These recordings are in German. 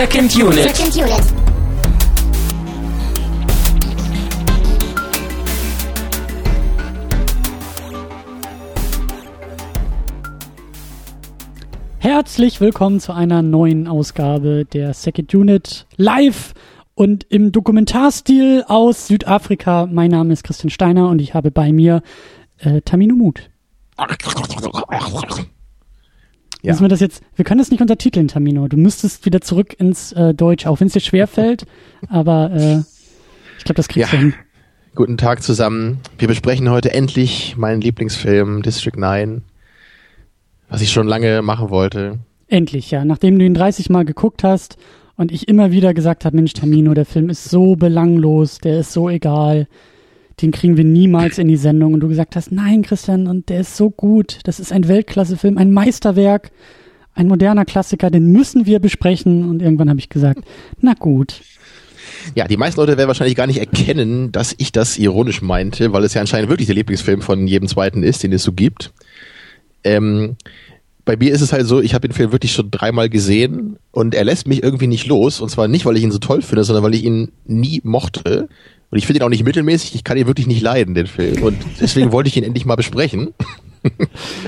Second Unit. Second Unit. Herzlich willkommen zu einer neuen Ausgabe der Second Unit live und im Dokumentarstil aus Südafrika. Mein Name ist Christian Steiner und ich habe bei mir äh, Tamino Mut. Ja. Müssen wir das jetzt, wir können das nicht untertiteln, Tamino. Du müsstest wieder zurück ins äh, Deutsch, auch wenn es dir schwerfällt. aber äh, ich glaube, das kriegst Ja. du hin. Guten Tag zusammen. Wir besprechen heute endlich meinen Lieblingsfilm District 9, was ich schon lange machen wollte. Endlich, ja. Nachdem du ihn 30 Mal geguckt hast und ich immer wieder gesagt habe, Mensch, Tamino, der Film ist so belanglos, der ist so egal, den kriegen wir niemals in die Sendung. Und du gesagt hast, nein, Christian, und der ist so gut, das ist ein Weltklasse-Film, ein Meisterwerk, ein moderner Klassiker, den müssen wir besprechen. Und irgendwann habe ich gesagt, na gut. Ja, die meisten Leute werden wahrscheinlich gar nicht erkennen, dass ich das ironisch meinte, weil es ja anscheinend wirklich der Lieblingsfilm von jedem zweiten ist, den es so gibt. Ähm, bei mir ist es halt so, ich habe den Film wirklich schon dreimal gesehen und er lässt mich irgendwie nicht los. Und zwar nicht, weil ich ihn so toll finde, sondern weil ich ihn nie mochte. Und ich finde ihn auch nicht mittelmäßig, ich kann ihn wirklich nicht leiden, den Film. Und deswegen wollte ich ihn endlich mal besprechen.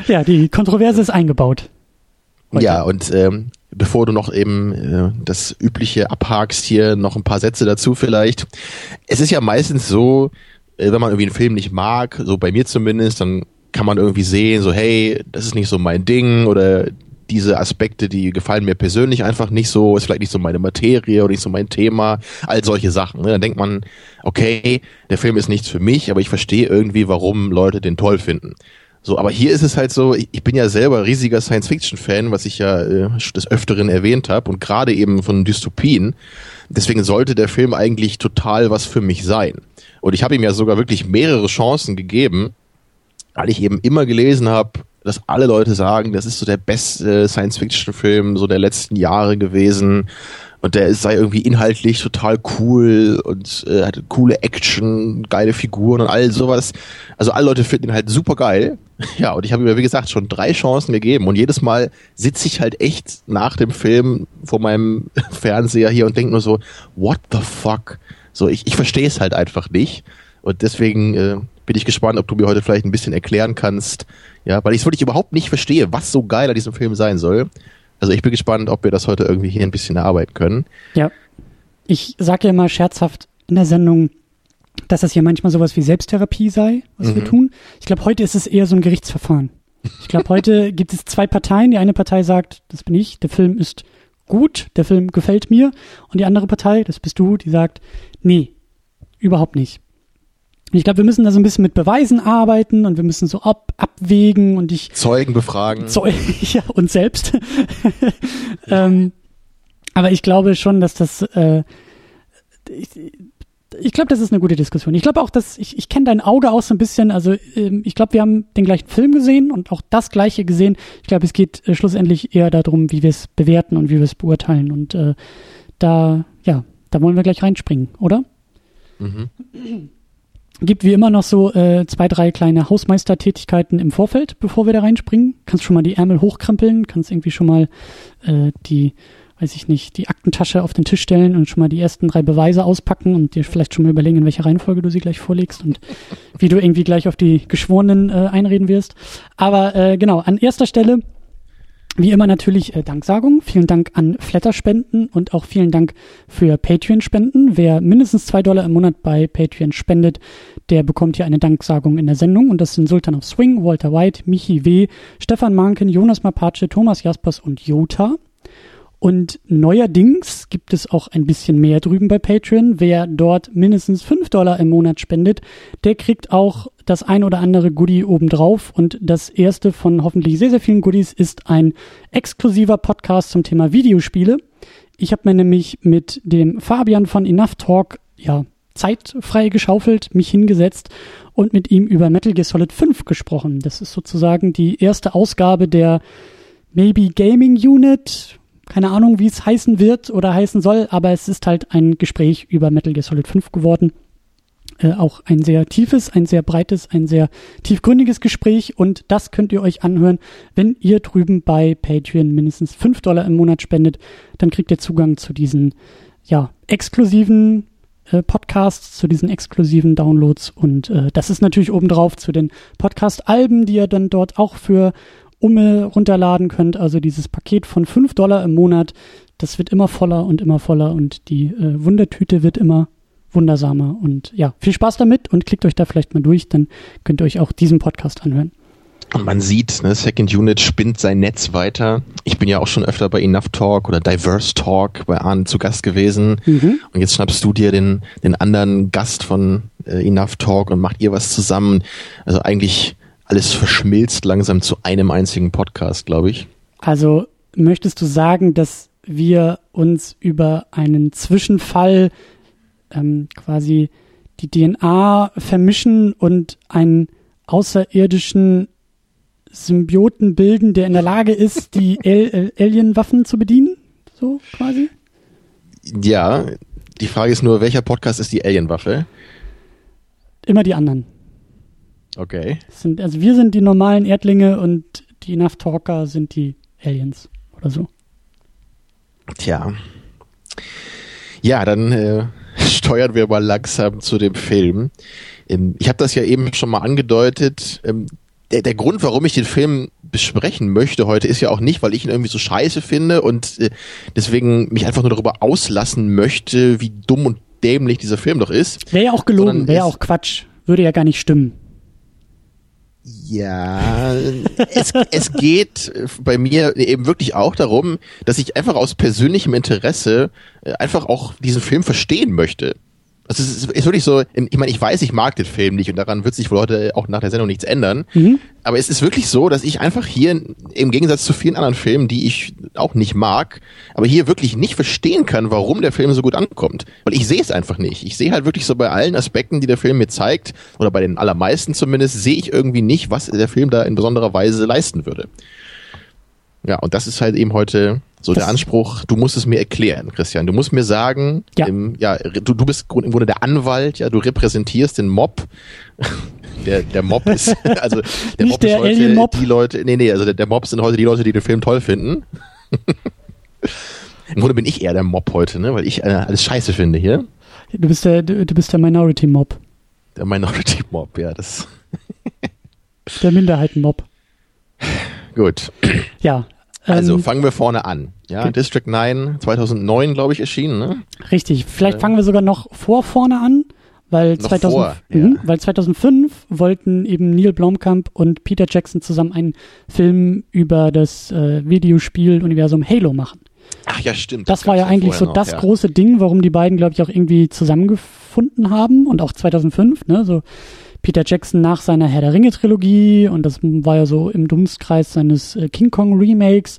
Ja, die Kontroverse ist eingebaut. Heute. Ja, und ähm, bevor du noch eben äh, das übliche abhakst hier, noch ein paar Sätze dazu vielleicht. Es ist ja meistens so, äh, wenn man irgendwie einen Film nicht mag, so bei mir zumindest, dann kann man irgendwie sehen, so hey, das ist nicht so mein Ding oder diese Aspekte, die gefallen mir persönlich einfach nicht so, ist vielleicht nicht so meine Materie oder nicht so mein Thema, all solche Sachen. Ne? Dann denkt man, okay, der Film ist nichts für mich, aber ich verstehe irgendwie, warum Leute den toll finden. So, aber hier ist es halt so, ich bin ja selber riesiger Science-Fiction-Fan, was ich ja äh, des Öfteren erwähnt habe und gerade eben von Dystopien. Deswegen sollte der Film eigentlich total was für mich sein. Und ich habe ihm ja sogar wirklich mehrere Chancen gegeben, weil ich eben immer gelesen habe, dass alle Leute sagen, das ist so der beste Science-Fiction-Film so der letzten Jahre gewesen und der sei irgendwie inhaltlich total cool und äh, hatte coole Action, geile Figuren und all sowas. Also alle Leute finden ihn halt super geil. Ja, und ich habe ihm, wie gesagt, schon drei Chancen gegeben und jedes Mal sitze ich halt echt nach dem Film vor meinem Fernseher hier und denke nur so, what the fuck? So, ich, ich verstehe es halt einfach nicht. Und deswegen äh, bin ich gespannt, ob du mir heute vielleicht ein bisschen erklären kannst, ja, weil ich es wirklich überhaupt nicht verstehe, was so geil an diesem Film sein soll. Also ich bin gespannt, ob wir das heute irgendwie hier ein bisschen erarbeiten können. Ja. Ich sage ja immer scherzhaft in der Sendung, dass das ja manchmal sowas wie Selbsttherapie sei, was wir tun. Ich glaube, heute ist es eher so ein Gerichtsverfahren. Ich glaube, heute gibt es zwei Parteien. Die eine Partei sagt, das bin ich, der Film ist gut, der Film gefällt mir. Und die andere Partei, das bist du, die sagt, nee, überhaupt nicht. Und ich glaube, wir müssen da so ein bisschen mit Beweisen arbeiten und wir müssen so ab, abwägen und ich Zeugen befragen. so, ja, uns selbst. ähm, aber ich glaube schon, dass das, äh, ich, ich glaube, das ist eine gute Diskussion. Ich glaube auch, dass, ich, ich kenne dein Auge auch so ein bisschen, also ähm, ich glaube, wir haben den gleichen Film gesehen und auch das gleiche gesehen. Ich glaube, es geht äh, schlussendlich eher darum, wie wir es bewerten und wie wir es beurteilen. Und äh, da, ja, da wollen wir gleich reinspringen, oder? Mhm. Gibt wie immer noch so äh, zwei, drei kleine Hausmeistertätigkeiten im Vorfeld, bevor wir da reinspringen. Kannst schon mal die Ärmel hochkrempeln, kannst irgendwie schon mal äh, die, weiß ich nicht, die Aktentasche auf den Tisch stellen und schon mal die ersten drei Beweise auspacken und dir vielleicht schon mal überlegen, in welcher Reihenfolge du sie gleich vorlegst und wie du irgendwie gleich auf die Geschworenen äh, einreden wirst. Aber äh, genau, an erster Stelle wie immer natürlich äh, Danksagung. Vielen Dank an Flatterspenden und auch vielen Dank für Patreon-Spenden. Wer mindestens zwei Dollar im Monat bei Patreon spendet, der bekommt hier eine Danksagung in der Sendung. Und das sind Sultan of Swing, Walter White, Michi W., Stefan Manken, Jonas Mapace, Thomas Jaspers und Jota. Und neuerdings gibt es auch ein bisschen mehr drüben bei Patreon. Wer dort mindestens 5 Dollar im Monat spendet, der kriegt auch das ein oder andere Goodie obendrauf. Und das erste von hoffentlich sehr, sehr vielen Goodies ist ein exklusiver Podcast zum Thema Videospiele. Ich habe mir nämlich mit dem Fabian von Enough Talk, ja, Zeit frei geschaufelt, mich hingesetzt und mit ihm über Metal Gear Solid 5 gesprochen. Das ist sozusagen die erste Ausgabe der Maybe Gaming Unit. Keine Ahnung, wie es heißen wird oder heißen soll, aber es ist halt ein Gespräch über Metal Gear Solid 5 geworden. äh, auch ein sehr tiefes, ein sehr breites, ein sehr tiefgründiges Gespräch und das könnt ihr euch anhören, wenn ihr drüben bei Patreon mindestens 5 Dollar im Monat spendet, dann kriegt ihr Zugang zu diesen, ja, exklusiven äh, Podcasts, zu diesen exklusiven Downloads und äh, das ist natürlich obendrauf zu den Podcast-Alben, die ihr dann dort auch für Umme runterladen könnt, also dieses Paket von 5 Dollar im Monat, das wird immer voller und immer voller und die äh, Wundertüte wird immer wundersamer. Und ja, viel Spaß damit und klickt euch da vielleicht mal durch, dann könnt ihr euch auch diesen Podcast anhören. Und man sieht, ne, Second Unit spinnt sein Netz weiter. Ich bin ja auch schon öfter bei Enough Talk oder Diverse Talk bei Arne zu Gast gewesen. Mhm. Und jetzt schnappst du dir den, den anderen Gast von äh, Enough Talk und macht ihr was zusammen. Also eigentlich alles verschmilzt langsam zu einem einzigen Podcast, glaube ich. Also möchtest du sagen, dass wir uns über einen Zwischenfall ähm, quasi die DNA vermischen und einen außerirdischen Symbioten bilden, der in der Lage ist, die Al Alien-Waffen zu bedienen? So quasi? Ja, die Frage ist nur, welcher Podcast ist die Alien-Waffe? Immer die anderen. Okay. Sind, also wir sind die normalen Erdlinge und die Enough Talker sind die Aliens oder so. Tja. Ja, dann äh, steuern wir mal langsam zu dem Film. Ähm, ich habe das ja eben schon mal angedeutet. Ähm, der, der Grund, warum ich den Film besprechen möchte heute, ist ja auch nicht, weil ich ihn irgendwie so scheiße finde und äh, deswegen mich einfach nur darüber auslassen möchte, wie dumm und dämlich dieser Film doch ist. Wäre ja auch gelogen, wäre ja auch Quatsch. Würde ja gar nicht stimmen. Ja, es, es geht bei mir eben wirklich auch darum, dass ich einfach aus persönlichem Interesse äh, einfach auch diesen Film verstehen möchte. Also es ist, wirklich so, ich meine, ich weiß, ich mag den Film nicht und daran wird sich wohl heute auch nach der Sendung nichts ändern. Mhm. Aber es ist wirklich so, dass ich einfach hier im Gegensatz zu vielen anderen Filmen, die ich auch nicht mag, aber hier wirklich nicht verstehen kann, warum der Film so gut ankommt. Weil ich sehe es einfach nicht. Ich sehe halt wirklich so bei allen Aspekten, die der Film mir zeigt, oder bei den allermeisten zumindest, sehe ich irgendwie nicht, was der Film da in besonderer Weise leisten würde. Ja, und das ist halt eben heute so das der Anspruch, du musst es mir erklären, Christian. Du musst mir sagen, ja, im, ja du, du bist im Grunde der Anwalt, ja, du repräsentierst den Mob. Der, der Mob ist, also der Mob der ist heute -Mob. die Leute, nee, nee, also der, der Mob sind heute die Leute, die den Film toll finden. Im Grunde bin ich eher der Mob heute, ne, weil ich äh, alles scheiße finde hier. Du bist der, du, du bist der Minority Mob. Der Minority Mob, ja, das. der Minderheiten-Mob. Gut. Ja. Also ähm, fangen wir vorne an. Ja, District 9 2009, glaube ich, erschienen. Ne? Richtig. Vielleicht fangen wir sogar noch vor vorne an, weil, 2000, vor, ja. mh, weil 2005 wollten eben Neil Blomkamp und Peter Jackson zusammen einen Film über das äh, Videospiel-Universum Halo machen. Ach ja, stimmt. Das, das war ja eigentlich so noch, das ja. große Ding, warum die beiden, glaube ich, auch irgendwie zusammengefunden haben und auch 2005, ne, so Peter Jackson nach seiner Herr der Ringe Trilogie und das war ja so im Dunstkreis seines äh, King Kong Remakes.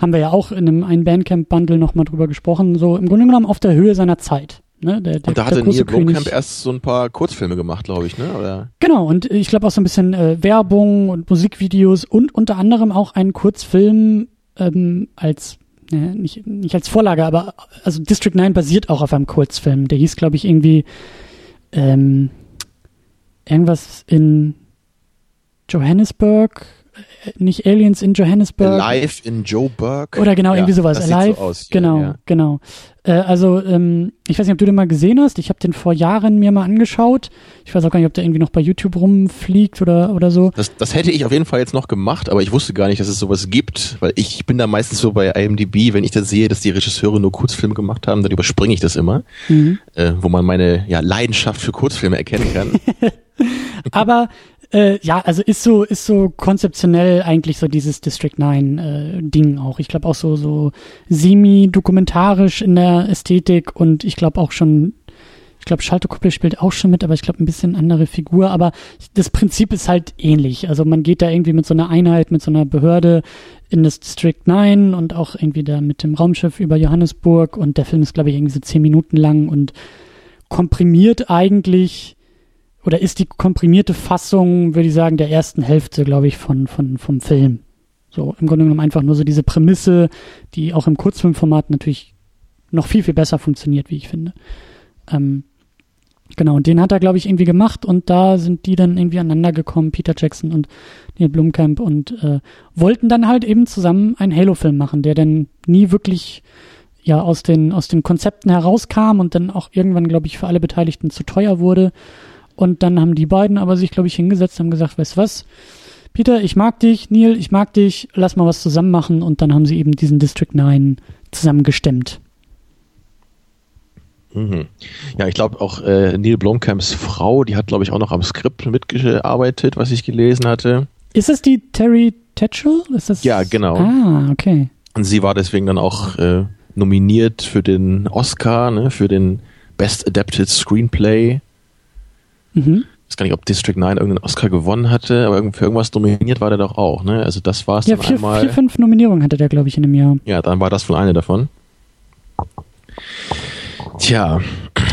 Haben wir ja auch in einem ein Bandcamp Bundle nochmal drüber gesprochen. So im Grunde genommen auf der Höhe seiner Zeit. Ne, der, der, und da hatte Neil Blomkamp erst so ein paar Kurzfilme gemacht, glaube ich, ne? Oder? Genau, und ich glaube auch so ein bisschen äh, Werbung und Musikvideos und unter anderem auch einen Kurzfilm ähm, als, ne, nicht, nicht als Vorlage, aber also District 9 basiert auch auf einem Kurzfilm. Der hieß, glaube ich, irgendwie ähm, irgendwas in Johannesburg, äh, nicht Aliens in Johannesburg. Alive in Joburg. Oder genau, ja, irgendwie sowas. Alive. So aus, genau, ja. genau. Äh, also, ähm, ich weiß nicht, ob du den mal gesehen hast. Ich habe den vor Jahren mir mal angeschaut. Ich weiß auch gar nicht, ob der irgendwie noch bei YouTube rumfliegt oder, oder so. Das, das hätte ich auf jeden Fall jetzt noch gemacht, aber ich wusste gar nicht, dass es sowas gibt, weil ich bin da meistens so bei IMDb, wenn ich da sehe, dass die Regisseure nur Kurzfilme gemacht haben, dann überspringe ich das immer, mhm. äh, wo man meine ja, Leidenschaft für Kurzfilme erkennen kann. aber äh, ja, also ist so, ist so konzeptionell eigentlich so dieses District 9 äh, Ding auch. Ich glaube auch so, so semi-dokumentarisch in der Ästhetik und ich glaube auch schon, ich glaube Schalterkuppel spielt auch schon mit, aber ich glaube ein bisschen andere Figur, aber das Prinzip ist halt ähnlich. Also man geht da irgendwie mit so einer Einheit, mit so einer Behörde in das District 9 und auch irgendwie da mit dem Raumschiff über Johannesburg und der Film ist glaube ich irgendwie so zehn Minuten lang und komprimiert eigentlich oder ist die komprimierte Fassung, würde ich sagen, der ersten Hälfte, glaube ich, von, von, vom Film. So, im Grunde genommen einfach nur so diese Prämisse, die auch im Kurzfilmformat natürlich noch viel, viel besser funktioniert, wie ich finde. Ähm, Genau, und den hat er, glaube ich, irgendwie gemacht und da sind die dann irgendwie aneinander gekommen, Peter Jackson und Neil Blomkamp und äh, wollten dann halt eben zusammen einen Halo-Film machen, der dann nie wirklich ja aus den, aus den Konzepten herauskam und dann auch irgendwann, glaube ich, für alle Beteiligten zu teuer wurde. Und dann haben die beiden aber sich, glaube ich, hingesetzt und haben gesagt, weißt du was, Peter, ich mag dich, Neil, ich mag dich, lass mal was zusammen machen und dann haben sie eben diesen District 9 zusammengestemmt. Mhm. Ja, ich glaube auch äh, Neil Blomkamps Frau, die hat, glaube ich, auch noch am Skript mitgearbeitet, was ich gelesen hatte. Ist es die Terry Tatchell? Ist das ja, genau. Ah, okay. Und sie war deswegen dann auch äh, nominiert für den Oscar, ne, für den Best Adapted Screenplay. Mhm. Ich weiß gar nicht, ob District 9 irgendeinen Oscar gewonnen hatte, aber für irgendwas nominiert war der doch auch, ne? Also das war es ja, dann vier, einmal. vier, fünf Nominierungen hatte der, glaube ich, in einem Jahr. Ja, dann war das wohl eine davon. Tja,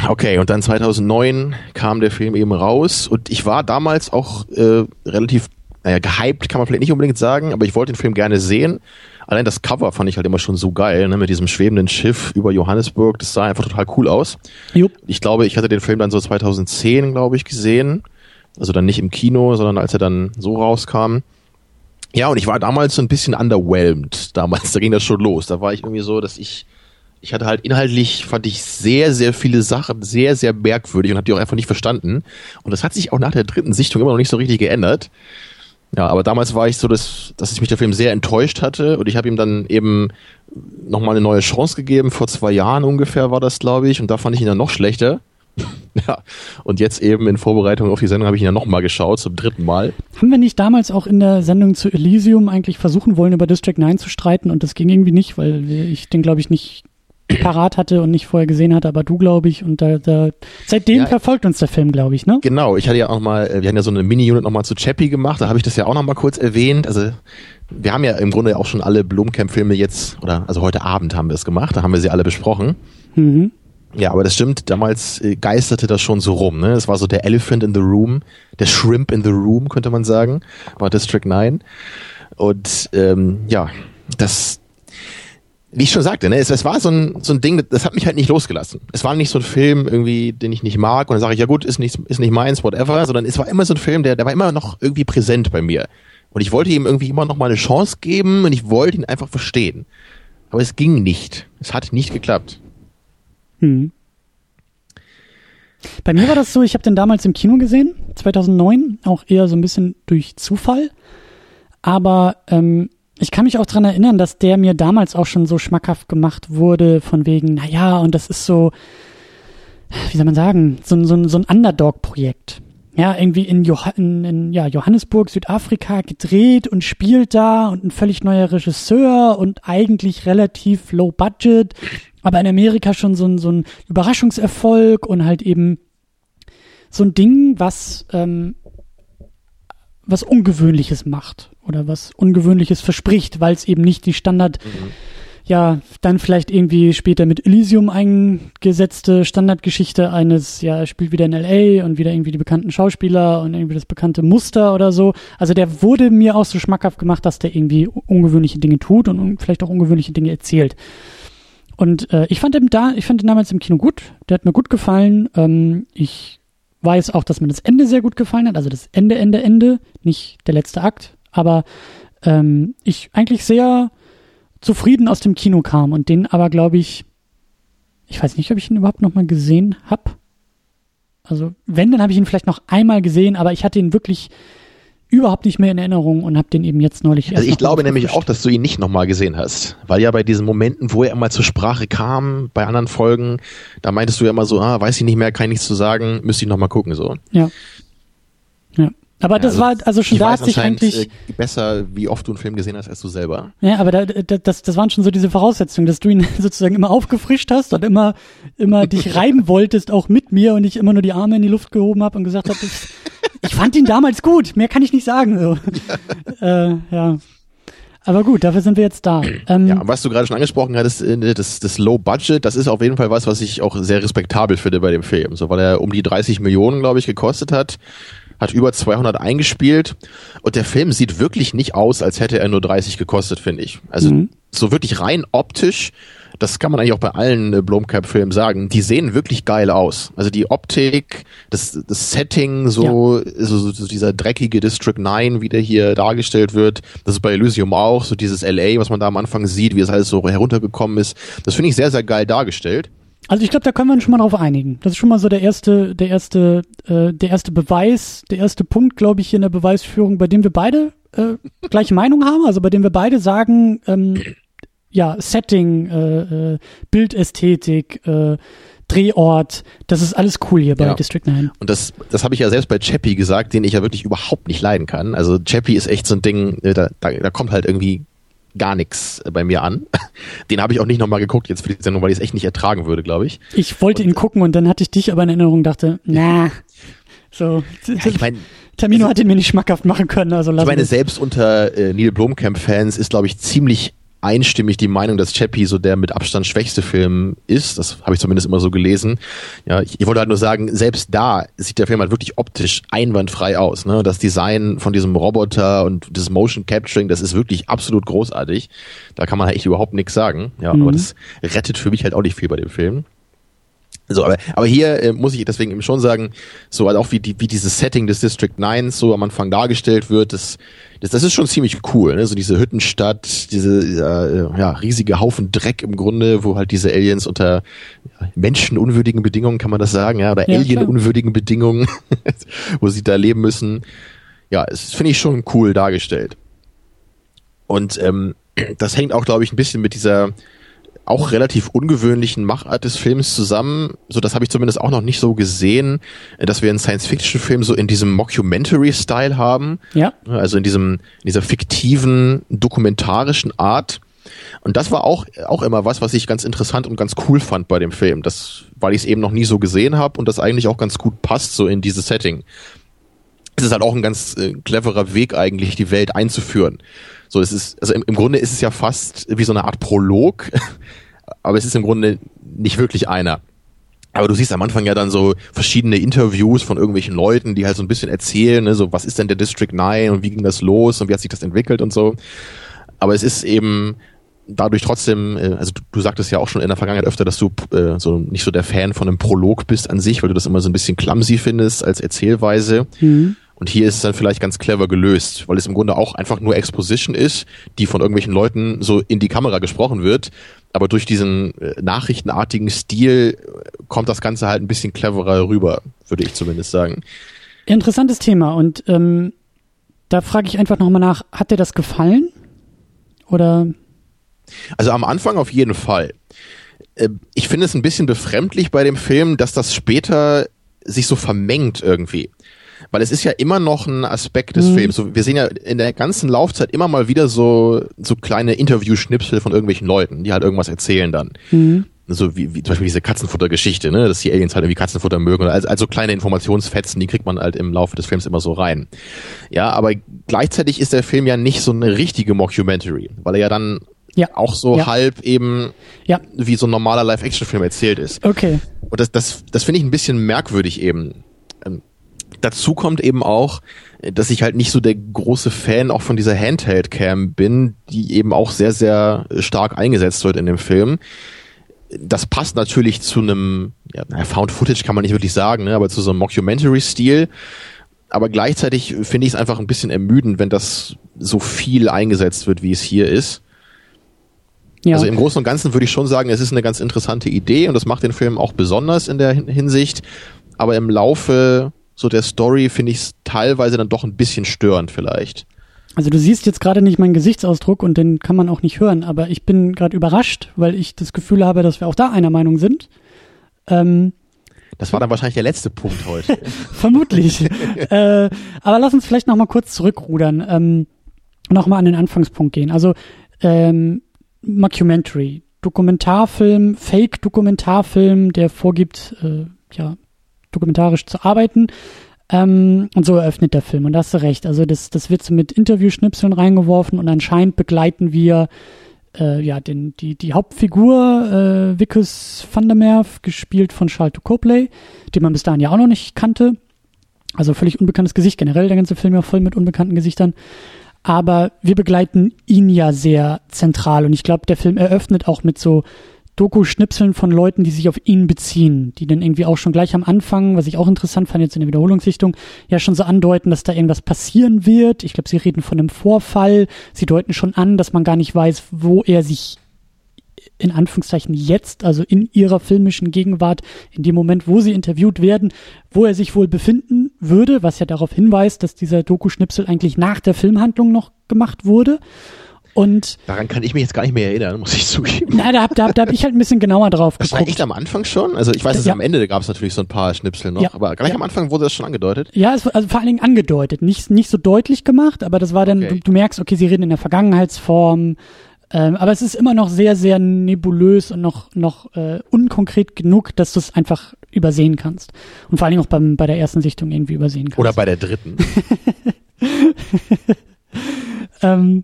okay, und dann 2009 kam der Film eben raus und ich war damals auch äh, relativ, naja, gehypt kann man vielleicht nicht unbedingt sagen, aber ich wollte den Film gerne sehen. Allein das Cover fand ich halt immer schon so geil, ne, mit diesem schwebenden Schiff über Johannesburg, das sah einfach total cool aus. Jupp. Ich glaube, ich hatte den Film dann so 2010, glaube ich, gesehen. Also dann nicht im Kino, sondern als er dann so rauskam. Ja, und ich war damals so ein bisschen underwhelmed. Damals, da ging das schon los. Da war ich irgendwie so, dass ich ich hatte halt inhaltlich, fand ich sehr, sehr viele Sachen sehr, sehr merkwürdig und habe die auch einfach nicht verstanden. Und das hat sich auch nach der dritten Sichtung immer noch nicht so richtig geändert. Ja, aber damals war ich so, dass, dass ich mich der Film sehr enttäuscht hatte und ich habe ihm dann eben nochmal eine neue Chance gegeben. Vor zwei Jahren ungefähr war das, glaube ich, und da fand ich ihn dann noch schlechter. ja, und jetzt eben in Vorbereitung auf die Sendung habe ich ihn ja nochmal geschaut, zum dritten Mal. Haben wir nicht damals auch in der Sendung zu Elysium eigentlich versuchen wollen, über District 9 zu streiten und das ging irgendwie nicht, weil ich den, glaube ich, nicht parat hatte und nicht vorher gesehen hatte, aber du, glaube ich, und da, da seitdem ja, verfolgt uns der Film, glaube ich, ne? Genau, ich hatte ja auch mal, wir hatten ja so eine Mini-Unit nochmal zu Chappie gemacht, da habe ich das ja auch nochmal kurz erwähnt. Also wir haben ja im Grunde auch schon alle Blomkamp-Filme jetzt, oder also heute Abend haben wir es gemacht, da haben wir sie alle besprochen. Mhm. Ja, aber das stimmt, damals äh, geisterte das schon so rum, ne? Es war so der Elephant in the Room, der Shrimp in the Room, könnte man sagen, war District 9. Und ähm, ja, das wie ich schon sagte, ne, es, es war so ein, so ein Ding, das hat mich halt nicht losgelassen. Es war nicht so ein Film irgendwie, den ich nicht mag und dann sage ich, ja gut, ist nicht, ist nicht meins, whatever, sondern es war immer so ein Film, der, der war immer noch irgendwie präsent bei mir. Und ich wollte ihm irgendwie immer noch mal eine Chance geben und ich wollte ihn einfach verstehen. Aber es ging nicht. Es hat nicht geklappt. Hm. Bei mir war das so, ich habe den damals im Kino gesehen, 2009, auch eher so ein bisschen durch Zufall. Aber ähm, ich kann mich auch dran erinnern, dass der mir damals auch schon so schmackhaft gemacht wurde, von wegen, na ja, und das ist so, wie soll man sagen, so, so, so ein Underdog-Projekt. Ja, irgendwie in, Joh in, in ja, Johannesburg, Südafrika gedreht und spielt da und ein völlig neuer Regisseur und eigentlich relativ low budget, aber in Amerika schon so ein, so ein Überraschungserfolg und halt eben so ein Ding, was ähm, was Ungewöhnliches macht oder was Ungewöhnliches verspricht, weil es eben nicht die Standard, mhm. ja, dann vielleicht irgendwie später mit Elysium eingesetzte Standardgeschichte eines, ja, er spielt wieder in LA und wieder irgendwie die bekannten Schauspieler und irgendwie das bekannte Muster oder so. Also der wurde mir auch so schmackhaft gemacht, dass der irgendwie ungewöhnliche Dinge tut und vielleicht auch ungewöhnliche Dinge erzählt. Und äh, ich fand ihn da, ich fand ihn damals im Kino gut. Der hat mir gut gefallen. Ähm, ich weiß auch, dass mir das Ende sehr gut gefallen hat. Also das Ende, Ende, Ende, nicht der letzte Akt. Aber ähm, ich eigentlich sehr zufrieden aus dem Kino kam und den aber, glaube ich, ich weiß nicht, ob ich ihn überhaupt noch mal gesehen habe. Also wenn, dann habe ich ihn vielleicht noch einmal gesehen, aber ich hatte ihn wirklich überhaupt nicht mehr in Erinnerung und habe den eben jetzt neulich Also ich glaube nämlich auch, dass du ihn nicht nochmal gesehen hast, weil ja bei diesen Momenten, wo er immer zur Sprache kam, bei anderen Folgen, da meintest du ja immer so, ah, weiß ich nicht mehr, kann ich nichts zu sagen, müsste ich nochmal gucken so. Ja. Ja. Aber ja, das also war also schon da hat sich eigentlich äh, besser, wie oft du einen Film gesehen hast als du selber. Ja, aber da, da, das, das waren schon so diese Voraussetzungen, dass du ihn sozusagen immer aufgefrischt hast und immer immer dich reiben wolltest, auch mit mir und ich immer nur die Arme in die Luft gehoben habe und gesagt habe, ich, fand ihn damals gut, mehr kann ich nicht sagen. So. äh, ja. Aber gut, dafür sind wir jetzt da. Ähm, ja, was du gerade schon angesprochen hattest, äh, das, das Low Budget, das ist auf jeden Fall was, was ich auch sehr respektabel finde bei dem Film. So, weil er um die 30 Millionen, glaube ich, gekostet hat hat über 200 eingespielt und der Film sieht wirklich nicht aus, als hätte er nur 30 gekostet, finde ich. Also mhm. so wirklich rein optisch das kann man eigentlich auch bei allen äh, Blomkamp-Filmen sagen, die sehen wirklich geil aus. Also die Optik, das, das Setting, so, ja. so, so dieser dreckige District 9, wie der hier dargestellt wird, das ist bei Elysium auch, so dieses LA, was man da am Anfang sieht, wie es alles so heruntergekommen ist. Das finde ich sehr, sehr geil dargestellt. Also ich glaube, da können wir uns schon mal drauf einigen. Das ist schon mal so der erste, der erste, äh, der erste Beweis, der erste Punkt, glaube ich, hier in der Beweisführung, bei dem wir beide äh, gleiche Meinung haben, also bei dem wir beide sagen, ähm, ja, Setting, äh, äh, Bildästhetik, äh, Drehort, das ist alles cool hier bei ja. District 9. Und das, das habe ich ja selbst bei Chappie gesagt, den ich ja wirklich überhaupt nicht leiden kann. Also Chappie ist echt so ein Ding, äh, da, da, da kommt halt irgendwie gar nichts bei mir an. Den habe ich auch nicht nochmal geguckt jetzt für die Sendung, weil ich es echt nicht ertragen würde, glaube ich. Ich wollte und, ihn gucken und dann hatte ich dich aber in Erinnerung, dachte, na, so. Ja, ich mein, Termino also, hat ihn mir nicht schmackhaft machen können. Also ich meine, selbst unter äh, Neil Blomkamp-Fans ist, glaube ich, ziemlich einstimmig die Meinung, dass Chappie so der mit Abstand schwächste Film ist. Das habe ich zumindest immer so gelesen. Ja, ich, ich, wollte halt nur sagen, selbst da sieht der Film halt wirklich optisch einwandfrei aus. Ne? Das Design von diesem Roboter und das Motion Capturing, das ist wirklich absolut großartig. Da kann man halt echt überhaupt nichts sagen. Ja, mhm. aber das rettet für mich halt auch nicht viel bei dem Film. So, aber, aber hier äh, muss ich deswegen eben schon sagen, so also auch wie, die, wie dieses Setting des District 9 so am Anfang dargestellt wird, das, das, das ist schon ziemlich cool. Ne? So diese Hüttenstadt, diese äh, ja, riesige Haufen Dreck im Grunde, wo halt diese Aliens unter menschenunwürdigen Bedingungen, kann man das sagen, ja, oder ja, alienunwürdigen Bedingungen, wo sie da leben müssen. Ja, es finde ich schon cool dargestellt. Und ähm, das hängt auch, glaube ich, ein bisschen mit dieser auch relativ ungewöhnlichen Machart des Films zusammen. So, das habe ich zumindest auch noch nicht so gesehen, dass wir einen Science-Fiction-Film so in diesem Mockumentary-Style haben. Ja. Also in diesem, in dieser fiktiven, dokumentarischen Art. Und das war auch, auch immer was, was ich ganz interessant und ganz cool fand bei dem Film. Das, weil ich es eben noch nie so gesehen habe und das eigentlich auch ganz gut passt, so in dieses Setting. Es ist halt auch ein ganz äh, cleverer Weg eigentlich, die Welt einzuführen. So, es ist, also im, im Grunde ist es ja fast wie so eine Art Prolog, aber es ist im Grunde nicht wirklich einer. Aber du siehst am Anfang ja dann so verschiedene Interviews von irgendwelchen Leuten, die halt so ein bisschen erzählen, ne, so was ist denn der District 9 und wie ging das los und wie hat sich das entwickelt und so. Aber es ist eben dadurch trotzdem, äh, also du, du sagtest ja auch schon in der Vergangenheit öfter, dass du äh, so nicht so der Fan von einem Prolog bist an sich, weil du das immer so ein bisschen clumsy findest als Erzählweise. Mhm. Und hier ist es dann vielleicht ganz clever gelöst, weil es im Grunde auch einfach nur Exposition ist, die von irgendwelchen Leuten so in die Kamera gesprochen wird. Aber durch diesen äh, nachrichtenartigen Stil äh, kommt das Ganze halt ein bisschen cleverer rüber, würde ich zumindest sagen. Interessantes Thema. Und ähm, da frage ich einfach nochmal nach, hat dir das gefallen? Oder? Also am Anfang auf jeden Fall. Äh, ich finde es ein bisschen befremdlich bei dem Film, dass das später sich so vermengt irgendwie. Weil es ist ja immer noch ein Aspekt des mhm. Films. So, wir sehen ja in der ganzen Laufzeit immer mal wieder so, so kleine Interview-Schnipsel von irgendwelchen Leuten, die halt irgendwas erzählen dann. Mhm. So wie, wie zum Beispiel diese Katzenfutter-Geschichte, ne? dass die Aliens halt irgendwie Katzenfutter mögen. Also, also kleine Informationsfetzen, die kriegt man halt im Laufe des Films immer so rein. Ja, aber gleichzeitig ist der Film ja nicht so eine richtige Mockumentary, weil er ja dann ja. auch so ja. halb eben ja. wie so ein normaler Live-Action-Film erzählt ist. Okay. Und das, das, das finde ich ein bisschen merkwürdig eben. Dazu kommt eben auch, dass ich halt nicht so der große Fan auch von dieser Handheld-Cam bin, die eben auch sehr, sehr stark eingesetzt wird in dem Film. Das passt natürlich zu einem, ja, Found Footage kann man nicht wirklich sagen, ne, aber zu so einem Mockumentary-Stil. Aber gleichzeitig finde ich es einfach ein bisschen ermüdend, wenn das so viel eingesetzt wird, wie es hier ist. Ja. Also im Großen und Ganzen würde ich schon sagen, es ist eine ganz interessante Idee und das macht den Film auch besonders in der Hinsicht. Aber im Laufe so der Story finde ich es teilweise dann doch ein bisschen störend vielleicht. Also du siehst jetzt gerade nicht meinen Gesichtsausdruck und den kann man auch nicht hören, aber ich bin gerade überrascht, weil ich das Gefühl habe, dass wir auch da einer Meinung sind. Ähm, das war dann wahrscheinlich der letzte Punkt heute. Vermutlich. äh, aber lass uns vielleicht noch mal kurz zurückrudern, ähm, noch mal an den Anfangspunkt gehen. Also ähm, Mockumentary, Dokumentarfilm, Fake-Dokumentarfilm, der vorgibt, äh, ja, dokumentarisch zu arbeiten. Ähm, und so eröffnet der Film. Und da hast du recht. Also das, das wird so mit Interviewschnipseln reingeworfen und anscheinend begleiten wir äh, ja den, die, die Hauptfigur äh, Vickers van der Merf, gespielt von Charles Copley, den man bis dahin ja auch noch nicht kannte. Also völlig unbekanntes Gesicht, generell der ganze Film ja voll mit unbekannten Gesichtern. Aber wir begleiten ihn ja sehr zentral und ich glaube, der Film eröffnet auch mit so Doku-Schnipseln von Leuten, die sich auf ihn beziehen, die dann irgendwie auch schon gleich am Anfang, was ich auch interessant fand jetzt in der Wiederholungssichtung, ja schon so andeuten, dass da irgendwas passieren wird. Ich glaube, sie reden von einem Vorfall. Sie deuten schon an, dass man gar nicht weiß, wo er sich in Anführungszeichen jetzt, also in ihrer filmischen Gegenwart, in dem Moment, wo sie interviewt werden, wo er sich wohl befinden würde, was ja darauf hinweist, dass dieser Doku-Schnipsel eigentlich nach der Filmhandlung noch gemacht wurde. Und Daran kann ich mich jetzt gar nicht mehr erinnern, muss ich zugeben. na, da, da, da habe ich halt ein bisschen genauer drauf Das war geguckt. echt am Anfang schon? Also ich weiß, dass Ja. am Ende gab es natürlich so ein paar Schnipsel noch, Ja. aber gleich Ja. am Anfang wurde das schon angedeutet. Ja, es, also vor allen Dingen angedeutet, nicht, nicht so deutlich gemacht, aber das war dann, Okay. du, du merkst, okay, sie reden in der Vergangenheitsform, ähm, aber es ist immer noch sehr, sehr nebulös und noch, noch äh, unkonkret genug, dass du es einfach übersehen kannst. Und vor allen Dingen auch beim, bei der ersten Sichtung irgendwie übersehen kannst. Oder bei der dritten. Ähm,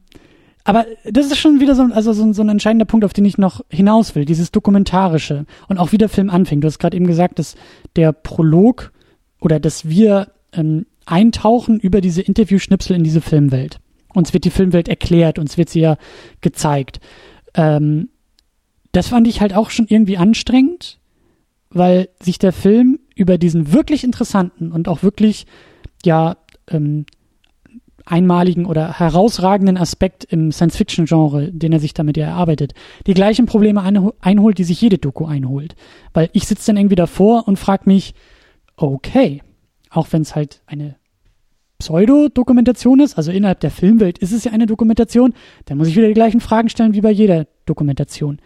aber das ist schon wieder so, also so, ein- so ein entscheidender Punkt, auf den ich noch hinaus will, dieses Dokumentarische und auch wie der Film anfängt. Du hast gerade eben gesagt, dass der Prolog oder dass wir ähm, eintauchen über diese Interviewschnipsel in diese Filmwelt. Uns wird die Filmwelt erklärt, uns wird sie ja gezeigt. Ähm, das fand ich halt auch schon irgendwie anstrengend, weil sich der Film über diesen wirklich interessanten und auch wirklich, ja, ähm, einmaligen oder herausragenden Aspekt im Science-Fiction-Genre, den er sich damit ja erarbeitet, die gleichen Probleme einho- einholt, die sich jede Doku einholt. Weil ich sitze dann irgendwie davor und frage mich, okay, auch wenn es halt eine Pseudo-Dokumentation ist, also innerhalb der Filmwelt ist es ja eine Dokumentation, dann muss ich wieder die gleichen Fragen stellen wie bei jeder Dokumentation.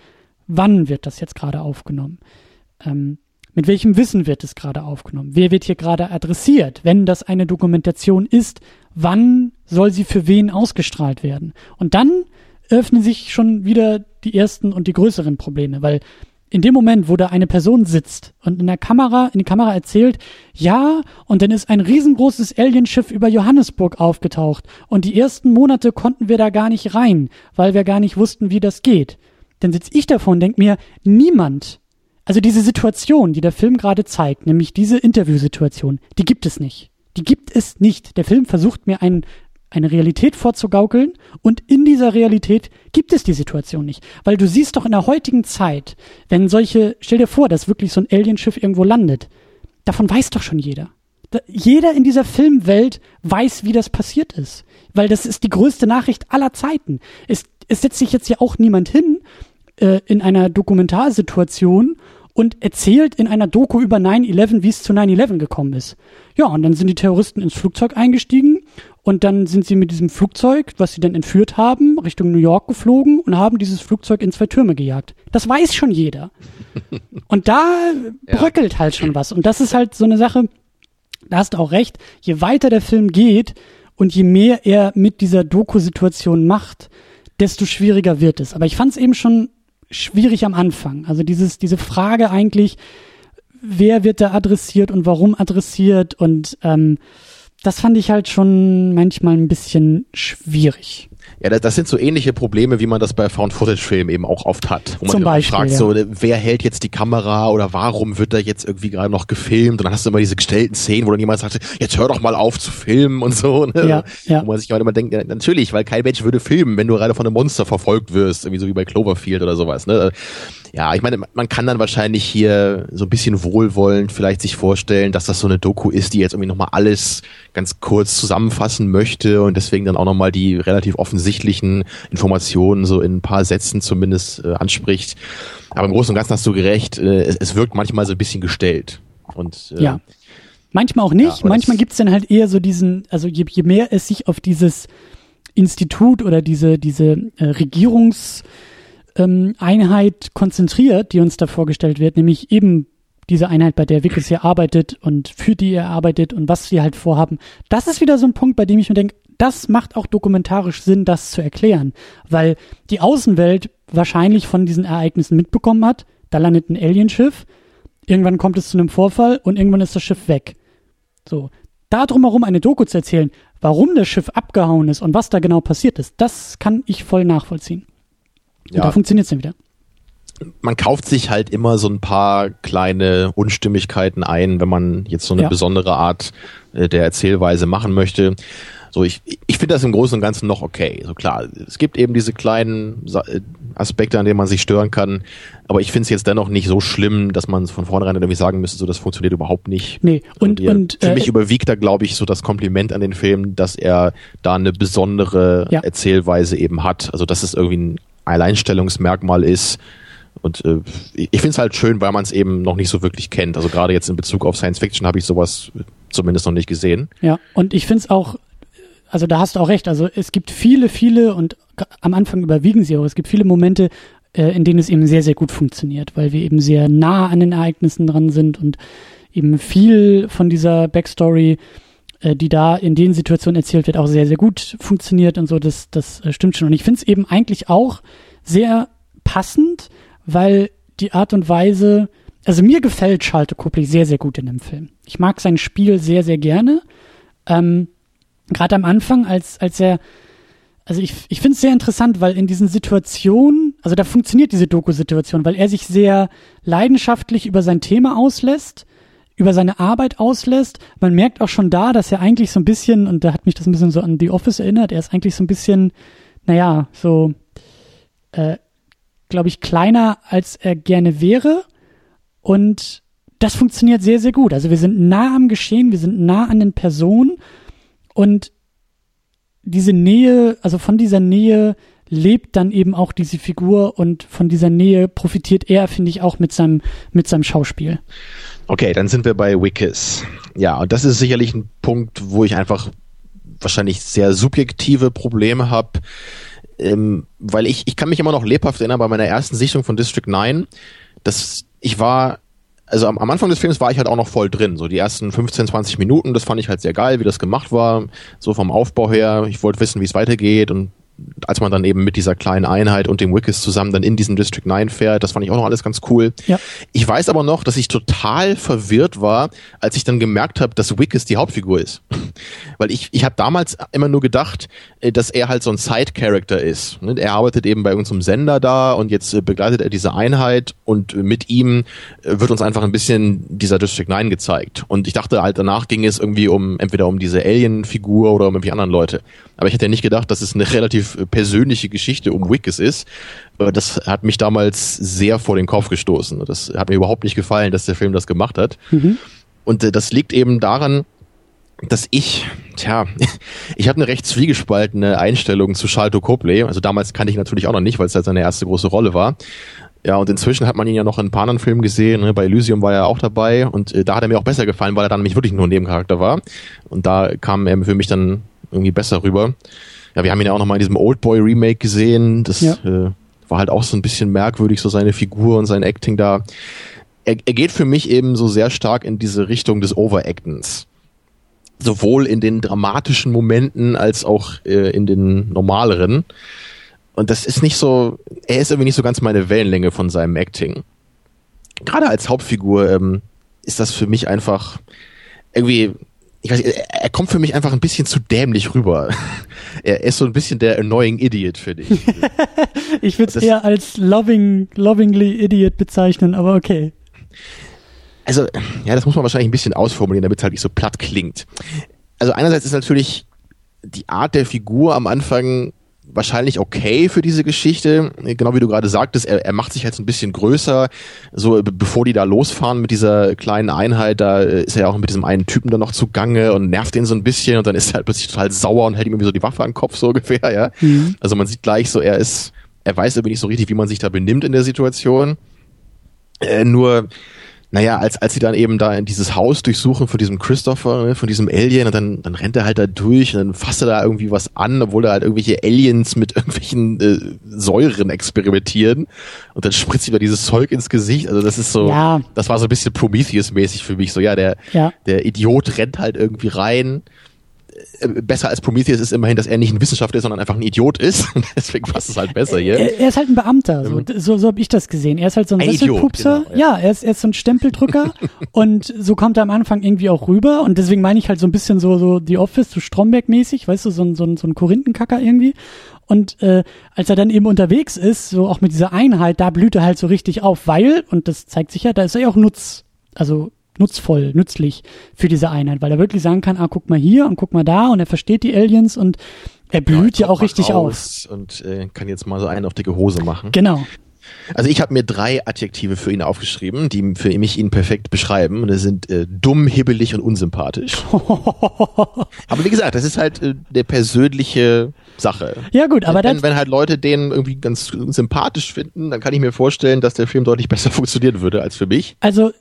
Wann wird das jetzt gerade aufgenommen? Ähm, mit welchem Wissen wird es gerade aufgenommen? Wer wird hier gerade adressiert? Wenn das eine Dokumentation ist, wann soll sie für wen ausgestrahlt werden? Und dann öffnen sich schon wieder die ersten und die größeren Probleme, weil in dem Moment, wo da eine Person sitzt und in der Kamera, in die Kamera erzählt, ja, und dann ist ein riesengroßes Alienschiff über Johannesburg aufgetaucht und die ersten Monate konnten wir da gar nicht rein, weil wir gar nicht wussten, wie das geht. Dann sitz ich davor und denk mir, niemand also diese Situation, die der Film gerade zeigt, nämlich diese Interviewsituation, die gibt es nicht. Die gibt es nicht. Der Film versucht mir ein, eine Realität vorzugaukeln und in dieser Realität gibt es die Situation nicht. Weil du siehst doch in der heutigen Zeit, wenn solche, stell dir vor, dass wirklich so ein Alienschiff irgendwo landet, davon weiß doch schon jeder. Da, jeder in dieser Filmwelt weiß, wie das passiert ist. Weil das ist die größte Nachricht aller Zeiten. Es, es setzt sich jetzt ja auch niemand hin äh, in einer Dokumentarsituation und erzählt in einer Doku über 9-11, wie es zu 9-11 gekommen ist. Ja, und dann sind die Terroristen ins Flugzeug eingestiegen und dann sind sie mit diesem Flugzeug, was sie dann entführt haben, Richtung New York geflogen und haben dieses Flugzeug in zwei Türme gejagt. Das weiß schon jeder. Und da bröckelt halt schon was. Und das ist halt so eine Sache, da hast du auch recht, je weiter der Film geht und je mehr er mit dieser Doku-Situation macht, desto schwieriger wird es. Aber ich fand es eben schon schwierig am Anfang. Also dieses, diese Frage eigentlich, wer wird da adressiert und warum adressiert und ähm, das fand ich halt schon manchmal ein bisschen schwierig. Ja, das, das sind so ähnliche Probleme, wie man das bei Found-Footage-Filmen eben auch oft hat. Wo man Zum Beispiel, fragt, ja. so, wer hält jetzt die Kamera oder warum wird da jetzt irgendwie gerade noch gefilmt? Und dann hast du immer diese gestellten Szenen, wo dann jemand sagt, jetzt hör doch mal auf zu filmen und so. Ne? Ja, ja. Wo man sich gerade immer denkt, ja, natürlich, weil kein Mensch würde filmen, wenn du gerade von einem Monster verfolgt wirst, irgendwie so wie bei Cloverfield oder sowas. Ne? Ja, ich meine, man kann dann wahrscheinlich hier so ein bisschen wohlwollend vielleicht sich vorstellen, dass das so eine Doku ist, die jetzt irgendwie nochmal alles ganz kurz zusammenfassen möchte und deswegen dann auch nochmal die relativ offensichtlichen Informationen so in ein paar Sätzen zumindest äh, anspricht. Aber im Großen und Ganzen hast du gerecht, äh, es, es wirkt manchmal so ein bisschen gestellt. Und äh, Ja. Manchmal auch nicht. Ja, Manchmal gibt's dann halt eher so diesen, also je, je mehr es sich auf dieses Institut oder diese, diese äh, Regierungseinheit ähm, konzentriert, die uns da vorgestellt wird, nämlich eben diese Einheit, bei der Wickes hier arbeitet und für die er arbeitet und was sie halt vorhaben. Das ist wieder so ein Punkt, bei dem ich mir denke, das macht auch dokumentarisch Sinn, das zu erklären, weil die Außenwelt wahrscheinlich von diesen Ereignissen mitbekommen hat. Da landet ein Alienschiff, irgendwann kommt es zu einem Vorfall und irgendwann ist das Schiff weg. So, da drumherum eine Doku zu erzählen, warum das Schiff abgehauen ist und was da genau passiert ist, das kann ich voll nachvollziehen. Und Ja. da funktioniert es dann wieder. Man kauft sich halt immer so ein paar kleine Unstimmigkeiten ein, wenn man jetzt so eine Ja. besondere Art äh, der Erzählweise machen möchte. So, ich, ich finde das im Großen und Ganzen noch okay. So klar, es gibt eben diese kleinen äh, Aspekte, an denen man sich stören kann, aber ich finde es jetzt dennoch nicht so schlimm, dass man von vornherein irgendwie sagen müsste, so das funktioniert überhaupt nicht. Nee, und, und, und für äh, mich überwiegt da, glaube ich, so das Kompliment an den Film, dass er da eine besondere ja. Erzählweise eben hat. Also dass es irgendwie ein Alleinstellungsmerkmal ist. Und äh, ich finde es halt schön, weil man es eben noch nicht so wirklich kennt. Also gerade jetzt in Bezug auf Science Fiction habe ich sowas zumindest noch nicht gesehen. Ja, und ich finde es auch also da hast du auch recht. Also es gibt viele, viele und am Anfang überwiegen sie auch. Es gibt viele Momente, äh, in denen es eben sehr, sehr gut funktioniert, weil wir eben sehr nah an den Ereignissen dran sind und eben viel von dieser Backstory, äh, die da in den Situationen erzählt wird, auch sehr, sehr gut funktioniert und so. Das, das äh, stimmt schon. Und ich finde es eben eigentlich auch sehr passend, weil die Art und Weise, also mir gefällt Schalte Copley sehr, sehr gut in dem Film. Ich mag sein Spiel sehr, sehr gerne. Ähm, gerade am Anfang, als, als er, also ich, ich finde es sehr interessant, weil in diesen Situationen, also da funktioniert diese Doku-Situation, weil er sich sehr leidenschaftlich über sein Thema auslässt, über seine Arbeit auslässt. Man merkt auch schon da, dass er eigentlich so ein bisschen, und da hat mich das ein bisschen so an The Office erinnert, er ist eigentlich so ein bisschen, naja, so, äh, glaube ich, kleiner, als er gerne wäre. Und das funktioniert sehr, sehr gut. Also wir sind nah am Geschehen, wir sind nah an den Personen und diese Nähe, also von dieser Nähe lebt dann eben auch diese Figur und von dieser Nähe profitiert er, finde ich, auch mit seinem, mit seinem Schauspiel. Okay, dann sind wir bei Wickes. Ja, und das ist sicherlich ein Punkt, wo ich einfach wahrscheinlich sehr subjektive Probleme habe, ähm, weil ich, ich kann mich immer noch lebhaft erinnern bei meiner ersten Sichtung von District 9, dass ich war also am, am, Anfang des Films war ich halt auch noch voll drin. So die ersten 15, 20 Minuten, das fand ich halt sehr geil, wie das gemacht war. So vom Aufbau her. Ich wollte wissen, wie es weitergeht und als man dann eben mit dieser kleinen Einheit und dem Wickes zusammen dann in diesen District 9 fährt, das fand ich auch noch alles ganz cool. Ja. Ich weiß aber noch, dass ich total verwirrt war, als ich dann gemerkt habe, dass Wickes die Hauptfigur ist. Weil ich, ich habe damals immer nur gedacht, äh, dass er halt so ein Side-Character ist. Ne? Er arbeitet eben bei unserem Sender da und jetzt äh, begleitet er diese Einheit und mit ihm äh, wird uns einfach ein bisschen dieser District 9 gezeigt. Und ich dachte halt, danach ging es irgendwie um entweder um diese Alien-Figur oder um irgendwie anderen Leute. Aber ich hätte ja nicht gedacht, dass es eine relativ persönliche Geschichte um Wickes ist. Das hat mich damals sehr vor den Kopf gestoßen. Das hat mir überhaupt nicht gefallen, dass der Film das gemacht hat. Mhm. Und äh, das liegt eben daran, dass ich, tja, ich habe eine recht zwiegespaltene Einstellung zu Charlton Copley. Also damals kannte ich natürlich auch noch nicht, weil es halt seine erste große Rolle war. Ja, und inzwischen hat man ihn ja noch in ein paar anderen Filmen gesehen. Ne? Bei Elysium war er auch dabei und äh, da hat er mir auch besser gefallen, weil er dann nämlich wirklich nur ein Nebencharakter war. Und da kam er für mich dann irgendwie besser rüber. Ja, wir haben ihn ja auch noch mal in diesem Oldboy Remake gesehen. Das ja. äh, war halt auch so ein bisschen merkwürdig, so seine Figur und sein Acting da. Er, er geht für mich eben so sehr stark in diese Richtung des Overactens. Sowohl in den dramatischen Momenten als auch äh, in den normaleren. Und das ist nicht so, er ist irgendwie nicht so ganz meine Wellenlänge von seinem Acting. Gerade als Hauptfigur ähm, ist das für mich einfach irgendwie ich weiß, er, er kommt für mich einfach ein bisschen zu dämlich rüber. er ist so ein bisschen der annoying Idiot für dich. ich würde es eher als loving, lovingly Idiot bezeichnen, aber okay. Also, ja, das muss man wahrscheinlich ein bisschen ausformulieren, damit es halt nicht so platt klingt. Also einerseits ist natürlich die Art der Figur am Anfang wahrscheinlich okay für diese Geschichte. Genau wie du gerade sagtest, er, er macht sich halt so ein bisschen größer. So, bevor die da losfahren mit dieser kleinen Einheit, da ist er ja auch mit diesem einen Typen dann noch zugange und nervt den so ein bisschen und dann ist er halt plötzlich total sauer und hält ihm irgendwie so die Waffe an den Kopf, so ungefähr, ja. Mhm. Also man sieht gleich so, er ist, er weiß irgendwie nicht so richtig, wie man sich da benimmt in der Situation. Äh, nur, naja, als, als sie dann eben da in dieses Haus durchsuchen von diesem Christopher, ne, von diesem Alien, und dann, dann rennt er halt da durch und dann fasst er da irgendwie was an, obwohl da halt irgendwelche Aliens mit irgendwelchen äh, Säuren experimentieren. Und dann spritzt ihm dieses Zeug ins Gesicht. Also das ist so, ja. das war so ein bisschen Prometheus-mäßig für mich. So, ja, der, ja. der Idiot rennt halt irgendwie rein besser als Prometheus ist immerhin, dass er nicht ein Wissenschaftler ist, sondern einfach ein Idiot ist. Deswegen passt es halt besser hier. Er, er ist halt ein Beamter, so, so, so habe ich das gesehen. Er ist halt so ein, ein Sesselpupser. Genau, ja. ja, er, ist, er ist so ein Stempeldrücker und so kommt er am Anfang irgendwie auch rüber und deswegen meine ich halt so ein bisschen so, so The Office, so Stromberg-mäßig, weißt du, so ein, so ein, so ein Korinthenkacker irgendwie. Und äh, als er dann eben unterwegs ist, so auch mit dieser Einheit, da blüht er halt so richtig auf, weil, und das zeigt sich ja, da ist er ja auch Nutz, also nutzvoll, nützlich für diese Einheit, weil er wirklich sagen kann, ah, guck mal hier und guck mal da und er versteht die Aliens und er blüht ja, ja auch richtig aus. Und äh, kann jetzt mal so einen auf dicke Hose machen. Genau. Also ich habe mir drei Adjektive für ihn aufgeschrieben, die für mich ihn perfekt beschreiben. Und das sind äh, dumm, hibbelig und unsympathisch. aber wie gesagt, das ist halt äh, der persönliche Sache. Ja gut, aber wenn, wenn halt Leute den irgendwie ganz sympathisch finden, dann kann ich mir vorstellen, dass der Film deutlich besser funktionieren würde als für mich. Also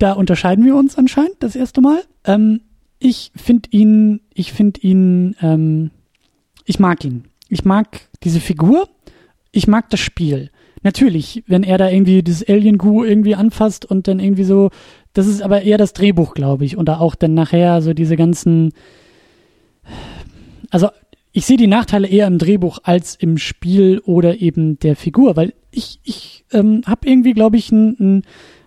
da unterscheiden wir uns anscheinend das erste Mal. Ähm, ich finde ihn, ich finde ihn, ähm, ich mag ihn. Ich mag diese Figur. Ich mag das Spiel natürlich, wenn er da irgendwie dieses Alien-Gu irgendwie anfasst und dann irgendwie so, das ist aber eher das Drehbuch, glaube ich, und da auch dann nachher so diese ganzen, also ich sehe die Nachteile eher im Drehbuch als im Spiel oder eben der Figur, weil ich, ich ähm, habe irgendwie, glaube ich, ein, ein,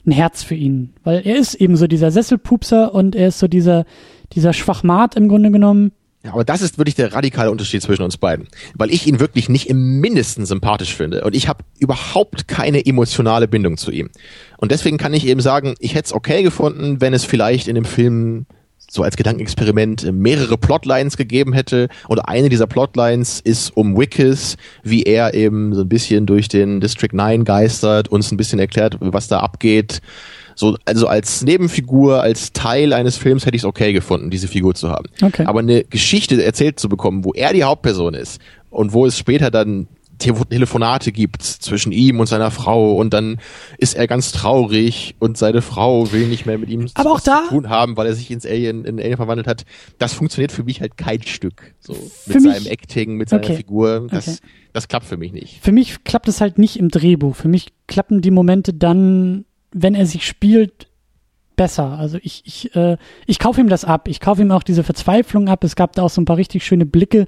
ein Herz für ihn, weil er ist eben so dieser Sesselpupser und er ist so dieser, dieser Schwachmat im Grunde genommen, ja, aber das ist wirklich der radikale Unterschied zwischen uns beiden. Weil ich ihn wirklich nicht im Mindesten sympathisch finde. Und ich habe überhaupt keine emotionale Bindung zu ihm. Und deswegen kann ich eben sagen, ich hätte es okay gefunden, wenn es vielleicht in dem Film so als Gedankenexperiment mehrere Plotlines gegeben hätte. Und eine dieser Plotlines ist um Wickes, wie er eben so ein bisschen durch den District 9 geistert, uns ein bisschen erklärt, was da abgeht so, also als Nebenfigur, als Teil eines Films hätte ich es okay gefunden, diese Figur zu haben. Okay. Aber eine Geschichte erzählt zu bekommen, wo er die Hauptperson ist und wo es später dann Telefonate gibt zwischen ihm und seiner Frau und dann ist er ganz traurig und seine Frau will nicht mehr mit ihm Aber auch da, zu tun haben, weil er sich ins Alien, in Alien verwandelt hat. Das funktioniert für mich halt kein Stück. So mit seinem Acting, mit seiner okay. Figur. Das, okay. das klappt für mich nicht. Für mich klappt es halt nicht im Drehbuch. Für mich klappen die Momente dann wenn er sich spielt, besser. Also ich, ich, äh, ich kaufe ihm das ab. Ich kaufe ihm auch diese Verzweiflung ab. Es gab da auch so ein paar richtig schöne Blicke,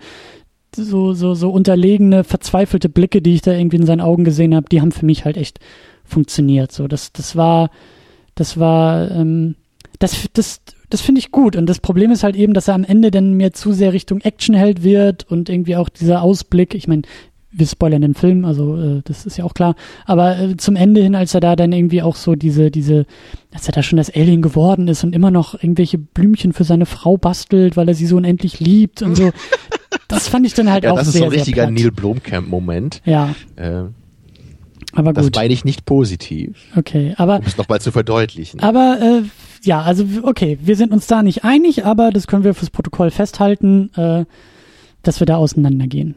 so, so, so unterlegene, verzweifelte Blicke, die ich da irgendwie in seinen Augen gesehen habe, die haben für mich halt echt funktioniert. So, das, das war, das war, ähm, das, das, das finde ich gut. Und das Problem ist halt eben, dass er am Ende dann mehr zu sehr Richtung Actionheld wird und irgendwie auch dieser Ausblick. Ich meine, wir spoilern den Film, also äh, das ist ja auch klar. Aber äh, zum Ende hin, als er da dann irgendwie auch so diese, diese, als er da schon das Alien geworden ist und immer noch irgendwelche Blümchen für seine Frau bastelt, weil er sie so unendlich liebt und so. das fand ich dann halt ja, auch sehr, sehr Das ist so ein richtiger Neil Blomkamp-Moment. Ja. Äh, aber gut. Das meine ich nicht positiv. Okay, aber. Um es nochmal zu verdeutlichen. Aber, äh, ja, also, okay, wir sind uns da nicht einig, aber das können wir fürs Protokoll festhalten, äh, dass wir da auseinandergehen.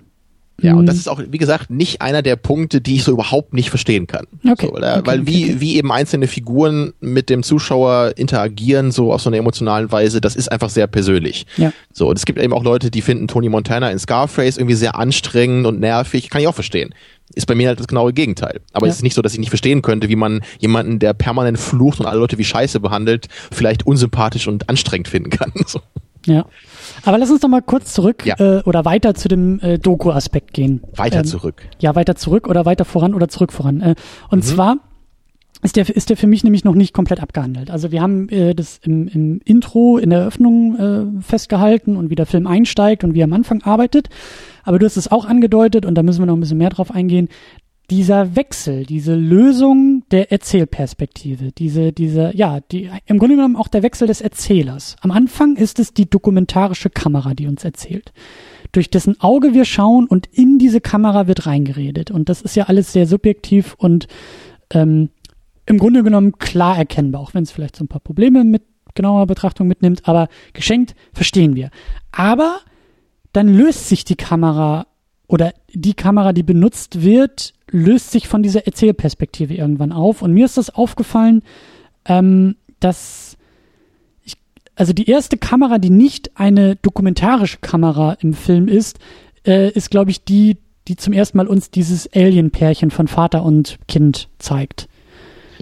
Ja, und das mhm. ist auch, wie gesagt, nicht einer der Punkte, die ich so überhaupt nicht verstehen kann. Okay. So, okay Weil wie, okay. wie eben einzelne Figuren mit dem Zuschauer interagieren, so auf so einer emotionalen Weise, das ist einfach sehr persönlich. Ja. So, und es gibt eben auch Leute, die finden Tony Montana in Scarface irgendwie sehr anstrengend und nervig. Kann ich auch verstehen. Ist bei mir halt das genaue Gegenteil. Aber ja. es ist nicht so, dass ich nicht verstehen könnte, wie man jemanden, der permanent flucht und alle Leute wie Scheiße behandelt, vielleicht unsympathisch und anstrengend finden kann. So. Ja. Aber lass uns doch mal kurz zurück ja. äh, oder weiter zu dem äh, Doku-Aspekt gehen. Weiter ähm, zurück. Ja, weiter zurück oder weiter voran oder zurück voran. Äh, und mhm. zwar ist der, ist der für mich nämlich noch nicht komplett abgehandelt. Also wir haben äh, das im, im Intro, in der Eröffnung äh, festgehalten und wie der Film einsteigt und wie er am Anfang arbeitet. Aber du hast es auch angedeutet und da müssen wir noch ein bisschen mehr drauf eingehen, dieser Wechsel, diese Lösung der Erzählperspektive, diese, diese, ja, die, im Grunde genommen auch der Wechsel des Erzählers. Am Anfang ist es die dokumentarische Kamera, die uns erzählt. Durch dessen Auge wir schauen und in diese Kamera wird reingeredet. Und das ist ja alles sehr subjektiv und ähm, im Grunde genommen klar erkennbar, auch wenn es vielleicht so ein paar Probleme mit genauer Betrachtung mitnimmt, aber geschenkt verstehen wir. Aber dann löst sich die Kamera oder die Kamera, die benutzt wird, löst sich von dieser Erzählperspektive irgendwann auf. Und mir ist das aufgefallen, ähm, dass ich, also die erste Kamera, die nicht eine dokumentarische Kamera im Film ist, äh, ist, glaube ich, die, die zum ersten Mal uns dieses Alien-Pärchen von Vater und Kind zeigt.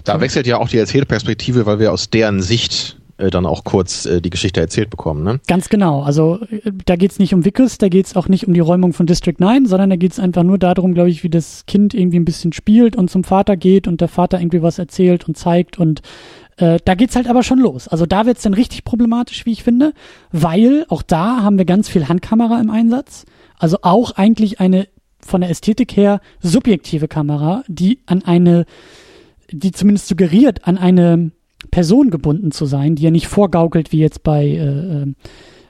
Da wechselt ja auch die Erzählperspektive, weil wir aus deren Sicht äh, dann auch kurz äh, die Geschichte erzählt bekommen. Ne? Ganz genau. Also äh, da geht's nicht um Vickers, da geht's auch nicht um die Räumung von District 9, sondern da geht's einfach nur darum, glaube ich, wie das Kind irgendwie ein bisschen spielt und zum Vater geht und der Vater irgendwie was erzählt und zeigt und äh, da geht's halt aber schon los. Also da wird's dann richtig problematisch, wie ich finde, weil auch da haben wir ganz viel Handkamera im Einsatz. Also auch eigentlich eine von der Ästhetik her subjektive Kamera, die an eine, die zumindest suggeriert, an eine personengebunden zu sein, die ja nicht vorgaukelt wie jetzt bei äh, äh,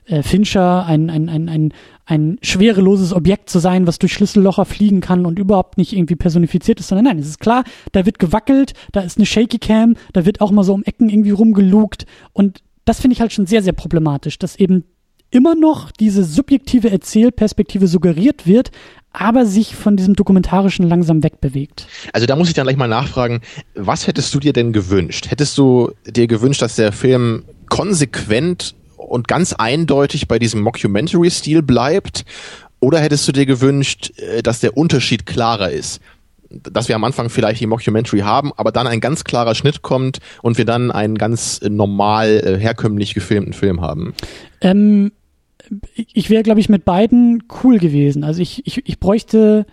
äh, Fincher ein, ein, ein, ein, ein schwereloses Objekt zu sein, was durch Schlüssellocher fliegen kann und überhaupt nicht irgendwie personifiziert ist, sondern nein, es ist klar, da wird gewackelt, da ist eine Shaky Cam, da wird auch mal so um Ecken irgendwie rumgelugt und das finde ich halt schon sehr, sehr problematisch, dass eben immer noch diese subjektive Erzählperspektive suggeriert wird, aber sich von diesem Dokumentarischen langsam wegbewegt. Also da muss ich dann gleich mal nachfragen, was hättest du dir denn gewünscht? Hättest du dir gewünscht, dass der Film konsequent und ganz eindeutig bei diesem Mockumentary-Stil bleibt? Oder hättest du dir gewünscht, äh, dass der Unterschied klarer ist? Dass wir am Anfang vielleicht die Mockumentary haben, aber dann ein ganz klarer Schnitt kommt und wir dann einen ganz normal, äh, herkömmlich gefilmten Film haben? Ähm, ich wäre, glaube ich, mit beiden cool gewesen. Also ich, ich, ich bräuchte,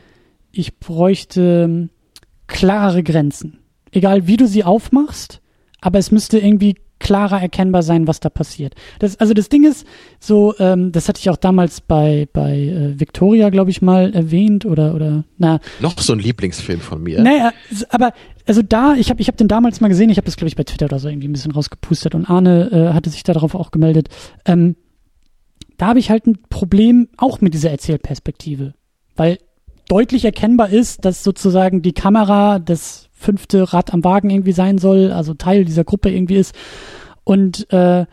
ich bräuchte ähm, klare Grenzen. Egal wie du sie aufmachst, aber es müsste irgendwie klarer erkennbar sein, was da passiert. Das, also das Ding ist, so, ähm, das hatte ich auch damals bei, bei äh, Victoria, glaube ich, mal erwähnt oder, oder, na. Noch so ein Lieblingsfilm von mir. Naja, aber, also da, ich habe ich hab den damals mal gesehen, ich habe das, glaube ich, bei Twitter oder so irgendwie ein bisschen rausgepustet und Arne äh, hatte sich darauf auch gemeldet. Ähm, da habe ich halt ein Problem auch mit dieser Erzählperspektive, weil deutlich erkennbar ist, dass sozusagen die Kamera das fünfte Rad am Wagen irgendwie sein soll, also Teil dieser Gruppe irgendwie ist. Und äh,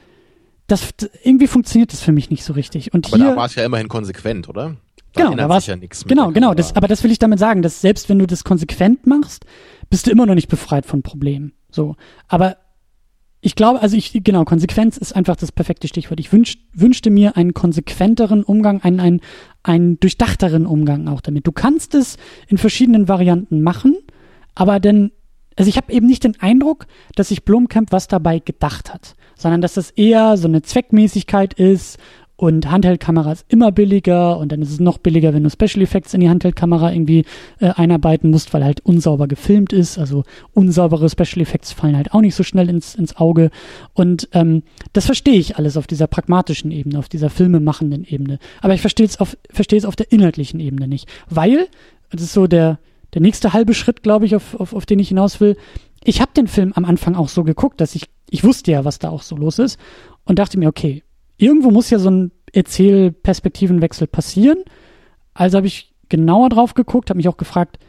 das irgendwie funktioniert das für mich nicht so richtig. Und aber hier, da war es ja immerhin konsequent, oder? Da genau, da war ja nichts. Genau, genau. Das, aber das will ich damit sagen, dass selbst wenn du das konsequent machst, bist du immer noch nicht befreit von Problemen. So, aber ich glaube, also ich, genau, Konsequenz ist einfach das perfekte Stichwort. Ich wünsch, wünschte mir einen konsequenteren Umgang, einen, einen, einen durchdachteren Umgang auch damit. Du kannst es in verschiedenen Varianten machen, aber denn, also ich habe eben nicht den Eindruck, dass sich Blomkamp was dabei gedacht hat, sondern dass das eher so eine Zweckmäßigkeit ist und Handheldkamera ist immer billiger und dann ist es noch billiger, wenn du Special Effects in die Handheldkamera irgendwie äh, einarbeiten musst, weil halt unsauber gefilmt ist. Also unsaubere Special Effects fallen halt auch nicht so schnell ins, ins Auge. Und ähm, das verstehe ich alles auf dieser pragmatischen Ebene, auf dieser filmemachenden Ebene. Aber ich verstehe es auf, verstehe es auf der inhaltlichen Ebene nicht. Weil, das ist so der, der nächste halbe Schritt, glaube ich, auf, auf, auf den ich hinaus will. Ich habe den Film am Anfang auch so geguckt, dass ich, ich wusste ja, was da auch so los ist und dachte mir, okay, irgendwo muss ja so ein Erzählperspektivenwechsel passieren. Also habe ich genauer drauf geguckt, habe mich auch gefragt,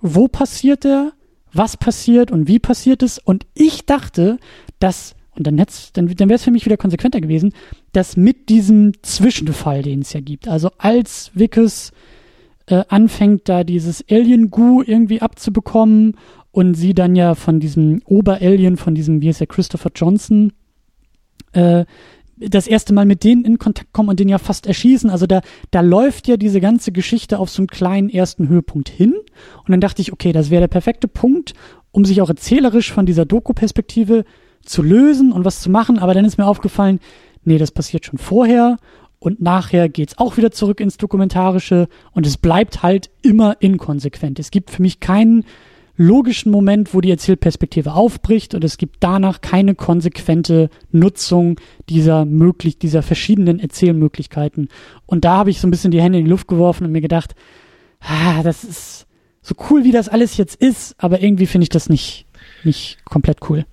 wo passiert der, was passiert und wie passiert es. Und ich dachte, dass, und dann, dann, dann wäre es für mich wieder konsequenter gewesen, dass mit diesem Zwischenfall, den es ja gibt, also als Vickers äh, anfängt, da dieses Alien-Gu irgendwie abzubekommen und sie dann ja von diesem Ober-Alien, von diesem, wie heißt der, Christopher Johnson, äh, das erste Mal mit denen in Kontakt kommen und den ja fast erschießen. Also da, da läuft ja diese ganze Geschichte auf so einen kleinen ersten Höhepunkt hin. Und dann dachte ich, okay, das wäre der perfekte Punkt, um sich auch erzählerisch von dieser Doku-Perspektive zu lösen und was zu machen. Aber dann ist mir aufgefallen, nee, das passiert schon vorher. Und nachher geht's auch wieder zurück ins Dokumentarische und es bleibt halt immer inkonsequent. Es gibt für mich keinen logischen Moment, wo die Erzählperspektive aufbricht und es gibt danach keine konsequente Nutzung dieser möglich, dieser verschiedenen Erzählmöglichkeiten. Und da habe ich so ein bisschen die Hände in die Luft geworfen und mir gedacht, ah, das ist so cool, wie das alles jetzt ist, aber irgendwie finde ich das nicht, nicht komplett cool.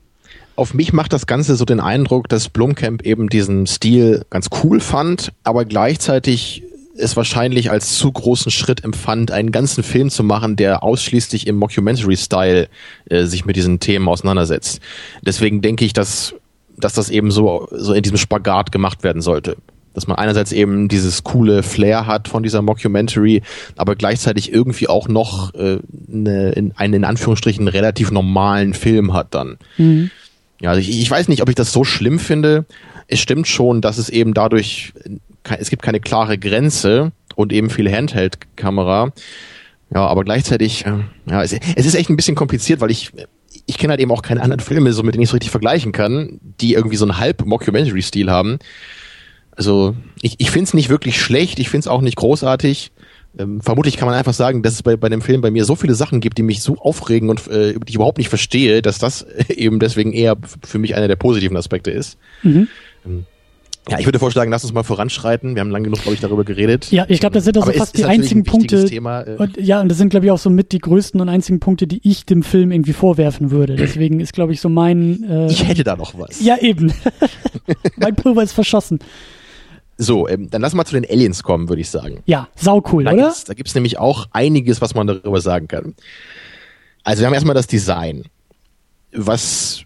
Auf mich macht das Ganze so den Eindruck, dass Blumkamp eben diesen Stil ganz cool fand, aber gleichzeitig es wahrscheinlich als zu großen Schritt empfand, einen ganzen Film zu machen, der ausschließlich im Mockumentary-Style äh, sich mit diesen Themen auseinandersetzt. Deswegen denke ich, dass, dass das eben so, so in diesem Spagat gemacht werden sollte. Dass man einerseits eben dieses coole Flair hat von dieser Mockumentary, aber gleichzeitig irgendwie auch noch äh, eine, in, einen in Anführungsstrichen relativ normalen Film hat dann. Mhm. Ja, also ich, ich weiß nicht, ob ich das so schlimm finde. Es stimmt schon, dass es eben dadurch es gibt keine klare Grenze und eben viel Handheld-Kamera. Ja, aber gleichzeitig, äh, ja, es, es ist echt ein bisschen kompliziert, weil ich ich kenne halt eben auch keine anderen Filme, so mit denen ich so richtig vergleichen kann, die irgendwie so einen halb Mockumentary-Stil haben. Also ich, ich finde es nicht wirklich schlecht, ich finde es auch nicht großartig. Ähm, vermutlich kann man einfach sagen, dass es bei, bei dem Film bei mir so viele Sachen gibt, die mich so aufregen und äh, die ich überhaupt nicht verstehe, dass das eben deswegen eher für mich einer der positiven Aspekte ist. Mhm. Ähm, Ja, ich würde vorschlagen, lass uns mal voranschreiten. Wir haben lange genug, glaube ich, darüber geredet. Ja, ich glaube, das sind auch so fast ist, die einzigen Punkte. Thema, äh und, ja, und das sind, glaube ich, auch so mit die größten und einzigen Punkte, die ich dem Film irgendwie vorwerfen würde. Deswegen ist, glaube ich, so mein. Äh, ich hätte da noch was. Ja, eben. mein Pulver ist verschossen. So, ähm, dann lass mal zu den Aliens kommen, würde ich sagen. Ja, sau cool, da oder? Gibt's, da gibt's nämlich auch einiges, was man darüber sagen kann. Also wir haben erstmal das Design, was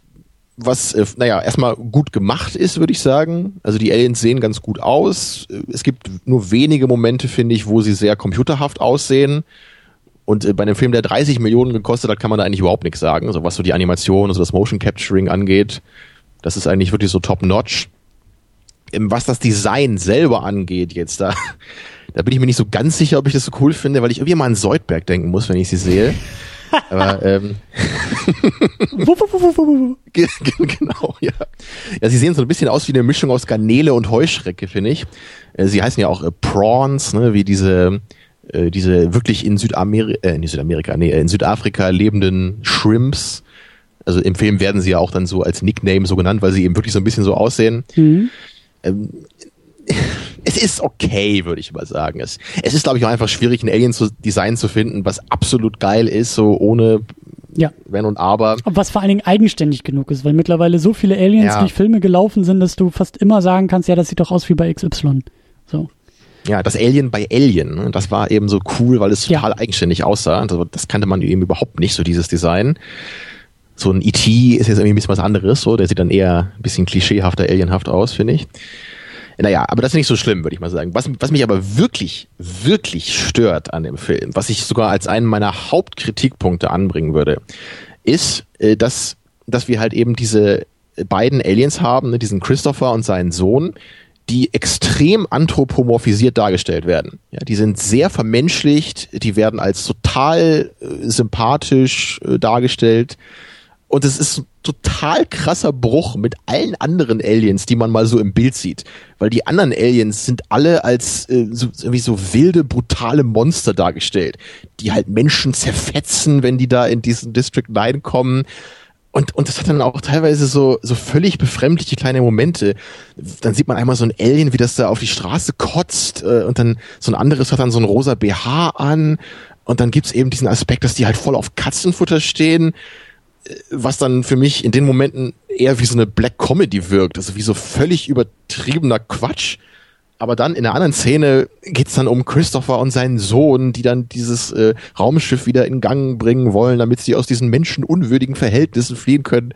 was, äh, naja, erstmal gut gemacht ist, würde ich sagen. Also die Aliens sehen ganz gut aus. Es gibt nur wenige Momente, finde ich, wo sie sehr computerhaft aussehen. Und äh, bei einem Film, der 30 Millionen gekostet hat, kann man da eigentlich überhaupt nichts sagen. So was so die Animation, also das Motion Capturing angeht. Das ist eigentlich wirklich so top-notch. Ähm, was das Design selber angeht jetzt, da, da bin ich mir nicht so ganz sicher, ob ich das so cool finde, weil ich irgendwie mal an Soldberg denken muss, wenn ich sie sehe. Aber ähm, genau, ja. Ja, sie sehen so ein bisschen aus wie eine Mischung aus Garnele und Heuschrecke, finde ich. Äh, sie heißen ja auch äh, Prawns, ne, wie diese äh, diese wirklich in Südamerika, äh, in Südamerika, nee, in Südafrika lebenden Shrimps. Also im Film werden sie ja auch dann so als Nickname so genannt, weil sie eben wirklich so ein bisschen so aussehen. Mhm. Ähm, es ist okay, würde ich mal sagen. Es, es ist, glaube ich, auch einfach schwierig, ein Alien-Design zu finden, was absolut geil ist, so ohne ja. Wenn und Aber. Was vor allen Dingen eigenständig genug ist, weil mittlerweile so viele Aliens ja. durch Filme gelaufen sind, dass du fast immer sagen kannst, ja, das sieht doch aus wie bei XY. So. Ja, das Alien bei Alien, ne, das war eben so cool, weil es total ja. eigenständig aussah. Also das kannte man eben überhaupt nicht, so dieses Design. So ein E.T. ist jetzt irgendwie ein bisschen was anderes, so, der sieht dann eher ein bisschen klischeehafter, alienhaft aus, finde ich. Naja, aber das ist nicht so schlimm, würde ich mal sagen. Was, was mich aber wirklich, wirklich stört an dem Film, was ich sogar als einen meiner Hauptkritikpunkte anbringen würde, ist, äh, dass, dass wir halt eben diese beiden Aliens haben, ne, diesen Christopher und seinen Sohn, die extrem anthropomorphisiert dargestellt werden. Ja, die sind sehr vermenschlicht, die werden als total äh, sympathisch äh, dargestellt. Und es ist ein total krasser Bruch mit allen anderen Aliens, die man mal so im Bild sieht. Weil die anderen Aliens sind alle als äh, so, irgendwie so wilde, brutale Monster dargestellt, die halt Menschen zerfetzen, wenn die da in diesen District 9 kommen. Und, und das hat dann auch teilweise so, so völlig befremdliche kleine Momente. Dann sieht man einmal so ein Alien, wie das da auf die Straße kotzt, äh, und dann so ein anderes hat dann so ein rosa BH an. Und dann gibt's eben diesen Aspekt, dass die halt voll auf Katzenfutter stehen was dann für mich in den Momenten eher wie so eine Black Comedy wirkt, also wie so völlig übertriebener Quatsch. Aber dann in einer anderen Szene geht's dann um Christopher und seinen Sohn, die dann dieses äh, Raumschiff wieder in Gang bringen wollen, damit sie aus diesen menschenunwürdigen Verhältnissen fliehen können.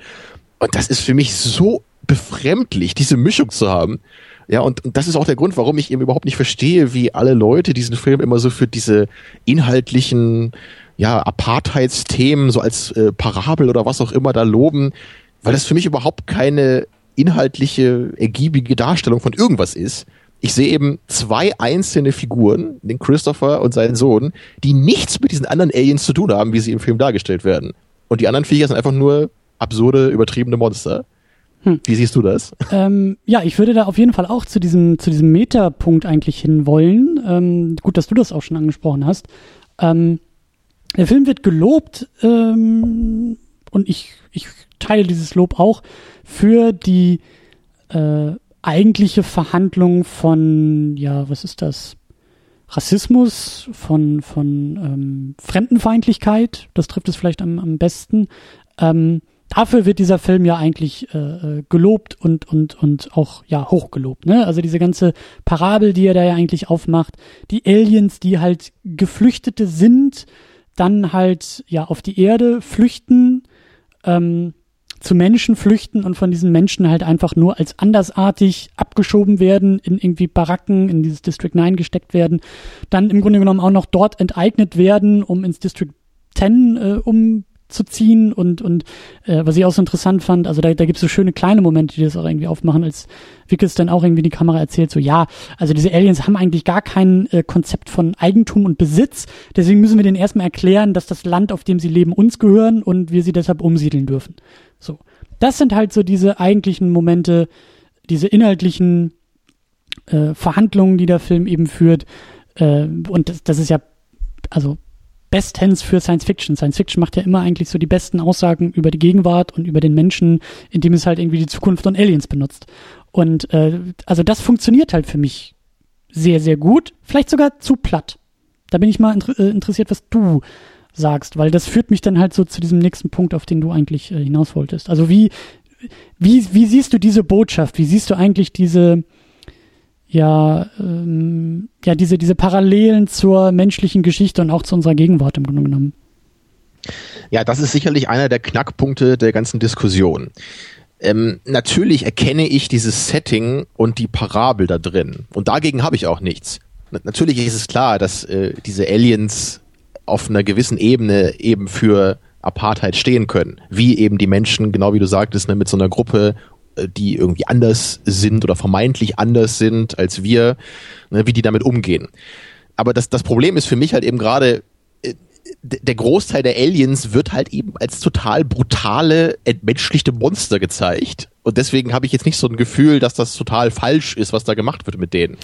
Und das ist für mich so befremdlich, diese Mischung zu haben. Ja, und, und das ist auch der Grund, warum ich eben überhaupt nicht verstehe, wie alle Leute diesen Film immer so für diese inhaltlichen ja, Apartheidsthemen so als äh, Parabel oder was auch immer da loben, weil das für mich überhaupt keine inhaltliche, ergiebige Darstellung von irgendwas ist. Ich sehe eben zwei einzelne Figuren, den Christopher und seinen Sohn, die nichts mit diesen anderen Aliens zu tun haben, wie sie im Film dargestellt werden. Und die anderen Viecher sind einfach nur absurde, übertriebene Monster. Hm. Wie siehst du das? Ähm, ja, ich würde da auf jeden Fall auch zu diesem, zu diesem Metapunkt eigentlich hinwollen. Ähm, gut, dass du das auch schon angesprochen hast. Ähm, der Film wird gelobt ähm, und ich, ich teile dieses Lob auch für die äh, eigentliche Verhandlung von, ja, was ist das? Rassismus, von, von ähm, Fremdenfeindlichkeit, das trifft es vielleicht am, am besten. Ähm, dafür wird dieser Film ja eigentlich äh, äh gelobt und, und, und auch ja hochgelobt. Ne? Also diese ganze Parabel, die er da ja eigentlich aufmacht, die Aliens, die halt Geflüchtete sind, dann halt ja auf die Erde flüchten, ähm, zu Menschen flüchten und von diesen Menschen halt einfach nur als andersartig abgeschoben werden, in irgendwie Baracken, in dieses District 9 gesteckt werden, dann im Grunde genommen auch noch dort enteignet werden, um ins District 10 äh, um zu ziehen und, und äh, was ich auch so interessant fand, also da, da gibt es so schöne kleine Momente, die das auch irgendwie aufmachen, als Vickers dann auch irgendwie die Kamera erzählt, so ja, also diese Aliens haben eigentlich gar kein äh, Konzept von Eigentum und Besitz, deswegen müssen wir denen erstmal erklären, dass das Land, auf dem sie leben, uns gehören und wir sie deshalb umsiedeln dürfen. So. Das sind halt so diese eigentlichen Momente, diese inhaltlichen äh, Verhandlungen, die der Film eben führt. Äh, und das, das ist ja, also bestens für Science Fiction. Science Fiction macht ja immer eigentlich so die besten Aussagen über die Gegenwart und über den Menschen, indem es halt irgendwie die Zukunft und Aliens benutzt. Und äh, also das funktioniert halt für mich sehr, sehr gut. Vielleicht sogar zu platt. Da bin ich mal inter äh, interessiert, was du sagst, weil das führt mich dann halt so zu diesem nächsten Punkt, auf den du eigentlich äh, hinaus wolltest. Also wie, wie, wie siehst du diese Botschaft? Wie siehst du eigentlich diese, ja, ähm, ja, diese, diese Parallelen zur menschlichen Geschichte und auch zu unserer Gegenwart im Grunde genommen? Ja, das ist sicherlich einer der Knackpunkte der ganzen Diskussion. Ähm, natürlich erkenne ich dieses Setting und die Parabel da drin. Und dagegen habe ich auch nichts. Natürlich ist es klar, dass äh, diese Aliens auf einer gewissen Ebene eben für Apartheid stehen können. Wie eben die Menschen, genau wie du sagtest, ne, mit so einer Gruppe, die irgendwie anders sind oder vermeintlich anders sind als wir, ne, wie die damit umgehen. Aber das, das Problem ist für mich halt eben gerade, äh, der Großteil der Aliens wird halt eben als total brutale, entmenschlichte Monster gezeigt. Und deswegen habe ich jetzt nicht so ein Gefühl, dass das total falsch ist, was da gemacht wird mit denen.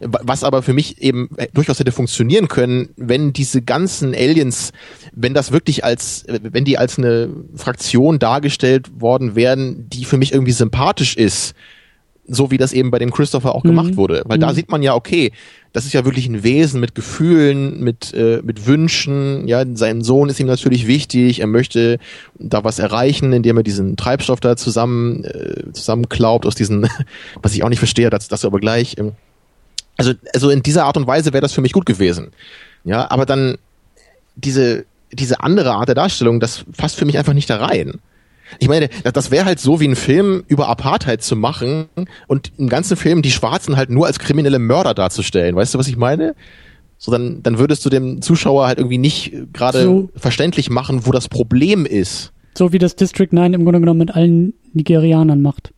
Was aber für mich eben durchaus hätte funktionieren können, wenn diese ganzen Aliens, wenn das wirklich als, wenn die als eine Fraktion dargestellt worden wären, die für mich irgendwie sympathisch ist, so wie das eben bei dem Christopher auch mhm. gemacht wurde. Weil mhm. da sieht man ja, okay, das ist ja wirklich ein Wesen mit Gefühlen, mit, äh, mit Wünschen. Ja, sein Sohn ist ihm natürlich wichtig. Er möchte da was erreichen, indem er diesen Treibstoff da zusammen, äh, zusammenklaubt aus diesen, was ich auch nicht verstehe, das, das aber gleich. Ähm, also, also in dieser Art und Weise wäre das für mich gut gewesen. Ja, aber dann diese, diese andere Art der Darstellung, das fasst für mich einfach nicht da rein. Ich meine, das wäre halt so wie ein Film über Apartheid zu machen und im ganzen Film die Schwarzen halt nur als kriminelle Mörder darzustellen. Weißt du, was ich meine? So, dann, dann würdest du dem Zuschauer halt irgendwie nicht gerade so, verständlich machen, wo das Problem ist. So wie das District 9 im Grunde genommen mit allen Nigerianern macht.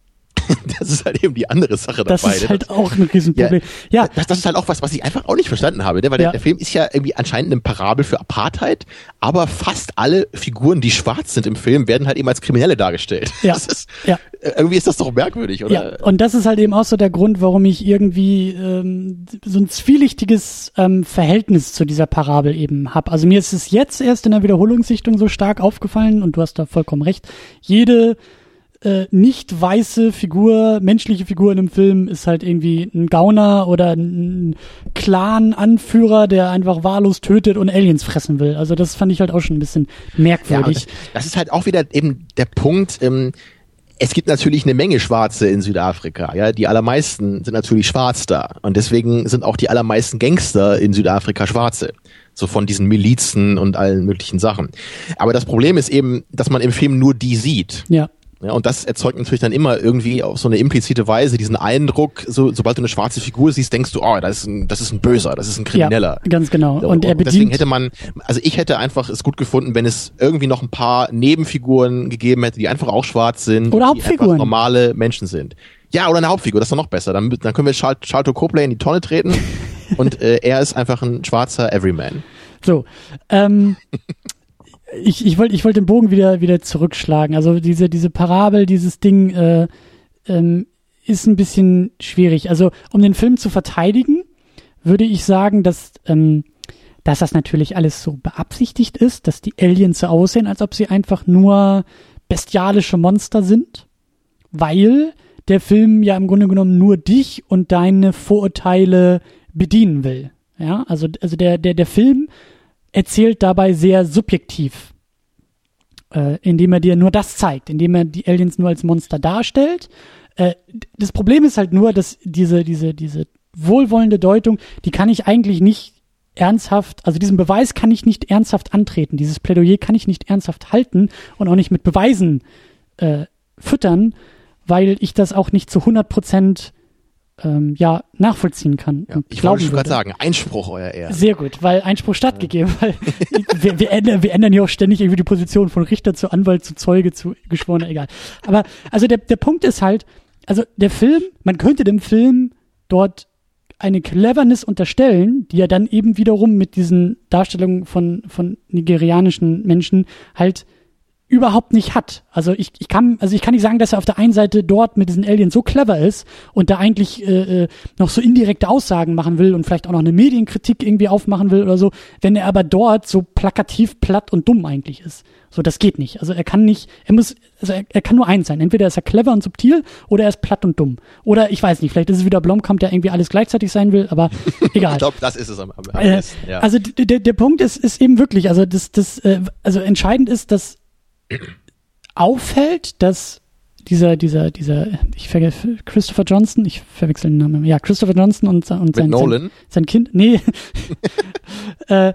das ist halt eben die andere Sache dabei. Das ist ne? halt auch ein Riesenproblem. Ja, ja. Das, das, ist halt auch was, was ich einfach auch nicht verstanden habe, ne? weil ja. der, der, Film ist ja irgendwie anscheinend eine Parabel für Apartheid, aber fast alle Figuren, die schwarz sind im Film, werden halt eben als Kriminelle dargestellt. Ja. Ist, ja. Irgendwie ist das doch merkwürdig, oder? Ja, und das ist halt eben auch so der Grund, warum ich irgendwie ähm, so ein zwielichtiges ähm, Verhältnis zu dieser Parabel eben habe. Also mir ist es jetzt erst in der Wiederholungssichtung so stark aufgefallen und du hast da vollkommen recht. Jede äh, nicht weiße Figur, menschliche Figur in einem Film ist halt irgendwie ein Gauner oder ein Clan-Anführer, der einfach wahllos tötet und Aliens fressen will. Also das fand ich halt auch schon ein bisschen merkwürdig. Ja, das, das, ist halt auch wieder eben der Punkt, ähm, es gibt natürlich eine Menge Schwarze in Südafrika. Ja, die allermeisten sind natürlich schwarz da und deswegen sind auch die allermeisten Gangster in Südafrika Schwarze. So von diesen Milizen und allen möglichen Sachen. Aber das Problem ist eben, dass man im Film nur die sieht. Ja. Ja, und das erzeugt natürlich dann immer irgendwie auf so eine implizite Weise diesen Eindruck, so, sobald du eine schwarze Figur siehst, denkst du, oh, das ist ein, das ist ein Böser, das ist ein Krimineller. Ja, ganz genau. Und, und er bedient deswegen hätte man, also ich hätte einfach es gut gefunden, wenn es irgendwie noch ein paar Nebenfiguren gegeben hätte, die einfach auch schwarz sind. Oder Hauptfiguren. Normale Menschen sind. Ja, oder eine Hauptfigur, das ist doch noch besser. Dann, dann können wir Charlton Copley in die Tonne treten und äh, er ist einfach ein schwarzer Everyman. So, ähm, ich, ich wollte ich wollte den Bogen wieder, wieder zurückschlagen. Also diese, diese Parabel, dieses Ding äh, ähm, ist ein bisschen schwierig. Also um den Film zu verteidigen, würde ich sagen, dass, ähm, dass das natürlich alles so beabsichtigt ist, dass die Aliens so aussehen, als ob sie einfach nur bestialische Monster sind, weil der Film ja im Grunde genommen nur dich und deine Vorurteile bedienen will. Ja, also, also der, der, der Film erzählt dabei sehr subjektiv, äh, indem er dir nur das zeigt, indem er die Aliens nur als Monster darstellt. Äh, das Problem ist halt nur, dass diese, diese, diese wohlwollende Deutung, die kann ich eigentlich nicht ernsthaft, also diesen Beweis kann ich nicht ernsthaft antreten, dieses Plädoyer kann ich nicht ernsthaft halten und auch nicht mit Beweisen äh, füttern, weil ich das auch nicht zu 100 Prozent ähm, ja, nachvollziehen kann. Ja, ich wollte schon gerade sagen, Einspruch euer Ehr. Sehr gut, weil Einspruch stattgegeben, weil wir, wir, ändern, wir ändern ja auch ständig irgendwie die Position von Richter zu Anwalt zu Zeuge zu Geschworener, egal. Aber also der, der Punkt ist halt, also der Film, man könnte dem Film dort eine Cleverness unterstellen, die ja dann eben wiederum mit diesen Darstellungen von, von nigerianischen Menschen halt überhaupt nicht hat. Also ich, ich kann, also ich kann nicht sagen, dass er auf der einen Seite dort mit diesen Aliens so clever ist und da eigentlich äh, äh, noch so indirekte Aussagen machen will und vielleicht auch noch eine Medienkritik irgendwie aufmachen will oder so, wenn er aber dort so plakativ platt und dumm eigentlich ist. So, das geht nicht. Also er kann nicht, er muss, also er, er kann nur eins sein. Entweder ist er clever und subtil oder er ist platt und dumm. Oder ich weiß nicht, vielleicht ist es wieder Blomkamp, der irgendwie alles gleichzeitig sein will, aber egal. ich glaube, das ist es am, am, äh, besten, ja. Also der, der Punkt ist, ist eben wirklich, also das, das, äh, also entscheidend ist, dass auffällt, dass dieser, dieser, dieser, ich vergesse, Christopher Johnson, ich verwechsel den Namen, ja, Christopher Johnson und, und sein, sein, sein, Kind, nee, äh,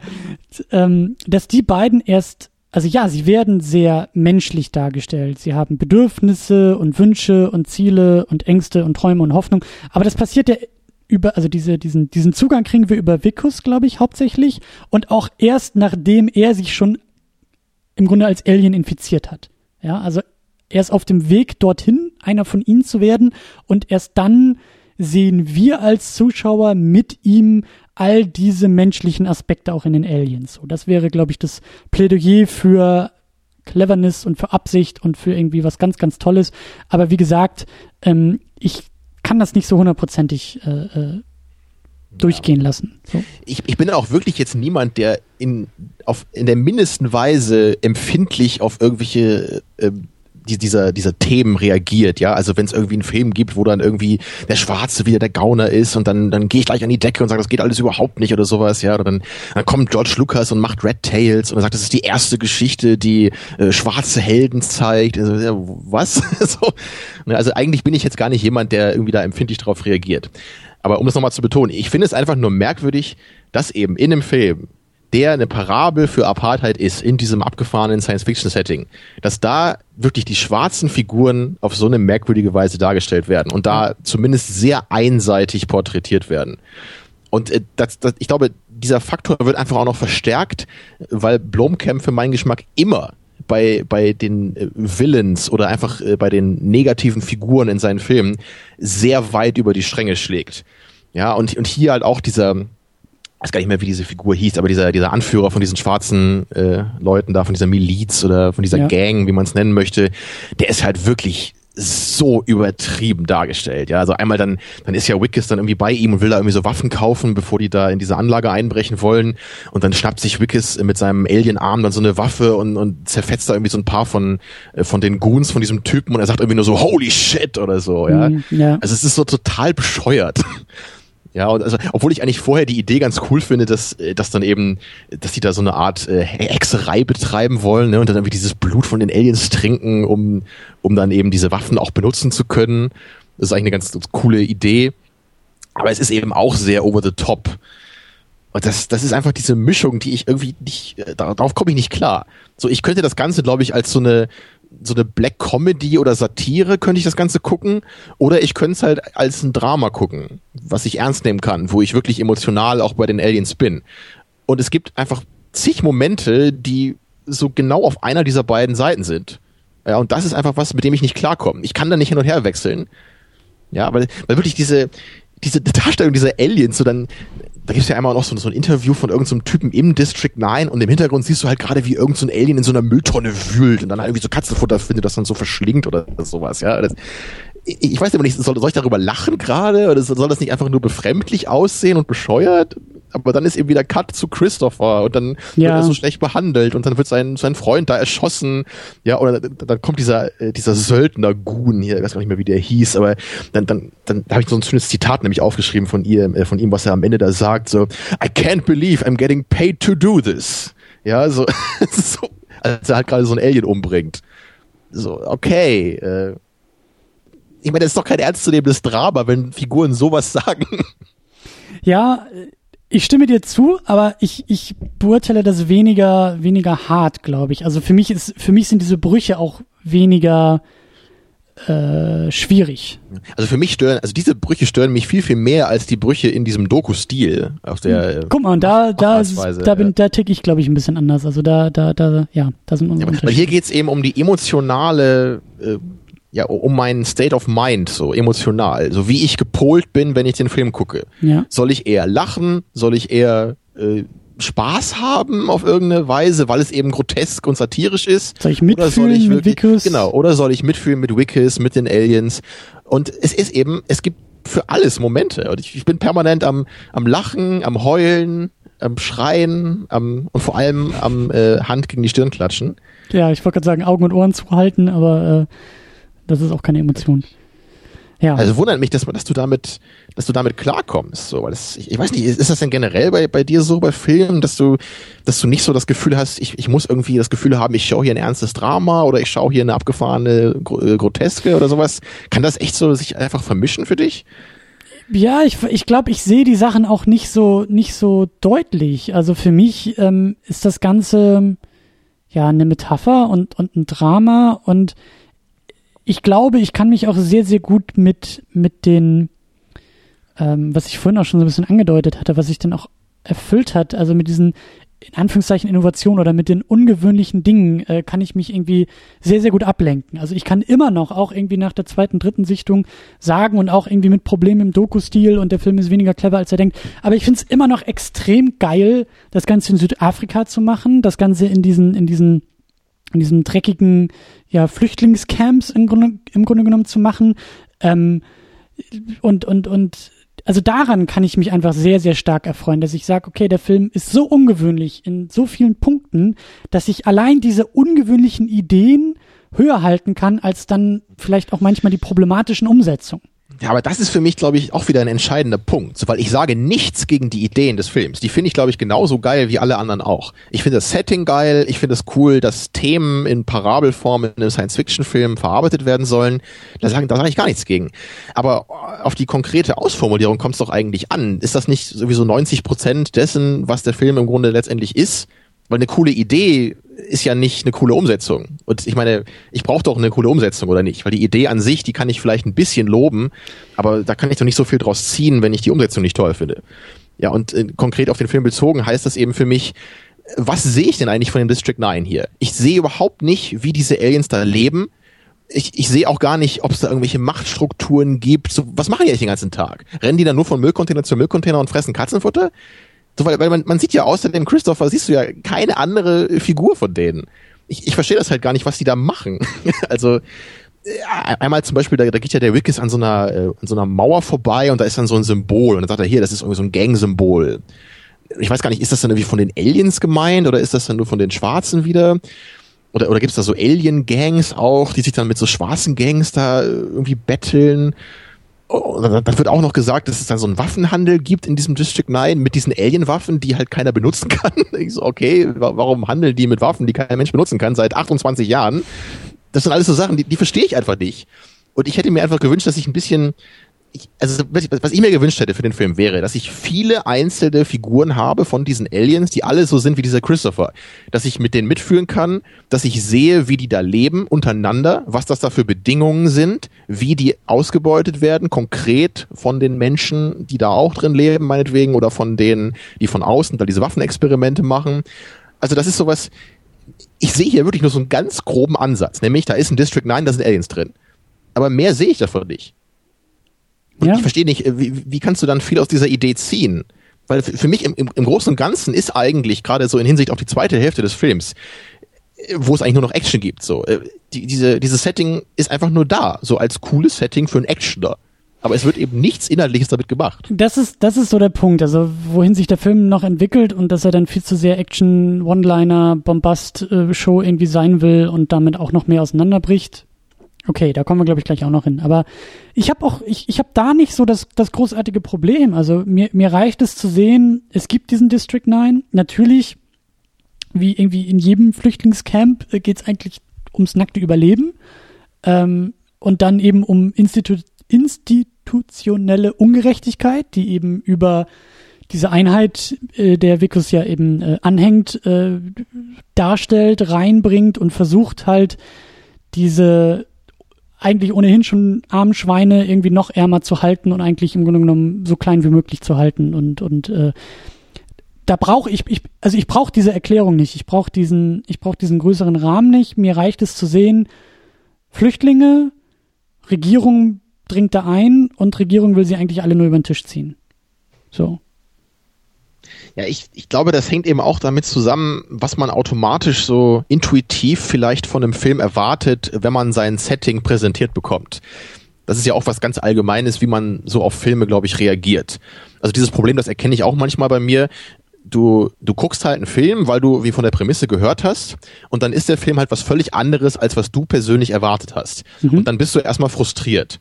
ähm, dass die beiden erst also ja, sie werden sehr menschlich dargestellt. Sie haben Bedürfnisse und Wünsche und Ziele und Ängste und Träume und Hoffnung. Aber das passiert ja über, also diese, diesen, diesen Zugang kriegen wir über Vicus, glaube ich, hauptsächlich. Und auch erst nachdem er sich schon im Grunde als Alien infiziert hat. Ja, also er ist auf dem Weg dorthin, einer von ihnen zu werden. Und erst dann sehen wir als Zuschauer mit ihm all diese menschlichen Aspekte auch in den Aliens. So, das wäre, glaube ich, das Plädoyer für Cleverness und für Absicht und für irgendwie was ganz, ganz Tolles. Aber wie gesagt, ähm, ich kann das nicht so hundertprozentig äh, äh, durchgehen lassen. So. Ich, ich bin auch wirklich jetzt niemand, der in, auf, in der mindesten Weise empfindlich auf irgendwelche äh, die, dieser, dieser Themen reagiert, ja. Also wenn es irgendwie einen Film gibt, wo dann irgendwie der Schwarze wieder der Gauner ist und dann, dann gehe ich gleich an die Decke und sage, das geht alles überhaupt nicht oder sowas, ja. Oder dann, dann kommt George Lucas und macht Red Tails und sagt, das ist die erste Geschichte, die äh, schwarze Helden zeigt. Also, ja, was? so. Also eigentlich bin ich jetzt gar nicht jemand, der irgendwie da empfindlich darauf reagiert. Aber um das nochmal zu betonen, ich finde es einfach nur merkwürdig, dass eben in einem Film der eine Parabel für Apartheid ist in diesem abgefahrenen Science-Fiction-Setting, dass da wirklich die schwarzen Figuren auf so eine merkwürdige Weise dargestellt werden und da zumindest sehr einseitig porträtiert werden. Und äh, das, das, ich glaube, dieser Faktor wird einfach auch noch verstärkt, weil Blomkamp für meinen Geschmack immer bei, bei den äh, Villains oder einfach äh, bei den negativen Figuren in seinen Filmen sehr weit über die Stränge schlägt. Ja, und, und hier halt auch dieser, weiß gar nicht mehr, wie diese Figur hieß, aber dieser, dieser Anführer von diesen schwarzen äh, Leuten da, von dieser Miliz oder von dieser ja. Gang, wie man es nennen möchte, der ist halt wirklich so übertrieben dargestellt. Ja, also einmal dann, dann ist ja Wickes dann irgendwie bei ihm und will da irgendwie so Waffen kaufen, bevor die da in diese Anlage einbrechen wollen. Und dann schnappt sich Wickes mit seinem Alien-Arm dann so eine Waffe und, und zerfetzt da irgendwie so ein paar von, äh, von den Goons von diesem Typen und er sagt irgendwie nur so, holy shit oder so, ja. Mhm, ja. Also es ist so total bescheuert. Ja, und also, obwohl ich eigentlich vorher die Idee ganz cool finde, dass, äh, dass dann eben, dass die da so eine Art äh, Hexerei betreiben wollen, ne, und dann irgendwie dieses Blut von den Aliens trinken, um, um dann eben diese Waffen auch benutzen zu können. Das ist eigentlich eine ganz, ganz coole Idee. Aber es ist eben auch sehr over the top. Und das, das ist einfach diese Mischung, die ich irgendwie nicht, äh, darauf komme ich nicht klar. So, ich könnte das Ganze, glaube ich, als so eine, so eine Black Comedy oder Satire könnte ich das Ganze gucken. Oder ich könnte es halt als ein Drama gucken, was ich ernst nehmen kann, wo ich wirklich emotional auch bei den Aliens bin. Und es gibt einfach zig Momente, die so genau auf einer dieser beiden Seiten sind. Ja, und das ist einfach was, mit dem ich nicht klarkomme. Ich kann da nicht hin und her wechseln. Ja, weil, weil wirklich diese, diese Darstellung dieser Aliens, so dann, da gibt's ja einmal noch so, so ein Interview von irgendeinem so Typen im District 9 und im Hintergrund siehst du halt gerade, wie irgendein so Alien in so einer Mülltonne wühlt und dann halt irgendwie so Katzenfutter findet, das dann so verschlingt oder sowas, ja. Das, ich weiß aber nicht, soll, soll ich darüber lachen gerade oder soll das nicht einfach nur befremdlich aussehen und bescheuert? aber dann ist eben wieder Cut zu Christopher und dann ja. wird er so schlecht behandelt und dann wird sein, sein Freund da erschossen, ja, oder dann kommt dieser, äh, dieser Söldner Goon hier, ich weiß gar nicht mehr, wie der hieß, aber dann, dann, dann habe ich so ein schönes Zitat nämlich aufgeschrieben von ihr, äh, von ihm, was er am Ende da sagt, so, I can't believe I'm getting paid to do this. Ja, so, so als er halt gerade so ein Alien umbringt. So, okay, äh, ich meine, das ist doch kein ernstzunehmendes Drama, wenn Figuren sowas sagen. Ja, ich stimme dir zu, aber ich, ich beurteile das weniger, weniger hart, glaube ich. Also für mich ist, für mich sind diese Brüche auch weniger äh, schwierig. Also für mich stören, also diese Brüche stören mich viel, viel mehr als die Brüche in diesem Doku-Stil. Auf der, Guck mal, da, da, da bin, da tick ich, glaube ich, ein bisschen anders. Also da, da, da, ja, da sind unsere ja, Weil hier geht's eben um die emotionale äh, ja, um meinen State of Mind, so emotional, so wie ich gepolt bin, wenn ich den Film gucke. Ja. Soll ich eher lachen? Soll ich eher äh, Spaß haben auf irgendeine Weise, weil es eben grotesk und satirisch ist? Soll ich mitfühlen oder soll ich mit Wickes? Genau, oder soll ich mitfühlen mit Wickes, mit den Aliens? Und es ist eben, es gibt für alles Momente. Und ich, ich bin permanent am, am Lachen, am Heulen, am Schreien am, und vor allem am äh, Hand gegen die Stirn klatschen. Ja, ich wollte gerade sagen, Augen und Ohren zuhalten, aber äh, das ist auch keine Emotion. Ja. Also wundert mich, dass, dass du damit, dass du damit klarkommst. So, weil das, ich, ich weiß nicht, ist das denn generell bei, bei dir so bei Filmen, dass du, dass du nicht so das Gefühl hast, ich, ich muss irgendwie das Gefühl haben, ich schaue hier ein ernstes Drama oder ich schaue hier eine abgefahrene äh, Groteske oder sowas. Kann das echt so sich einfach vermischen für dich? Ja, ich, ich glaube, ich sehe die Sachen auch nicht so, nicht so deutlich. Also für mich ähm, ist das Ganze ja eine Metapher und, und ein Drama und ich glaube, ich kann mich auch sehr, sehr gut mit, mit den, ähm, was ich vorhin auch schon so ein bisschen angedeutet hatte, was sich dann auch erfüllt hat, also mit diesen in Anführungszeichen Innovation oder mit den ungewöhnlichen Dingen äh, kann ich mich irgendwie sehr, sehr gut ablenken. Also ich kann immer noch, auch irgendwie nach der zweiten, dritten Sichtung sagen und auch irgendwie mit Problemen im Doku-Stil und der Film ist weniger clever, als er denkt. Aber ich finde es immer noch extrem geil, das Ganze in Südafrika zu machen, das Ganze in diesen, in diesen in diesen dreckigen ja, Flüchtlingscamps im Grunde, im Grunde genommen zu machen. Ähm, und, und, und also daran kann ich mich einfach sehr, sehr stark erfreuen, dass ich sage, okay, der Film ist so ungewöhnlich in so vielen Punkten, dass ich allein diese ungewöhnlichen Ideen höher halten kann, als dann vielleicht auch manchmal die problematischen Umsetzungen. Ja, aber das ist für mich, glaube ich, auch wieder ein entscheidender Punkt, weil ich sage nichts gegen die Ideen des Films. Die finde ich, glaube ich, genauso geil wie alle anderen auch. Ich finde das Setting geil, ich finde es cool, dass Themen in Parabelform in einem Science-Fiction-Film verarbeitet werden sollen. Da sage da sag ich gar nichts gegen. Aber auf die konkrete Ausformulierung kommt es doch eigentlich an. Ist das nicht sowieso 90 Prozent dessen, was der Film im Grunde letztendlich ist? Weil eine coole Idee ist ja nicht eine coole Umsetzung. Und ich meine, ich brauche doch eine coole Umsetzung, oder nicht? Weil die Idee an sich, die kann ich vielleicht ein bisschen loben, aber da kann ich doch nicht so viel draus ziehen, wenn ich die Umsetzung nicht toll finde. Ja, und äh, konkret auf den Film bezogen heißt das eben für mich, was sehe ich denn eigentlich von dem District 9 hier? Ich sehe überhaupt nicht, wie diese Aliens da leben. Ich, ich sehe auch gar nicht, ob es da irgendwelche Machtstrukturen gibt. So, was machen die eigentlich den ganzen Tag? Rennen die dann nur von Müllcontainer zu Müllcontainer und fressen Katzenfutter? So, weil, weil man, man sieht ja außerdem Christopher, siehst du ja keine andere Figur von denen. Ich, ich verstehe das halt gar nicht, was die da machen. also äh, einmal zum Beispiel, da, da geht ja der Wickes an so einer äh, an so einer Mauer vorbei und da ist dann so ein Symbol und dann sagt er hier, das ist irgendwie so ein Gang-Symbol. Ich weiß gar nicht, ist das dann irgendwie von den Aliens gemeint oder ist das dann nur von den Schwarzen wieder? Oder, oder gibt es da so Alien-Gangs auch, die sich dann mit so schwarzen Gangs da irgendwie betteln? Oh, dann wird auch noch gesagt, dass es dann so einen Waffenhandel gibt in diesem District 9 mit diesen Alien-Waffen, die halt keiner benutzen kann. Ich so, okay, warum handeln die mit Waffen, die kein Mensch benutzen kann seit 28 Jahren? Das sind alles so Sachen, die, die verstehe ich einfach nicht. Und ich hätte mir einfach gewünscht, dass ich ein bisschen ich, also was ich mir gewünscht hätte für den Film wäre, dass ich viele einzelne Figuren habe von diesen Aliens, die alle so sind wie dieser Christopher, dass ich mit denen mitfühlen kann, dass ich sehe, wie die da leben untereinander, was das da für Bedingungen sind, wie die ausgebeutet werden, konkret von den Menschen, die da auch drin leben, meinetwegen, oder von denen, die von außen da diese Waffenexperimente machen. Also das ist sowas, ich sehe hier wirklich nur so einen ganz groben Ansatz, nämlich da ist ein District 9, da sind Aliens drin. Aber mehr sehe ich davon nicht. Und ja. ich verstehe nicht, äh, wie, wie kannst du dann viel aus dieser Idee ziehen? Weil für mich im, im, im Großen und Ganzen ist eigentlich, gerade so in Hinsicht auf die zweite Hälfte des Films, äh, wo es eigentlich nur noch Action gibt, so, äh, die, diese, dieses Setting ist einfach nur da, so als cooles Setting für einen Actioner. Aber es wird eben nichts Inhaltliches damit gemacht. Das ist, das ist so der Punkt, also wohin sich der Film noch entwickelt und dass er dann viel zu sehr Action, One-Liner, Bombast-Show irgendwie sein will und damit auch noch mehr auseinanderbricht. Okay, da kommen wir, glaube ich, gleich auch noch hin. Aber ich habe auch, ich, ich habe da nicht so das, das großartige Problem. Also mir, mir reicht es zu sehen, es gibt diesen District 9. Natürlich, wie irgendwie in jedem Flüchtlingscamp, äh, geht es eigentlich ums nackte Überleben. Ähm, und dann eben um Institu institutionelle Ungerechtigkeit, die eben über diese Einheit, äh, der Vicus ja eben äh, anhängt, äh, darstellt, reinbringt und versucht halt diese eigentlich ohnehin schon armen Schweine irgendwie noch ärmer zu halten und eigentlich im Grunde genommen so klein wie möglich zu halten. Und und äh, da brauche ich, ich also ich brauche diese Erklärung nicht. Ich brauche diesen ich brauche diesen größeren Rahmen nicht. Mir reicht es zu sehen Flüchtlinge Regierung dringt da ein und Regierung will sie eigentlich alle nur über den Tisch ziehen. So Ja, ich, ich glaube, das hängt eben auch damit zusammen, was man automatisch so intuitiv vielleicht von einem Film erwartet, wenn man sein Setting präsentiert bekommt. Das ist ja auch was ganz Allgemeines, wie man so auf Filme, glaube ich, reagiert. Also dieses Problem, das erkenne ich auch manchmal bei mir. Du, du guckst halt einen Film, weil du wie von der Prämisse gehört hast, und dann ist der Film halt was völlig anderes, als was du persönlich erwartet hast. Mhm. Und dann bist du erstmal frustriert.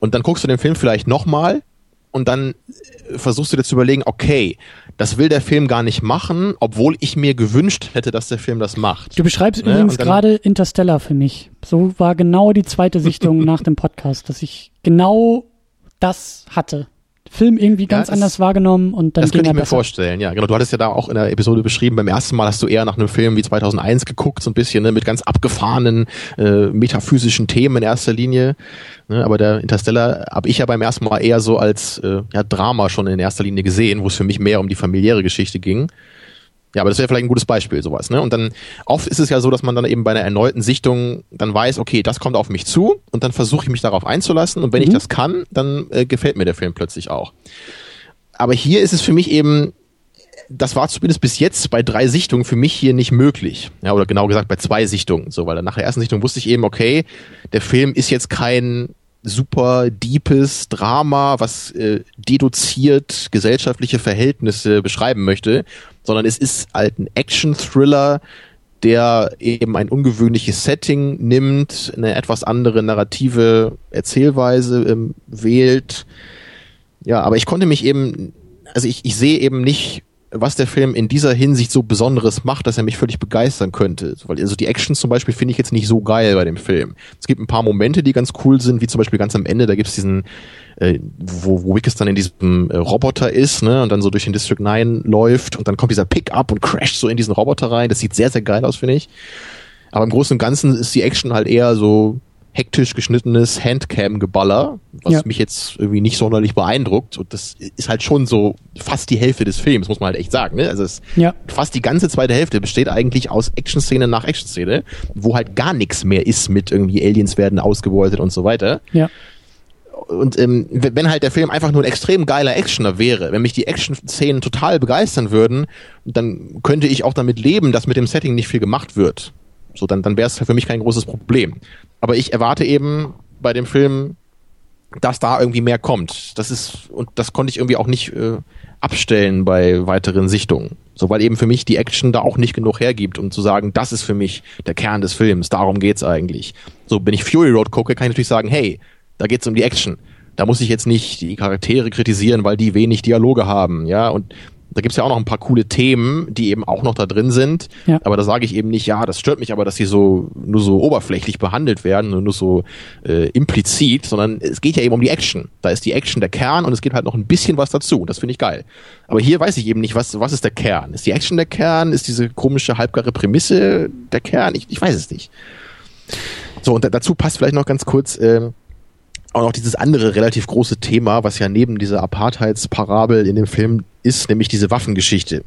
Und dann guckst du den Film vielleicht nochmal und dann versuchst du dir zu überlegen, okay, das will der Film gar nicht machen, obwohl ich mir gewünscht hätte, dass der Film das macht. Du beschreibst ne? übrigens gerade Interstellar für mich. So war genau die zweite Sichtung nach dem Podcast, dass ich genau das hatte. Film irgendwie ganz ja, anders wahrgenommen und dann Das könnte ich mir besser. vorstellen, ja. Genau, du hattest ja da auch in der Episode beschrieben, beim ersten Mal hast du eher nach einem Film wie 2001 geguckt, so ein bisschen ne, mit ganz abgefahrenen äh, metaphysischen Themen in erster Linie. Ne, aber der Interstellar habe ich ja beim ersten Mal eher so als äh, ja, Drama schon in erster Linie gesehen, wo es für mich mehr um die familiäre Geschichte ging. Ja, aber das wäre vielleicht ein gutes Beispiel, sowas. Ne? Und dann oft ist es ja so, dass man dann eben bei einer erneuten Sichtung dann weiß, okay, das kommt auf mich zu und dann versuche ich mich darauf einzulassen und wenn mhm. ich das kann, dann äh, gefällt mir der Film plötzlich auch. Aber hier ist es für mich eben, das war zumindest bis jetzt bei drei Sichtungen für mich hier nicht möglich. Ja, oder genau gesagt bei zwei Sichtungen. So, weil nach der ersten Sichtung wusste ich eben, okay, der Film ist jetzt kein super deepes Drama, was äh, deduziert gesellschaftliche Verhältnisse beschreiben möchte, sondern es ist halt ein Action-Thriller, der eben ein ungewöhnliches Setting nimmt, eine etwas andere narrative Erzählweise ähm, wählt. Ja, aber ich konnte mich eben, also ich, ich sehe eben nicht was der Film in dieser Hinsicht so Besonderes macht, dass er mich völlig begeistern könnte. Weil also die Action zum Beispiel finde ich jetzt nicht so geil bei dem Film. Es gibt ein paar Momente, die ganz cool sind, wie zum Beispiel ganz am Ende, da gibt es diesen, äh, wo, wo Wickes dann in diesem äh, Roboter ist, ne, und dann so durch den District 9 läuft und dann kommt dieser Pickup und crasht so in diesen Roboter rein. Das sieht sehr, sehr geil aus, finde ich. Aber im Großen und Ganzen ist die Action halt eher so hektisch geschnittenes Handcam-Geballer, was ja. mich jetzt irgendwie nicht sonderlich beeindruckt. Und das ist halt schon so fast die Hälfte des Films, muss man halt echt sagen. Ne? Also es ja. fast die ganze zweite Hälfte besteht eigentlich aus Action-Szene nach Action-Szene, wo halt gar nichts mehr ist mit irgendwie Aliens werden ausgebeutet und so weiter. Ja. Und ähm, wenn halt der Film einfach nur ein extrem geiler Actioner wäre, wenn mich die Action-Szenen total begeistern würden, dann könnte ich auch damit leben, dass mit dem Setting nicht viel gemacht wird. So, dann, dann wäre es für mich kein großes Problem. Aber ich erwarte eben bei dem Film, dass da irgendwie mehr kommt. Das ist, und das konnte ich irgendwie auch nicht äh, abstellen bei weiteren Sichtungen. So, weil eben für mich die Action da auch nicht genug hergibt, um zu sagen, das ist für mich der Kern des Films, darum geht's eigentlich. So, wenn ich Fury Road gucke, kann ich natürlich sagen, hey, da geht's um die Action. Da muss ich jetzt nicht die Charaktere kritisieren, weil die wenig Dialoge haben, ja, und da gibt's ja auch noch ein paar coole Themen, die eben auch noch da drin sind. Ja. Aber da sage ich eben nicht, ja, das stört mich aber, dass sie so nur so oberflächlich behandelt werden und nur so äh, implizit, sondern es geht ja eben um die Action. Da ist die Action der Kern und es gibt halt noch ein bisschen was dazu. Das finde ich geil. Aber hier weiß ich eben nicht, was, was ist der Kern? Ist die Action der Kern? Ist diese komische halbgare Prämisse der Kern? Ich, ich weiß es nicht. So, und dazu passt vielleicht noch ganz kurz, äh, auch noch dieses andere relativ große Thema, was ja neben dieser Apartheidsparabel in dem Film ist, nämlich diese Waffengeschichte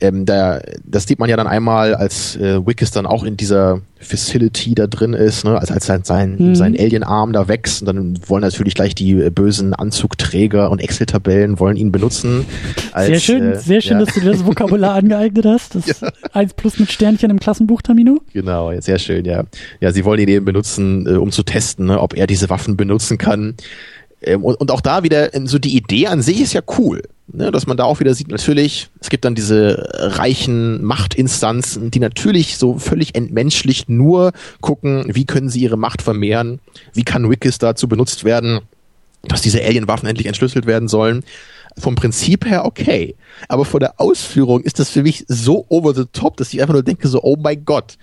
ähm, da, das sieht man ja dann einmal, als äh, Wickes dann auch in dieser Facility da drin ist, ne? als, als sein, sein, mhm. sein Alien-Arm da wächst und dann wollen natürlich gleich die äh, bösen Anzugträger und Excel-Tabellen wollen ihn benutzen. Als, sehr schön, äh, sehr schön, ja. dass du dir das Vokabular angeeignet hast. Das ja. eins plus mit Sternchen im Klassenbuch, Tamino. Genau, sehr schön, ja. Ja, sie wollen ihn eben benutzen, äh, um zu testen, ne? ob er diese Waffen benutzen kann. Ähm, und, und auch da wieder, ähm, so die Idee an sich ist ja cool. Ne, dass man da auch wieder sieht, natürlich, es gibt dann diese reichen Machtinstanzen, die natürlich so völlig entmenschlicht nur gucken, wie können sie ihre Macht vermehren, wie kann Wikis dazu benutzt werden, dass diese Alienwaffen endlich entschlüsselt werden sollen. Vom Prinzip her okay, aber vor der Ausführung ist das für mich so over the top, dass ich einfach nur denke so, oh mein Gott.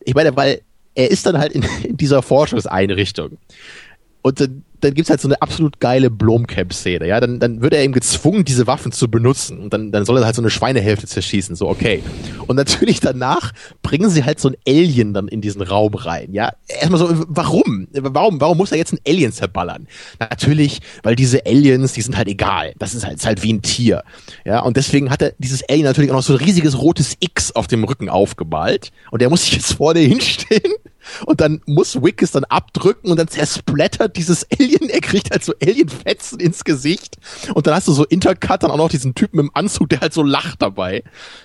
Ich meine, weil er ist dann halt in, in dieser Forschungseinrichtung und dann dann gibt's halt so eine absolut geile Blomkamp-Szene, ja, dann, dann wird er eben gezwungen, diese Waffen zu benutzen und dann, dann soll er halt so eine Schweinehälfte zerschießen, so okay. Und natürlich danach bringen sie halt so ein Alien dann in diesen Raum rein, ja. Erstmal so, warum? Warum, warum muss er jetzt ein Alien zerballern? Natürlich, weil diese Aliens, die sind halt egal. Das ist halt, ist halt wie ein Tier, ja. Und deswegen hat er dieses Alien natürlich auch noch so ein riesiges rotes X auf dem Rücken aufgemalt und der muss sich jetzt vorne hinstehen und dann muss Wick es dann abdrücken und dann zersplattert dieses Alien er kriegt halt so Alien-Fetzen ins Gesicht und dann hast du so Intercut dann auch noch diesen Typen im Anzug, der halt so lacht dabei.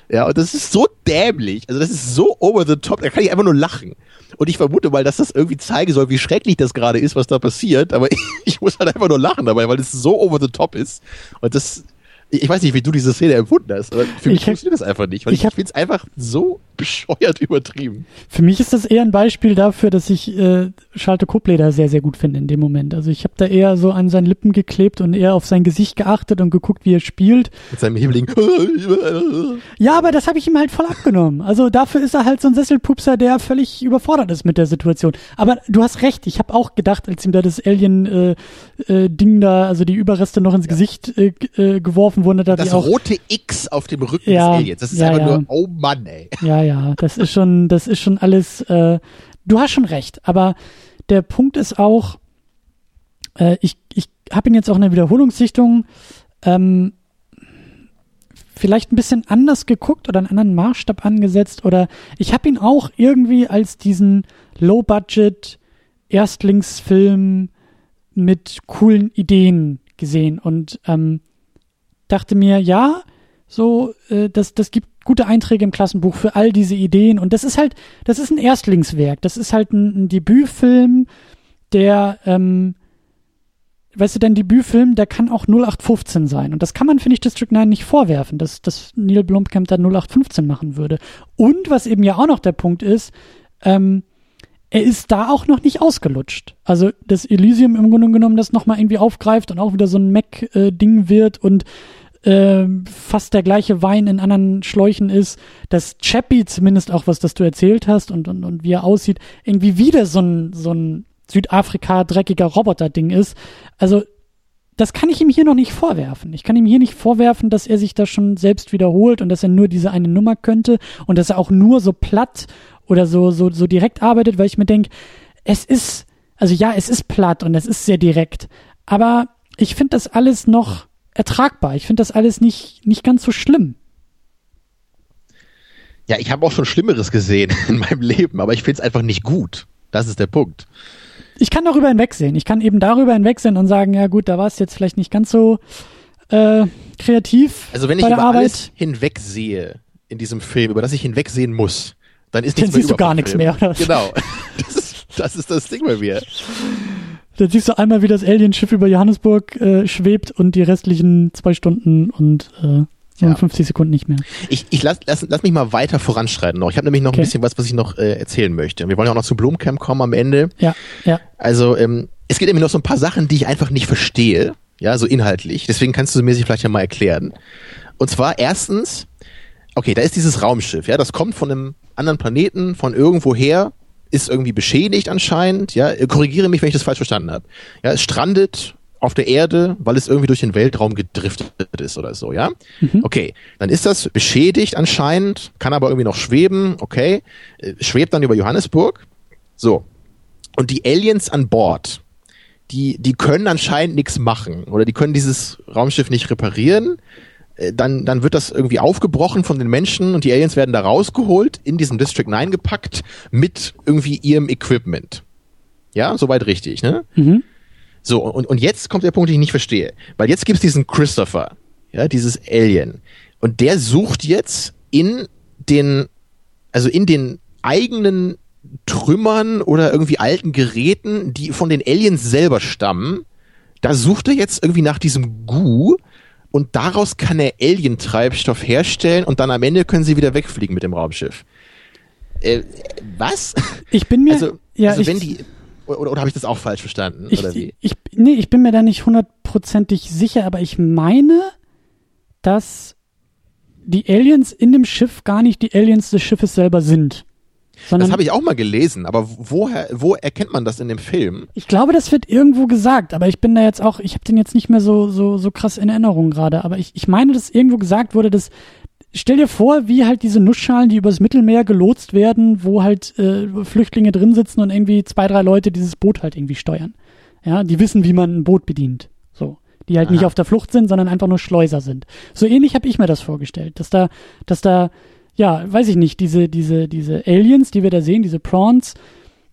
Ja, und das ist so dämlich, also das ist so over the top, da kann ich einfach nur lachen. Und ich vermute mal, dass das irgendwie zeigen soll, wie schrecklich das gerade ist, was da passiert, aber ich, ich muss halt einfach nur lachen dabei, weil es so over the top ist. Und das, ich weiß nicht, wie du diese Szene empfunden hast, aber für mich funktioniert das einfach nicht, weil ich, ich finde es einfach so bescheuert übertrieben. Für mich ist das eher ein Beispiel dafür, dass ich äh, Schalte Kobleder sehr, sehr gut finde in dem Moment. Also ich habe da eher so an seinen Lippen geklebt und eher auf sein Gesicht geachtet und geguckt, wie er spielt. Mit seinem Hebeligen. ja, aber das habe ich ihm halt voll abgenommen. Also dafür ist er halt so ein Sesselpupser, der völlig überfordert ist mit der Situation. Aber du hast recht, ich habe auch gedacht, als ihm da das Alien-Ding äh, äh, da, also die Überreste noch ins ja. Gesicht äh, äh, geworfen wurden. Da das auch, rote X auf dem Rücken ja, des Aliens. Das ist ja, einfach ja. nur, oh Mann, ey. Ja, ja, das ist schon, das ist schon alles, äh, du hast schon recht, aber der Punkt ist auch, äh, ich, ich habe ihn jetzt auch in der Wiederholungssichtung ähm, vielleicht ein bisschen anders geguckt oder einen anderen Maßstab angesetzt oder ich habe ihn auch irgendwie als diesen Low-Budget Erstlingsfilm mit coolen Ideen gesehen und ähm, dachte mir, ja, so, äh, das, das gibt gute Einträge im Klassenbuch für all diese Ideen. Und das ist halt, das ist ein Erstlingswerk. Das ist halt ein, ein Debütfilm, der, ähm, weißt du, dein Debütfilm, der kann auch 0815 sein. Und das kann man, finde ich, District 9 nicht vorwerfen, dass, dass Neil Blomkamp da 0815 machen würde. Und was eben ja auch noch der Punkt ist, ähm, er ist da auch noch nicht ausgelutscht. Also, dass Elysium im Grunde genommen das nochmal irgendwie aufgreift und auch wieder so ein Mac-Ding äh, wird und äh, fast der gleiche Wein in anderen Schläuchen ist, dass Chappie zumindest auch, was das du erzählt hast und, und, und wie er aussieht, irgendwie wieder so ein, so ein Südafrika dreckiger Roboter-Ding ist. Also, das kann ich ihm hier noch nicht vorwerfen. Ich kann ihm hier nicht vorwerfen, dass er sich da schon selbst wiederholt und dass er nur diese eine Nummer könnte und dass er auch nur so platt oder so, so, so direkt arbeitet, weil ich mir denke, es ist, also ja, es ist platt und es ist sehr direkt, aber ich finde das alles noch ertragbar. Ich finde das alles nicht, nicht ganz so schlimm. Ja, ich habe auch schon Schlimmeres gesehen in meinem Leben, aber ich finde es einfach nicht gut. Das ist der Punkt. Ich kann darüber hinwegsehen. Ich kann eben darüber hinwegsehen und sagen, ja gut, da war es jetzt vielleicht nicht ganz so äh, kreativ. Also wenn ich über Arbeit. alles hinwegsehe in diesem Film, über das ich hinwegsehen muss, dann ist nichts dann siehst du gar nichts mehr. Oder? Genau. Das ist, das ist das Ding bei mir. Dann siehst du einmal, wie das Alien-Schiff über Johannesburg äh, schwebt und die restlichen zwei Stunden und äh, ja. 50 Sekunden nicht mehr. Ich, ich lass, lass, lass mich mal weiter voranschreiten noch. Ich habe nämlich noch okay. ein bisschen was, was ich noch äh, erzählen möchte. Wir wollen ja auch noch zu Blomcamp kommen am Ende. Ja, ja. Also ähm, es gibt nämlich noch so ein paar Sachen, die ich einfach nicht verstehe. Ja, so inhaltlich. Deswegen kannst du mir sie vielleicht ja mal erklären. Und zwar erstens, okay, da ist dieses Raumschiff, ja, das kommt von einem anderen Planeten, von irgendwoher, ist irgendwie beschädigt anscheinend, ja, korrigiere mich, wenn ich das falsch verstanden habe. Ja, es strandet auf der Erde, weil es irgendwie durch den Weltraum gedriftet ist oder so, ja? Mhm. Okay, dann ist das beschädigt anscheinend, kann aber irgendwie noch schweben, okay, äh, schwebt dann über Johannesburg. So. Und die Aliens an Bord, die, die können anscheinend nichts machen oder die können dieses Raumschiff nicht reparieren äh, dann, dann wird das irgendwie aufgebrochen von den Menschen und die Aliens werden da rausgeholt, in diesen District 9 gepackt mit irgendwie ihrem Equipment. Ja, soweit richtig, ne? Mhm. So, und, und jetzt kommt der Punkt, den ich nicht verstehe. Weil jetzt gibt's diesen Christopher, ja, dieses Alien. Und der sucht jetzt in den, also in den eigenen Trümmern oder irgendwie alten Geräten, die von den Aliens selber stammen, da sucht er jetzt irgendwie nach diesem Gu, und daraus kann er Alien-Treibstoff herstellen und dann am Ende können sie wieder wegfliegen mit dem Raumschiff. Äh, was? Ich bin mir, also, ja, also ich, wenn die, oder, oder habe ich das auch falsch verstanden? Ich, oder wie? Ich, nee, ich bin mir da nicht hundertprozentig sicher, aber ich meine, dass die Aliens in dem Schiff gar nicht die Aliens des Schiffes selber sind. Sondern, das habe ich auch mal gelesen, aber woher, wo erkennt man das in dem Film? Ich glaube, das wird irgendwo gesagt, aber ich bin da jetzt auch, ich habe den jetzt nicht mehr so, so, so krass in Erinnerung gerade, aber ich, ich meine, dass irgendwo gesagt wurde, dass stell dir vor, wie halt diese Nussschalen, die übers Mittelmeer gelotst werden, wo halt äh, Flüchtlinge drin sitzen und irgendwie zwei, drei Leute dieses Boot halt irgendwie steuern. Ja, die wissen, wie man ein Boot bedient. So. Die halt Aha. nicht auf der Flucht sind, sondern einfach nur Schleuser sind. So ähnlich habe ich mir das vorgestellt, dass da, dass da ja, weiß ich nicht, diese, diese, diese Aliens, die wir da sehen, diese Prawns,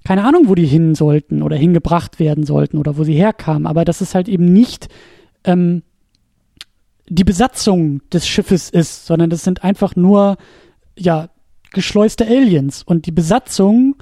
keine Ahnung, wo die hin sollten oder hingebracht werden sollten oder wo sie herkamen, aber dass es halt eben nicht ähm, die Besatzung des Schiffes ist, sondern das sind einfach nur, ja, geschleuste Aliens. Und die Besatzung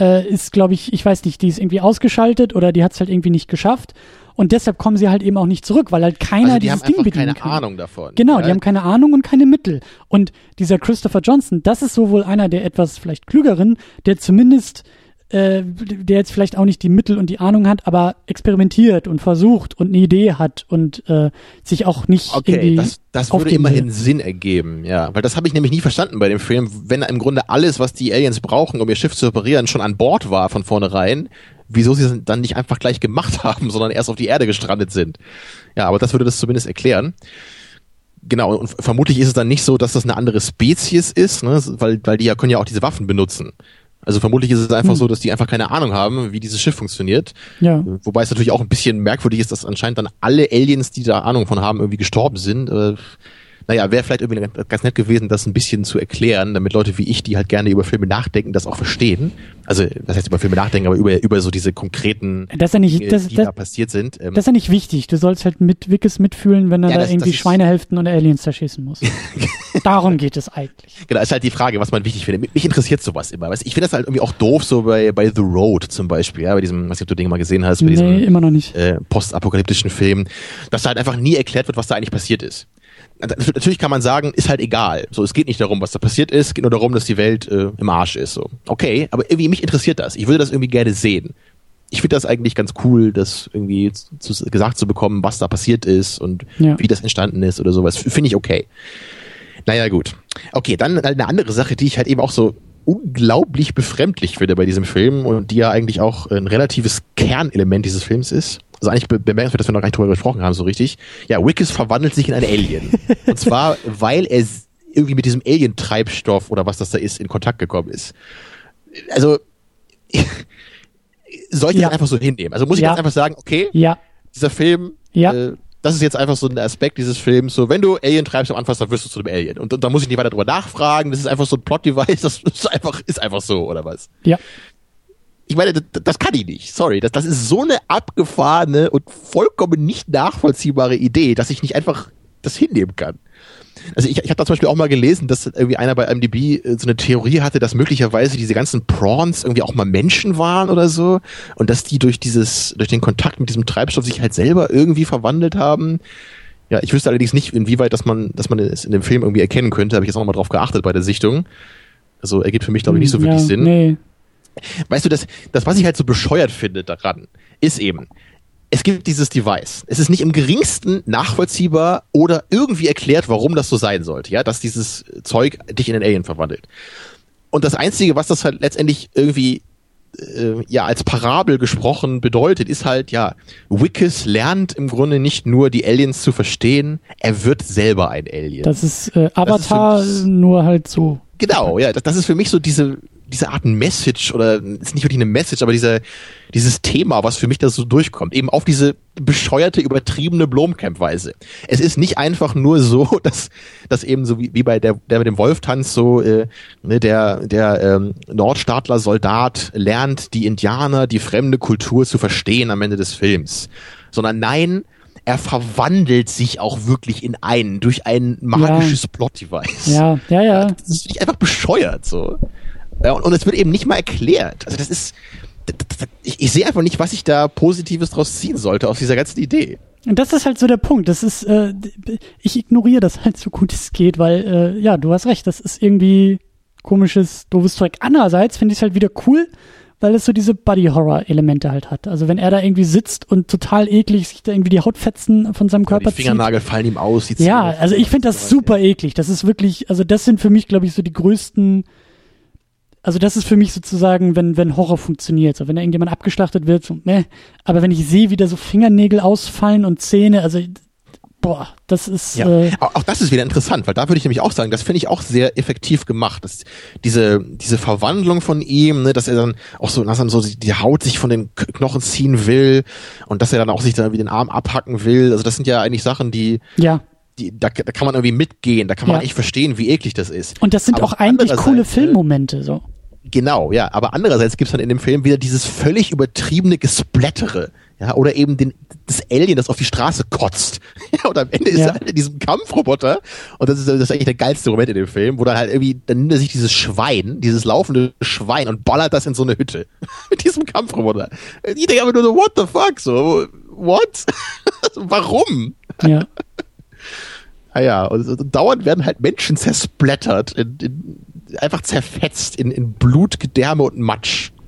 äh, ist, glaube ich, ich weiß nicht, die ist irgendwie ausgeschaltet oder die hat es halt irgendwie nicht geschafft. Und deshalb kommen sie halt eben auch nicht zurück, weil halt keiner also die dieses haben Ding bedienen keine kann. Ahnung davon. Genau, ja? die haben keine Ahnung und keine Mittel. Und dieser Christopher Johnson, das ist so wohl einer der etwas vielleicht klügeren, der zumindest äh, der jetzt vielleicht auch nicht die Mittel und die Ahnung hat, aber experimentiert und versucht und eine Idee hat und äh, sich auch nicht okay, irgendwie das, das würde immerhin Sinn ergeben, ja, weil das habe ich nämlich nie verstanden bei dem Film, wenn im Grunde alles, was die Aliens brauchen, um ihr Schiff zu operieren, schon an Bord war von vornherein, wieso sie es dann nicht einfach gleich gemacht haben, sondern erst auf die Erde gestrandet sind. Ja, aber das würde das zumindest erklären. Genau, und vermutlich ist es dann nicht so, dass das eine andere Spezies ist, ne, weil, weil die ja können ja auch diese Waffen benutzen. Also vermutlich ist es einfach hm. so, dass die einfach keine Ahnung haben, wie dieses Schiff funktioniert. Ja. Wobei es natürlich auch ein bisschen merkwürdig ist, dass anscheinend dann alle Aliens, die da Ahnung von haben, irgendwie gestorben sind. Äh, naja, wäre vielleicht irgendwie ganz nett gewesen, das ein bisschen zu erklären, damit Leute wie ich, die halt gerne über Filme nachdenken, das auch verstehen. Also, das heißt über Filme nachdenken, aber über, über so diese konkreten das ja nicht, das, die das, da passiert sind. Ähm, das ist ja nicht wichtig. Du sollst halt mit Wickes mitfühlen, wenn er ja, da das, irgendwie das Schweinehälften und Aliens zerschießen muss. Darum geht es eigentlich. Genau, ist halt die Frage, was man wichtig findet. Mich interessiert sowas immer. Ich finde das halt irgendwie auch doof, so bei, bei The Road zum Beispiel, ja, bei diesem, was ich ob du Dinge mal gesehen hast, bei nee, diesem immer noch nicht. Äh, postapokalyptischen Film, dass da halt einfach nie erklärt wird, was da eigentlich passiert ist natürlich kann man sagen, ist halt egal. So, es geht nicht darum, was da passiert ist, es geht nur darum, dass die Welt äh, im Arsch ist. So, okay, aber irgendwie mich interessiert das. Ich würde das irgendwie gerne sehen. Ich finde das eigentlich ganz cool, das irgendwie zu, gesagt zu bekommen, was da passiert ist und ja. wie das entstanden ist oder sowas. Finde ich okay. Naja, gut. Okay, dann halt eine andere Sache, die ich halt eben auch so unglaublich befremdlich finde bei diesem Film und die ja eigentlich auch ein relatives Kernelement dieses Films ist also eigentlich bemerkenswert, dass wir noch gar nicht drüber gesprochen haben, so richtig. Ja, Wickes verwandelt sich in einen Alien. Und zwar, weil er irgendwie mit diesem Alien-Treibstoff oder was das da ist, in Kontakt gekommen ist. Also, soll ich ja. das einfach so hinnehmen? Also muss ich ja. jetzt einfach sagen, okay, ja. dieser Film, ja. äh, das ist jetzt einfach so ein Aspekt dieses Films, so wenn du Alien treibst am Anfang, dann wirst du zu einem Alien. Und, und da muss ich nicht weiter drüber nachfragen, das ist einfach so ein Plot-Device, das ist einfach, ist einfach so, oder was? Ja ich meine, das, das kann ich nicht. Sorry, das, das ist so eine abgefahrene und vollkommen nicht nachvollziehbare Idee, dass ich nicht einfach das hinnehmen kann. Also ich, ich habe da zum Beispiel auch mal gelesen, dass irgendwie einer bei MDB äh, so eine Theorie hatte, dass möglicherweise diese ganzen Prawns irgendwie auch mal Menschen waren oder so und dass die durch dieses, durch den Kontakt mit diesem Treibstoff sich halt selber irgendwie verwandelt haben. Ja, ich wüsste allerdings nicht, inwieweit, dass man, dass man es in dem Film irgendwie erkennen könnte. Habe ich jetzt auch mal drauf geachtet bei der Sichtung. Also ergibt für mich glaube ich nicht so wirklich ja, Sinn. Nee. Weißt du, das, das, was ich halt so bescheuert finde daran, ist eben, es gibt dieses Device. Es ist nicht im geringsten nachvollziehbar oder irgendwie erklärt, warum das so sein sollte, ja, dass dieses Zeug dich in einen Alien verwandelt. Und das Einzige, was das halt letztendlich irgendwie äh, ja als Parabel gesprochen bedeutet, ist halt ja, Wickes lernt im Grunde nicht nur die Aliens zu verstehen, er wird selber ein Alien. Das ist äh, Avatar das ist nur halt so. Genau, ja, das, das ist für mich so diese diese Art Message oder ist nicht wirklich eine Message, aber dieser, dieses Thema, was für mich da so durchkommt, eben auf diese bescheuerte, übertriebene Blomkamp-Weise. Es ist nicht einfach nur so, dass, dass eben so wie, wie bei der, der mit dem Wolftanz so, äh, ne, der, der ähm, Nordstaatler Soldat lernt, die Indianer, die fremde Kultur zu verstehen am Ende des Films. Sondern nein, er verwandelt sich auch wirklich in einen durch ein magisches ja. Plot-Device. Ja, ja, ja. Das ist nicht einfach bescheuert so. Ja, und, es wird eben nicht mal erklärt. Also das ist, ich, ich sehe einfach nicht, was ich da Positives draus ziehen sollte aus dieser ganzen Idee. Und das ist halt so der Punkt. Das ist, äh, ich ignoriere das halt so gut es geht, weil, äh, ja, du hast recht, das ist irgendwie komisches, doofes Zeug. Andererseits finde ich es halt wieder cool, weil es so diese Body-Horror-Elemente halt hat. Also wenn er da irgendwie sitzt und total eklig sich da irgendwie die Hautfetzen von seinem Körper ja, die Fingernagel zieht. fallen ihm aus. Ja, also ich finde das super eklig. Das ist wirklich, also das sind für mich, glaube ich, so die größten also das ist für mich sozusagen, wenn, wenn Horror funktioniert. So, wenn da irgendjemand abgeschlachtet wird, so, meh. Aber wenn ich sehe, wie da so Fingernägel ausfallen und Zähne, also boah, das ist. Ja. Äh, auch, auch das ist wieder interessant, weil da würde ich nämlich auch sagen, das finde ich auch sehr effektiv gemacht. Das, diese, diese Verwandlung von ihm, ne, dass er dann auch so, dass dann so die Haut sich von den Knochen ziehen will und dass er dann auch sich dann wie den Arm abhacken will. Also das sind ja eigentlich Sachen, die. Ja. Die, da, da kann man irgendwie mitgehen, da kann man ja. eigentlich verstehen, wie eklig das ist. Und das sind Aber auch eigentlich coole Filmmomente, so Genau, ja. Aber andererseits gibt's dann in dem Film wieder dieses völlig übertriebene Gesplättere. Ja, oder eben den, das Alien, das auf die Straße kotzt. Ja, und am Ende ist Ja. er halt in diesem Kampfroboter. Und das ist, das ist eigentlich der geilste Moment in dem Film, wo dann halt irgendwie, dann nimmt er sich dieses Schwein, dieses laufende Schwein und ballert das in so eine Hütte. Mit diesem Kampfroboter. Ich denke aber nur so, what the fuck? So, what? Warum? Ja. Ah ja, und, und dauernd werden halt Menschen zersplattert, in, in, einfach zerfetzt in, in Blut, Gedärme und Matsch.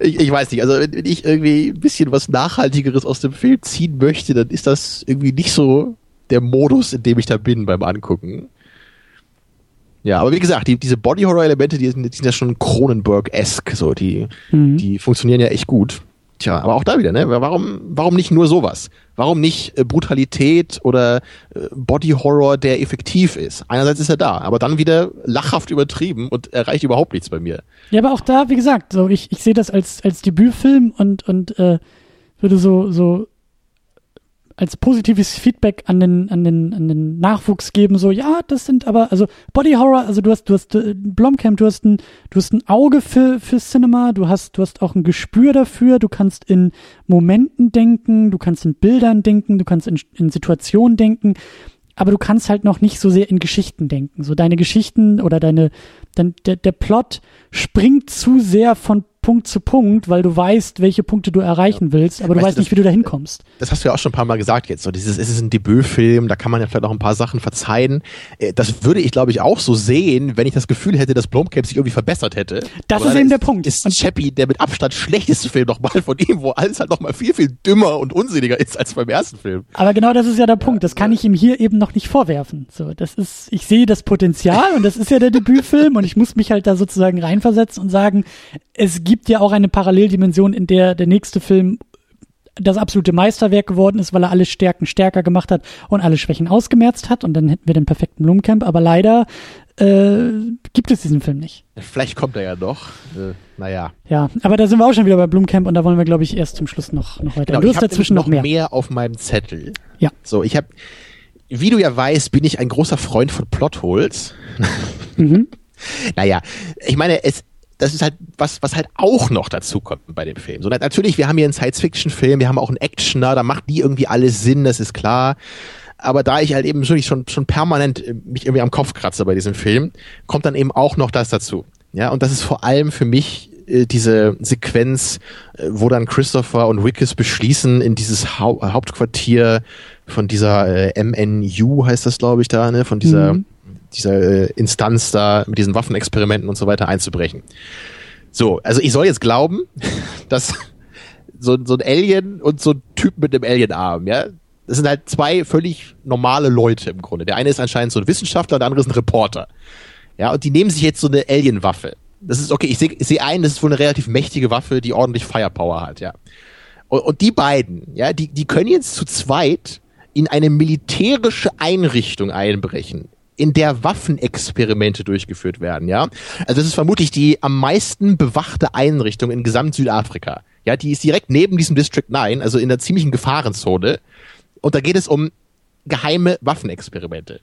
ich, ich weiß nicht, also wenn, wenn ich irgendwie ein bisschen was Nachhaltigeres aus dem Film ziehen möchte, dann ist das irgendwie nicht so der Modus, in dem ich da bin beim Angucken. Ja, aber wie gesagt, die, diese Body-Horror-Elemente, die, sind- die sind ja schon Cronenberg-esque, so, die, Mhm. die funktionieren ja echt gut. Tja, aber auch da wieder, ne? Warum, warum nicht nur sowas? Warum nicht äh, Brutalität oder äh, Body Horror, der effektiv ist? Einerseits ist er da, aber dann wieder lachhaft übertrieben und erreicht überhaupt nichts bei mir. Ja, aber auch da, wie gesagt, so ich, ich sehe das als als Debütfilm und und äh, würde so so als positives Feedback an den an den an den Nachwuchs geben. So ja, das sind aber also Body Horror. Also du hast du hast äh, Blomkamp, du hast ein du hast ein Auge für für Cinema. Du hast du hast auch ein Gespür dafür. Du kannst in Momenten denken, du kannst in Bildern denken, du kannst in, in Situationen denken. Aber du kannst halt noch nicht so sehr in Geschichten denken. So deine Geschichten oder deine, dein, der, der Plot springt zu sehr von Punkt zu Punkt, weil du weißt, welche Punkte du erreichen willst, aber du Weißt weißt du, nicht, wie du da hinkommst. Das hast du ja auch schon ein paar Mal gesagt jetzt. So dieses, es ist ein Debütfilm, da kann man ja vielleicht auch ein paar Sachen verzeihen. Äh, Das würde ich, glaube ich, auch so sehen, wenn ich das Gefühl hätte, dass Blomkamp sich irgendwie verbessert hätte. Das Aber ist eben der Punkt. Ist Und- Chappie der mit Abstand schlechteste Film nochmal von ihm, wo alles halt nochmal viel, viel dümmer und unsinniger ist als beim ersten Film. Aber genau das ist ja der Punkt. Das kann ich ihm hier eben noch nicht vorwerfen. So, das ist, ich sehe das Potenzial und das ist ja der Debütfilm und ich muss mich halt da sozusagen reinversetzen und sagen, es gibt ja auch eine Paralleldimension, in der der nächste Film das absolute Meisterwerk geworden ist, weil er alle Stärken stärker gemacht hat und alle Schwächen ausgemerzt hat und dann hätten wir den perfekten Blumcamp. Aber leider äh, gibt es diesen Film nicht. Vielleicht kommt er ja noch. Äh, naja. Ja, aber da sind wir auch schon wieder bei Blumcamp und da wollen wir, glaube ich, erst zum Schluss noch, noch weiter. Genau, du hast dazwischen noch mehr. auf meinem Zettel. Ja. So, ich habe, wie du ja weißt, bin ich ein großer Freund von Plotholes. Mhm. Naja, ich meine, es, das ist halt was, was halt auch noch dazu kommt bei dem Film. So, na- natürlich, wir haben hier einen Science-Fiction-Film, wir haben auch einen Actioner, da macht die irgendwie alles Sinn, das ist klar. Aber da ich halt eben wirklich schon, schon permanent äh, mich irgendwie am Kopf kratze bei diesem Film, kommt dann eben auch noch das dazu. Ja, und das ist vor allem für mich äh, diese Sequenz, äh, wo dann Christopher und Wickes beschließen, in dieses Hau Hauptquartier von dieser äh, MNU heißt das, glaube ich, da, ne, von dieser, Mhm. Dieser äh, Instanz da mit diesen Waffenexperimenten und so weiter einzubrechen. So, also ich soll jetzt glauben, dass so, so ein Alien und so ein Typ mit einem Alienarm, ja, das sind halt zwei völlig normale Leute im Grunde. Der eine ist anscheinend so ein Wissenschaftler, der andere ist ein Reporter. Ja, und die nehmen sich jetzt so eine Alien-Waffe. Das ist okay, ich sehe seh ein, das ist wohl eine relativ mächtige Waffe, die ordentlich Firepower hat, ja. Und, und die beiden, ja, die, die können jetzt zu zweit in eine militärische Einrichtung einbrechen, in der Waffenexperimente durchgeführt werden, ja. Also das ist vermutlich die am meisten bewachte Einrichtung in gesamt Südafrika. Ja, die ist direkt neben diesem District 9, also in einer ziemlichen Gefahrenzone. Und da geht es um geheime Waffenexperimente.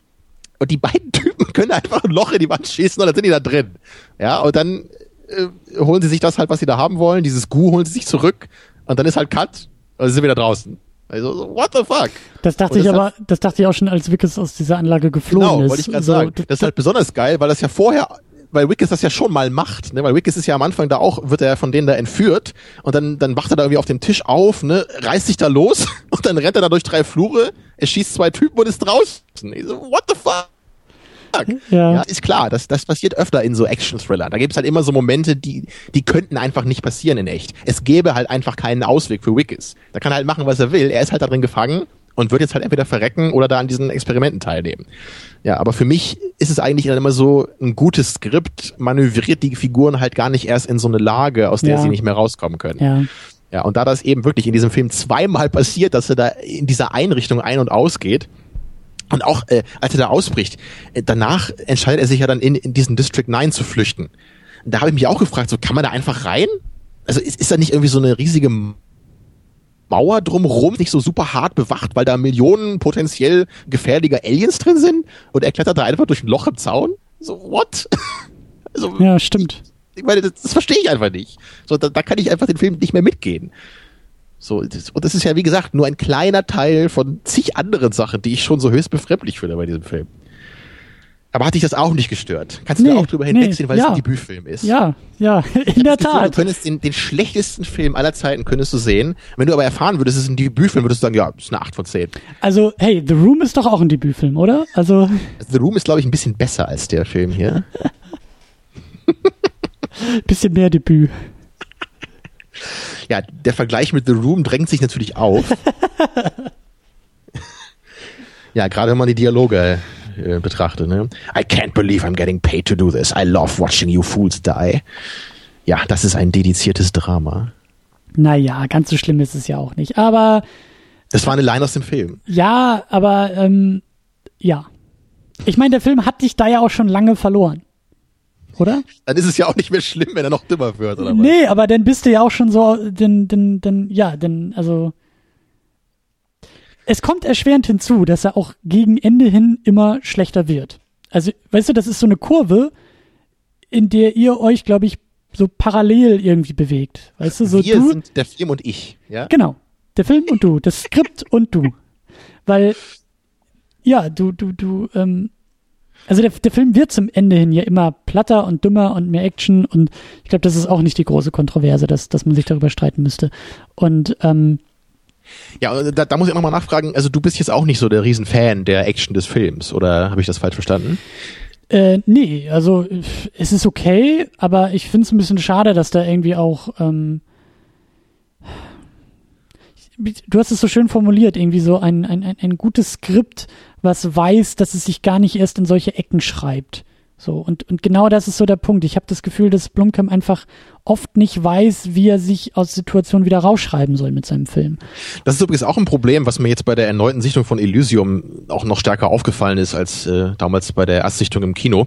Und die beiden Typen können einfach ein Loch in die Wand schießen und dann sind die da drin. Ja, und dann äh, holen sie sich das halt, was sie da haben wollen. Dieses Gu holen sie sich zurück und dann ist halt Cut und sie sind wieder draußen. Also, so, what the fuck? Das dachte Und ich das aber, das dachte ich auch schon, als Wickes aus dieser Anlage geflohen Genau, ist. wollte ich gerade So, sagen. Das ist halt besonders geil, weil das ja vorher, weil Wickes das ja schon mal macht, ne? Weil Wickes ist ja am Anfang da auch, wird er von denen da entführt und dann, dann wacht er da irgendwie auf dem Tisch auf, ne, reißt sich da los und dann rennt er da durch drei Flure, er schießt zwei Typen und ist draußen. Ich so, what the fuck? Ja. Ja, ist klar, das, das passiert öfter in so Action-Thriller. Da gibt es halt immer so Momente, die, die könnten einfach nicht passieren in echt. Es gäbe halt einfach keinen Ausweg für Wickes. Da kann er halt machen, was er will. Er ist halt da drin gefangen und wird jetzt halt entweder verrecken oder da an diesen Experimenten teilnehmen. Ja, aber für mich ist es eigentlich immer so, ein gutes Skript manövriert die Figuren halt gar nicht erst in so eine Lage, aus der Ja. sie nicht mehr rauskommen können. ja. Ja, und da das eben wirklich in diesem Film zweimal passiert, dass er da in dieser Einrichtung ein- und ausgeht, und auch äh, als er da ausbricht, äh, danach entscheidet er sich ja dann in, in diesen District 9 zu flüchten. Und da habe ich mich auch gefragt, so kann man da einfach rein? Also ist, ist da nicht irgendwie so eine riesige Mauer drumrum, nicht so super hart bewacht, weil da Millionen potenziell gefährlicher Aliens drin sind und er klettert da einfach durch ein Loch im Zaun? So, what? Also, ja, stimmt. Ich meine, das, das verstehe ich einfach nicht. So, da, da kann ich einfach den Film nicht mehr mitgehen. So, das, und das ist ja, wie gesagt, nur ein kleiner Teil von zig anderen Sachen, die ich schon so höchst befremdlich finde bei diesem Film. Aber hat dich das auch nicht gestört? Kannst du nee, da auch drüber hinwegsehen, nee, weil ja. es ein Debütfilm ist? Ja, ja, in der Gefühl, Tat. Du könntest den, den schlechtesten Film aller Zeiten könntest du sehen. Wenn du aber erfahren würdest, es ist ein Debütfilm, würdest du sagen, ja, das ist eine 8 von 10. Also, hey, The Room ist doch auch ein Debütfilm, oder? Also. The Room ist, glaube ich, ein bisschen besser als der Film hier. bisschen mehr Debüt. Ja, der Vergleich mit The Room drängt sich natürlich auf. ja, gerade wenn man die Dialoge äh, betrachte. Ne? I can't believe I'm getting paid to do this. I love watching you fools die. Ja, das ist ein dediziertes Drama. Naja, ganz so schlimm ist es ja auch nicht. Aber. Das war eine Line aus dem Film. Ja, aber ähm, ja. Ich meine, der Film hat dich da ja auch schon lange verloren. Oder? Dann ist es ja auch nicht mehr schlimm, wenn er noch dümmer wird, oder was? Nee, aber dann bist du ja auch schon so, denn, denn, denn, ja, denn, also. Es kommt erschwerend hinzu, dass er auch gegen Ende hin immer schlechter wird. Also, weißt du, das ist so eine Kurve, in der ihr euch, glaube ich, so parallel irgendwie bewegt. Weißt du, so Wir du. sind der Film und ich, ja? Genau. Der Film und du, das Skript und du. Weil, ja, du, du, du, ähm, also der, der Film wird zum Ende hin ja immer platter und dümmer und mehr Action und ich glaube, das ist auch nicht die große Kontroverse, dass, dass man sich darüber streiten müsste. Und ähm, Ja, und da, da muss ich auch nochmal nachfragen, also du bist jetzt auch nicht so der Riesenfan der Action des Films, oder habe ich das falsch verstanden? äh, nee, also es ist okay, aber ich finde es ein bisschen schade, dass da irgendwie auch ähm, du hast es so schön formuliert, irgendwie so ein, ein, ein, ein gutes Skript, was weiß, dass es sich gar nicht erst in solche Ecken schreibt. So, und, und genau das ist so der Punkt. Ich habe das Gefühl, dass Blumkamp einfach oft nicht weiß, wie er sich aus Situationen wieder rausschreiben soll mit seinem Film. Das ist übrigens auch ein Problem, was mir jetzt bei der erneuten Sichtung von Elysium auch noch stärker aufgefallen ist als äh, damals bei der Erstsichtung im Kino.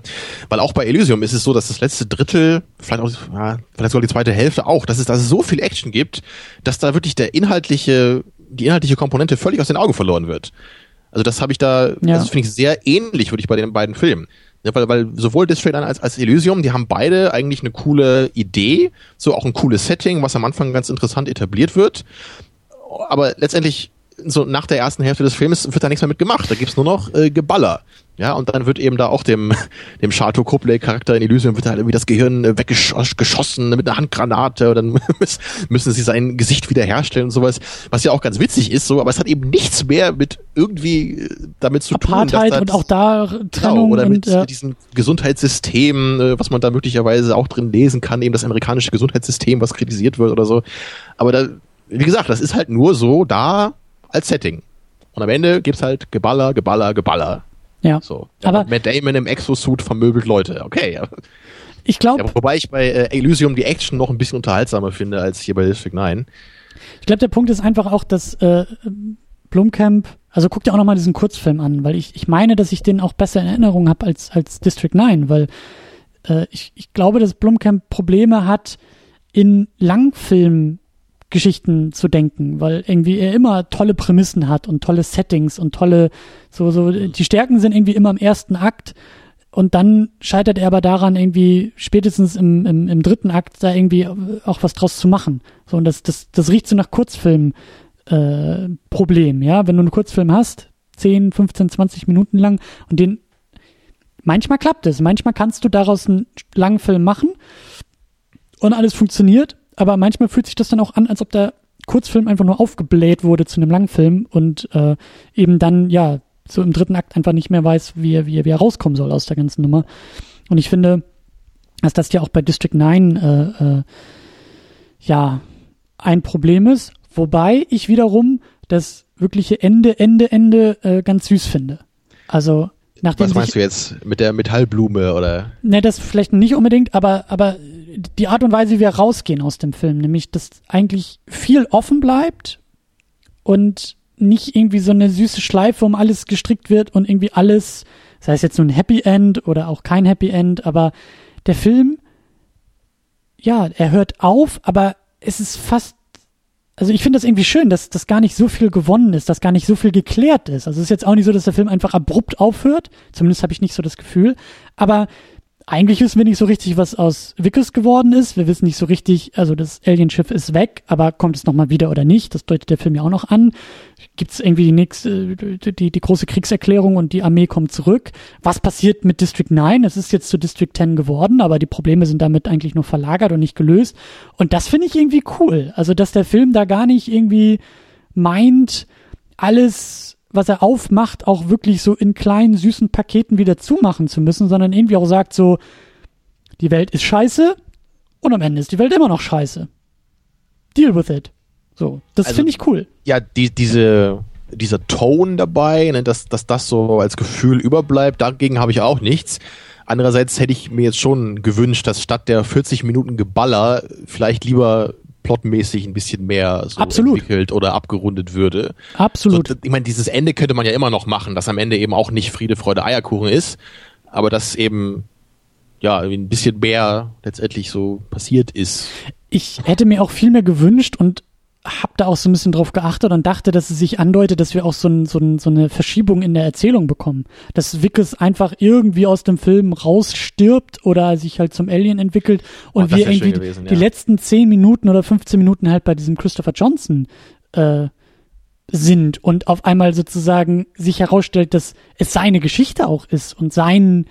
Weil auch bei Elysium ist es so, dass das letzte Drittel, vielleicht auch ja, vielleicht sogar die zweite Hälfte auch, dass es da so viel Action gibt, dass da wirklich der inhaltliche, die inhaltliche Komponente völlig aus den Augen verloren wird. Also das habe ich da, Ja. das finde ich sehr ähnlich, würde ich bei den beiden Filmen. Ja, weil, weil sowohl District 9 als, als Elysium, die haben beide eigentlich eine coole Idee, so auch ein cooles Setting, was am Anfang ganz interessant etabliert wird. Aber letztendlich, so nach der ersten Hälfte des Films wird da nichts mehr mit gemacht. Da gibt's nur noch äh, Geballer. Ja, und dann wird eben da auch dem, dem Charlton Copley-Charakter in Elysium wird halt irgendwie das Gehirn äh, weggeschossen mit einer Handgranate und dann müssen sie sein Gesicht wiederherstellen und sowas, was ja auch ganz witzig ist, so, aber es hat eben nichts mehr mit irgendwie äh, damit zu tun, Apartheid dass und auch da Genau, Trennung oder mit und äh, diesem Gesundheitssystem, was man da möglicherweise auch drin lesen kann, eben das amerikanische Gesundheitssystem, was kritisiert wird oder so. Aber da, wie gesagt, das ist halt nur so da als Setting. Und am Ende gibt's halt Geballer, Geballer, Geballer. Ja. So. Ja, Aber- Matt Damon im Exosuit vermöbelt Leute. Okay. Ich glaube, Ja, wobei ich bei äh, Elysium die Action noch ein bisschen unterhaltsamer finde als hier bei District 9. Ich glaube, der Punkt ist einfach auch, dass äh, Blumkamp, also guck dir auch nochmal diesen Kurzfilm an, weil ich, ich meine, dass ich den auch besser in Erinnerung habe als, als District 9, weil äh, ich, ich glaube, dass Blumkamp Probleme hat, in Langfilmgeschichten zu denken, weil irgendwie er immer tolle Prämissen hat und tolle Settings und tolle, so, so, die Stärken sind irgendwie immer im ersten Akt und dann scheitert er aber daran, irgendwie spätestens im, im, im dritten Akt da irgendwie auch was draus zu machen. So, und das, das, das riecht so nach Kurzfilm äh, Problem, ja. Wenn du einen Kurzfilm hast, 10, 15, 20 Minuten lang und den manchmal klappt es, manchmal kannst du daraus einen langen Film machen und alles funktioniert, aber manchmal fühlt sich das dann auch an, als ob der Kurzfilm einfach nur aufgebläht wurde zu einem Langfilm und äh, eben dann, ja, so im dritten Akt einfach nicht mehr weiß, wie er, wie er, wie er rauskommen soll aus der ganzen Nummer. Und ich finde, dass das ja auch bei District 9 äh, äh, ja ein Problem ist, wobei ich wiederum das wirkliche Ende, Ende, Ende äh, ganz süß finde. Also nachdem Was meinst du jetzt mit der Metallblume oder? ne, das vielleicht nicht unbedingt, aber aber die Art und Weise, wie wir rausgehen aus dem Film, nämlich dass eigentlich viel offen bleibt und nicht irgendwie so eine süße Schleife um alles gestrickt wird und irgendwie alles, sei es jetzt nun ein Happy End oder auch kein Happy End, aber der Film, ja, er hört auf, aber es ist fast also ich finde das irgendwie schön, dass das gar nicht so viel gewonnen ist, dass gar nicht so viel geklärt ist. Also es ist jetzt auch nicht so, dass der Film einfach abrupt aufhört. Zumindest habe ich nicht so das Gefühl. Aber eigentlich wissen wir nicht so richtig, was aus Vickers geworden ist. Wir wissen nicht so richtig, also das Alienschiff ist weg, aber kommt es nochmal wieder oder nicht? Das deutet der Film ja auch noch an. Gibt es irgendwie die nächste, die, die große Kriegserklärung und die Armee kommt zurück? Was passiert mit District 9? Es ist jetzt zu District 10 geworden, aber die Probleme sind damit eigentlich nur verlagert und nicht gelöst. Und das finde ich irgendwie cool. Also, dass der Film da gar nicht irgendwie meint, alles was er aufmacht, auch wirklich so in kleinen, süßen Paketen wieder zumachen zu müssen, sondern irgendwie auch sagt so, die Welt ist scheiße und am Ende ist die Welt immer noch scheiße. Deal with it. So, das also, finde ich cool. Ja, die, diese, dieser Ton dabei, ne, dass, dass das so als Gefühl überbleibt, dagegen habe ich auch nichts. Andererseits hätte ich mir jetzt schon gewünscht, dass statt der 40 Minuten Geballer vielleicht lieber plotmäßig ein bisschen mehr so Absolut. entwickelt oder abgerundet würde. Absolut. So, ich meine, dieses Ende könnte man ja immer noch machen, dass am Ende eben auch nicht Friede, Freude, Eierkuchen ist, aber dass eben ja ein bisschen mehr letztendlich so passiert ist. Ich hätte mir auch viel mehr gewünscht und habe da auch so ein bisschen drauf geachtet und dachte, dass es sich andeutet, dass wir auch so, ein, so, ein, so eine Verschiebung in der Erzählung bekommen. Dass Vickers einfach irgendwie aus dem Film rausstirbt oder sich halt zum Alien entwickelt und oh, wir irgendwie gewesen, die letzten 10 Minuten oder 15 Minuten halt bei diesem Christopher Johnson äh, sind und auf einmal sozusagen sich herausstellt, dass es seine Geschichte auch ist und sein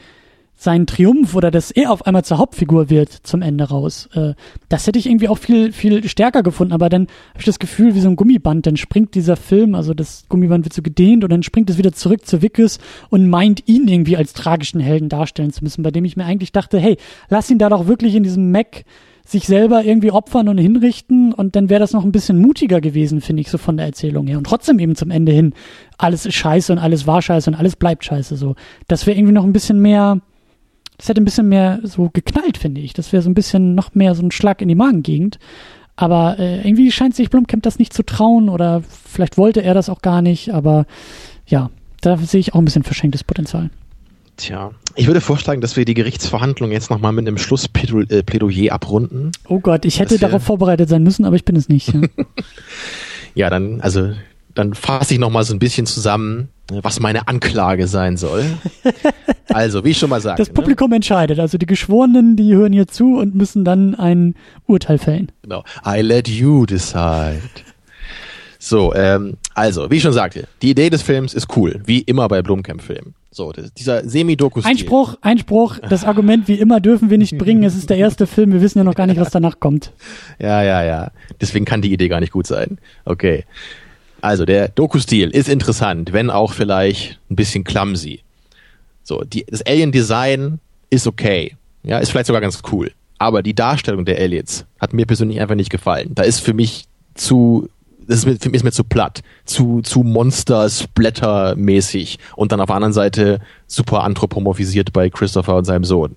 sein Triumph oder dass er auf einmal zur Hauptfigur wird zum Ende raus. Äh, das hätte ich irgendwie auch viel, viel stärker gefunden, aber dann habe ich das Gefühl, wie so ein Gummiband, dann springt dieser Film, also das Gummiband wird so gedehnt und dann springt es wieder zurück zu Vickers und meint ihn irgendwie als tragischen Helden darstellen zu müssen, bei dem ich mir eigentlich dachte, hey, lass ihn da doch wirklich in diesem Mac sich selber irgendwie opfern und hinrichten und dann wäre das noch ein bisschen mutiger gewesen, finde ich, so von der Erzählung her. Und trotzdem eben zum Ende hin, alles ist scheiße und alles war scheiße und alles bleibt scheiße so. Das wäre irgendwie noch ein bisschen mehr, das hätte ein bisschen mehr so geknallt, finde ich. Das wäre so ein bisschen noch mehr so ein Schlag in die Magengegend. Aber äh, irgendwie scheint sich Blumkamp das nicht zu trauen oder vielleicht wollte er das auch gar nicht. Aber ja, da sehe ich auch ein bisschen verschenktes Potenzial. Tja, ich würde vorschlagen, dass wir die Gerichtsverhandlung jetzt nochmal mit einem Schlussplädoyer abrunden. Oh Gott, ich hätte darauf vorbereitet sein müssen, aber ich bin es nicht. Ja, ja dann, also, dann fasse ich nochmal so ein bisschen zusammen was meine Anklage sein soll. Also, wie ich schon mal sagte. Das ne? Publikum ne? entscheidet. Also die Geschworenen, die hören hier zu und müssen dann ein Urteil fällen. Genau. I let you decide. So, ähm, also, wie ich schon sagte, die Idee des Films ist cool, wie immer bei Blumkamp-Filmen. So, das, dieser semi-doku Einspruch, Einspruch, das Argument wie immer dürfen wir nicht bringen, es ist der erste Film, wir wissen ja noch gar nicht, was danach kommt. Ja, ja, ja. Deswegen kann die Idee gar nicht gut sein. Okay. Also der Doku-Stil ist interessant, wenn auch vielleicht ein bisschen clumsy. So, die, das Alien-Design ist okay. Ja, ist vielleicht sogar ganz cool. Aber die Darstellung der Aliens hat mir persönlich einfach nicht gefallen. Da ist für mich zu, das ist mir, für mich ist mir zu platt, zu, zu Monster-Splatter-mäßig und dann auf der anderen Seite super anthropomorphisiert bei Christopher und seinem Sohn.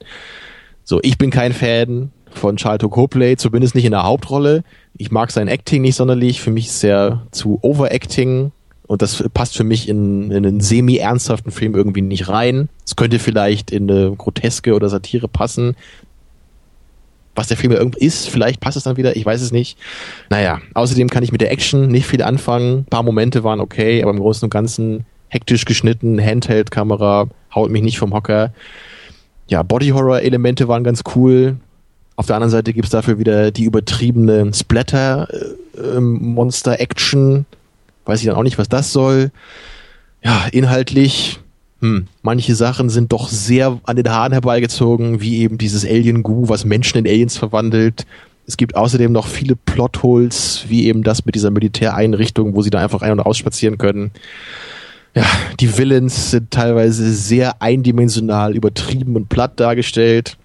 So, ich bin kein Fan von Charlton Copley, zumindest nicht in der Hauptrolle. Ich mag sein Acting nicht sonderlich. Für mich ist er zu Overacting und das passt für mich in, in einen semi-ernsthaften Film irgendwie nicht rein. Es könnte vielleicht in eine Groteske oder Satire passen. Was der Film ja irgendwie ist, vielleicht passt es dann wieder, ich weiß es nicht. Naja, außerdem kann ich mit der Action nicht viel anfangen. Ein paar Momente waren okay, aber im Großen und Ganzen hektisch geschnitten, Handheld-Kamera, haut mich nicht vom Hocker. Ja, Body-Horror-Elemente waren ganz cool. Auf der anderen Seite gibt's dafür wieder die übertriebene Splatter-Monster-Action. Äh, ähm, Weiß ich dann auch nicht, was das soll. Ja, inhaltlich, hm, manche Sachen sind doch sehr an den Haaren herbeigezogen, wie eben dieses Alien-Goo, was Menschen in Aliens verwandelt. Es gibt außerdem noch viele Plotholes, wie eben das mit dieser Militäreinrichtung, wo sie da einfach ein- und ausspazieren können. Ja, die Villains sind teilweise sehr eindimensional übertrieben und platt dargestellt.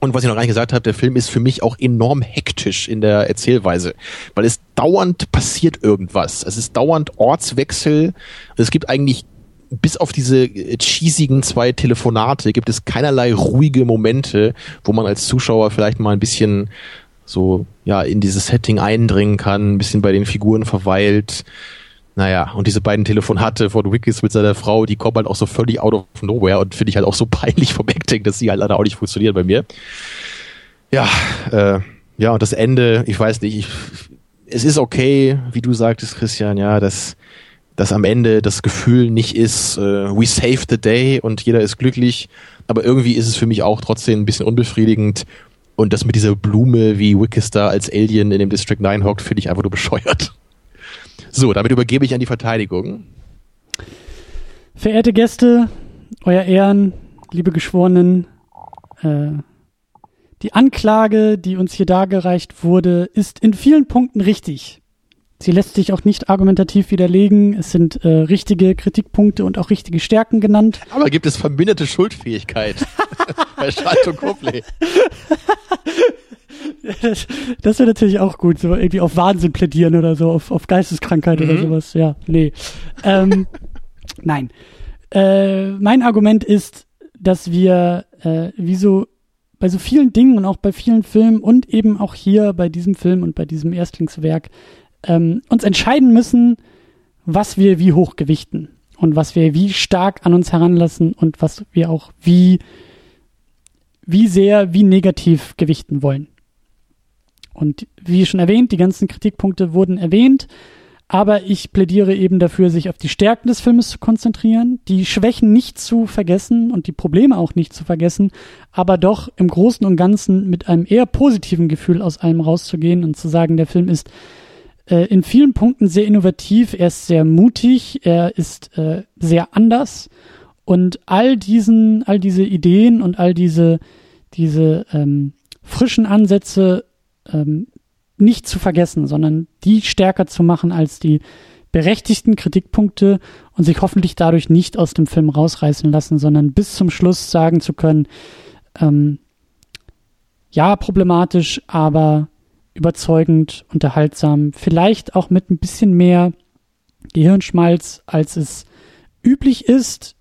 Und was ich noch gar nicht gesagt habe, der Film ist für mich auch enorm hektisch in der Erzählweise, weil es dauernd passiert irgendwas. Es ist dauernd Ortswechsel. Es gibt eigentlich bis auf diese cheesigen zwei Telefonate gibt es keinerlei ruhige Momente, wo man als Zuschauer vielleicht mal ein bisschen so ja in dieses Setting eindringen kann, ein bisschen bei den Figuren verweilt. Naja, und diese beiden Telefonate von Wickes mit seiner Frau, die kommen halt auch so völlig out of nowhere und finde ich halt auch so peinlich vom Acting, dass sie halt leider auch nicht funktionieren bei mir. Ja, äh, ja, und das Ende, ich weiß nicht, ich, es ist okay, wie du sagtest, Christian, ja, dass, dass am Ende das Gefühl nicht ist, äh, we saved the day und jeder ist glücklich. Aber irgendwie ist es für mich auch trotzdem ein bisschen unbefriedigend. Und das mit dieser Blume, wie Wickestar als Alien in dem District 9 hockt, finde ich einfach nur bescheuert. So, damit übergebe ich an die Verteidigung. Verehrte Gäste, Euer Ehren, liebe Geschworenen, äh, die Anklage, die uns hier dargereicht wurde, ist in vielen Punkten richtig. Sie lässt sich auch nicht argumentativ widerlegen. Es sind äh, richtige Kritikpunkte und auch richtige Stärken genannt. Aber gibt es verminderte Schuldfähigkeit bei Schaltung Copley? Das, das wäre natürlich auch gut, so irgendwie auf Wahnsinn plädieren oder so, auf, auf Geisteskrankheit mhm. oder sowas. Ja, nee. Ähm, nein. Äh, mein Argument ist, dass wir äh, wie so bei so vielen Dingen und auch bei vielen Filmen und eben auch hier bei diesem Film und bei diesem Erstlingswerk ähm, uns entscheiden müssen, was wir wie hoch gewichten und was wir wie stark an uns heranlassen und was wir auch wie, wie sehr, wie negativ gewichten wollen. Und wie schon erwähnt, die ganzen Kritikpunkte wurden erwähnt. Aber ich plädiere eben dafür, sich auf die Stärken des Filmes zu konzentrieren, die Schwächen nicht zu vergessen und die Probleme auch nicht zu vergessen, aber doch im Großen und Ganzen mit einem eher positiven Gefühl aus allem rauszugehen und zu sagen, der Film ist äh, in vielen Punkten sehr innovativ, er ist sehr mutig, er ist äh, sehr anders und all diesen, all diese Ideen und all diese, diese ähm, frischen Ansätze ähm, nicht zu vergessen, sondern die stärker zu machen als die berechtigten Kritikpunkte und sich hoffentlich dadurch nicht aus dem Film rausreißen lassen, sondern bis zum Schluss sagen zu können, ähm, ja, problematisch, aber überzeugend, unterhaltsam, vielleicht auch mit ein bisschen mehr Gehirnschmalz, als es üblich ist,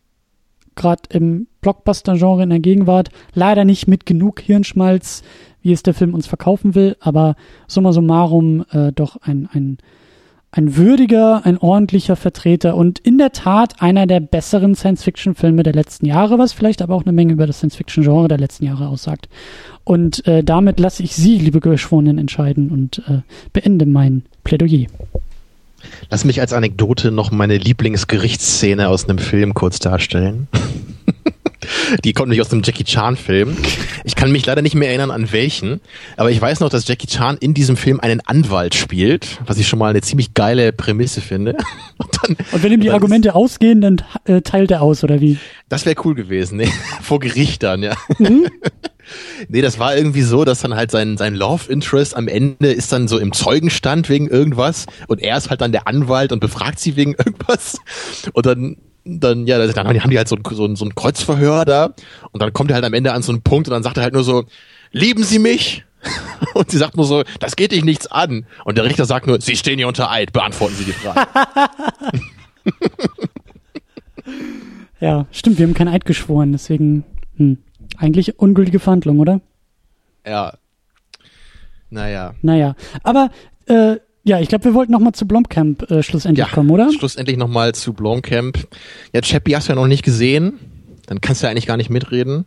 gerade im Blockbuster-Genre in der Gegenwart. Leider nicht mit genug Hirnschmalz, wie es der Film uns verkaufen will, aber summa summarum äh, doch ein, ein, ein würdiger, ein ordentlicher Vertreter und in der Tat einer der besseren Science-Fiction-Filme der letzten Jahre, was vielleicht aber auch eine Menge über das Science-Fiction-Genre der letzten Jahre aussagt. Und äh, damit lasse ich Sie, liebe Geschworenen, entscheiden und äh, beende mein Plädoyer. Lass mich als Anekdote noch meine Lieblingsgerichtsszene aus einem Film kurz darstellen. Die kommt nicht aus dem Jackie Chan-Film. Ich kann mich leider nicht mehr erinnern, an welchen. Aber ich weiß noch, dass Jackie Chan in diesem Film einen Anwalt spielt, was ich schon mal eine ziemlich geile Prämisse finde. Und, dann, und wenn ihm die Argumente ausgehen, dann äh, teilt er aus, oder wie? Das wäre cool gewesen, ne? Vor Gericht dann, ja. Mhm. Nee, das war irgendwie so, dass dann halt sein, sein Love Interest am Ende ist dann so im Zeugenstand wegen irgendwas und er ist halt dann der Anwalt und befragt sie wegen irgendwas. Und dann dann, ja, dann haben die halt so ein, so, ein, so ein Kreuzverhör da und dann kommt er halt am Ende an so einen Punkt und dann sagt er halt nur so, lieben Sie mich? Und sie sagt nur so, das geht dich nichts an. Und der Richter sagt nur, Sie stehen hier unter Eid, beantworten Sie die Frage. ja, stimmt, wir haben kein Eid geschworen, deswegen hm, eigentlich ungültige Verhandlung, oder? Ja. Naja. Naja, aber äh, ja, ich glaube, wir wollten nochmal zu Blomkamp äh, schlussendlich ja, kommen, oder? Schlussendlich nochmal zu Blomkamp. Ja, Chappie hast du ja noch nicht gesehen. Dann kannst du ja eigentlich gar nicht mitreden.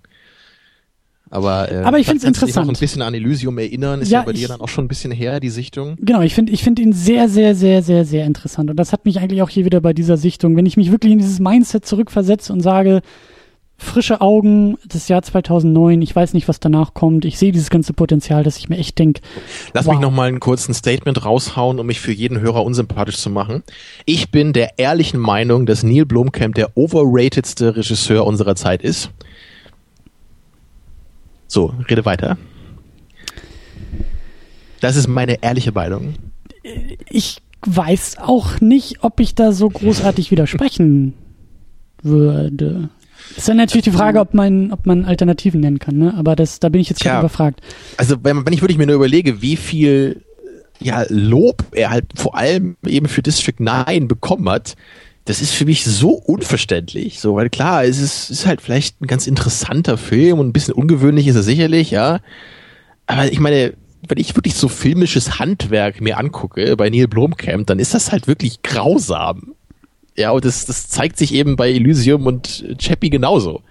Aber, äh, Aber ich finde es interessant. noch ein bisschen an Elysium erinnern, ist ja, ja bei ich, dir dann auch schon ein bisschen her, die Sichtung. Genau, ich finde ich finde ihn sehr, sehr, sehr, sehr, sehr interessant. Und das hat mich eigentlich auch hier wieder bei dieser Sichtung, wenn ich mich wirklich in dieses Mindset zurückversetze und sage, frische Augen, das Jahr 2009, ich weiß nicht, was danach kommt. Ich sehe dieses ganze Potenzial, dass ich mir echt denke. Lass wow. mich noch mal einen kurzen Statement raushauen, um mich für jeden Hörer unsympathisch zu machen. Ich bin der ehrlichen Meinung, dass Neil Blomkamp der overratedste Regisseur unserer Zeit ist. So, rede weiter. Das ist meine ehrliche Meinung. Ich weiß auch nicht, ob ich da so großartig widersprechen würde. Ist dann natürlich die Frage, ob man, ob man Alternativen nennen kann, ne? Aber das, da bin ich jetzt gerade überfragt. Also wenn, wenn ich wirklich mir nur überlege, wie viel ja, Lob er halt vor allem eben für District 9 bekommen hat, das ist für mich so unverständlich. So, weil klar, es ist, ist halt vielleicht ein ganz interessanter Film und ein bisschen ungewöhnlich ist er sicherlich, ja. Aber ich meine, wenn ich wirklich so filmisches Handwerk mir angucke bei Neil Blomkamp, dann ist das halt wirklich grausam. Ja, und das, das zeigt sich eben bei Elysium und Chappie genauso.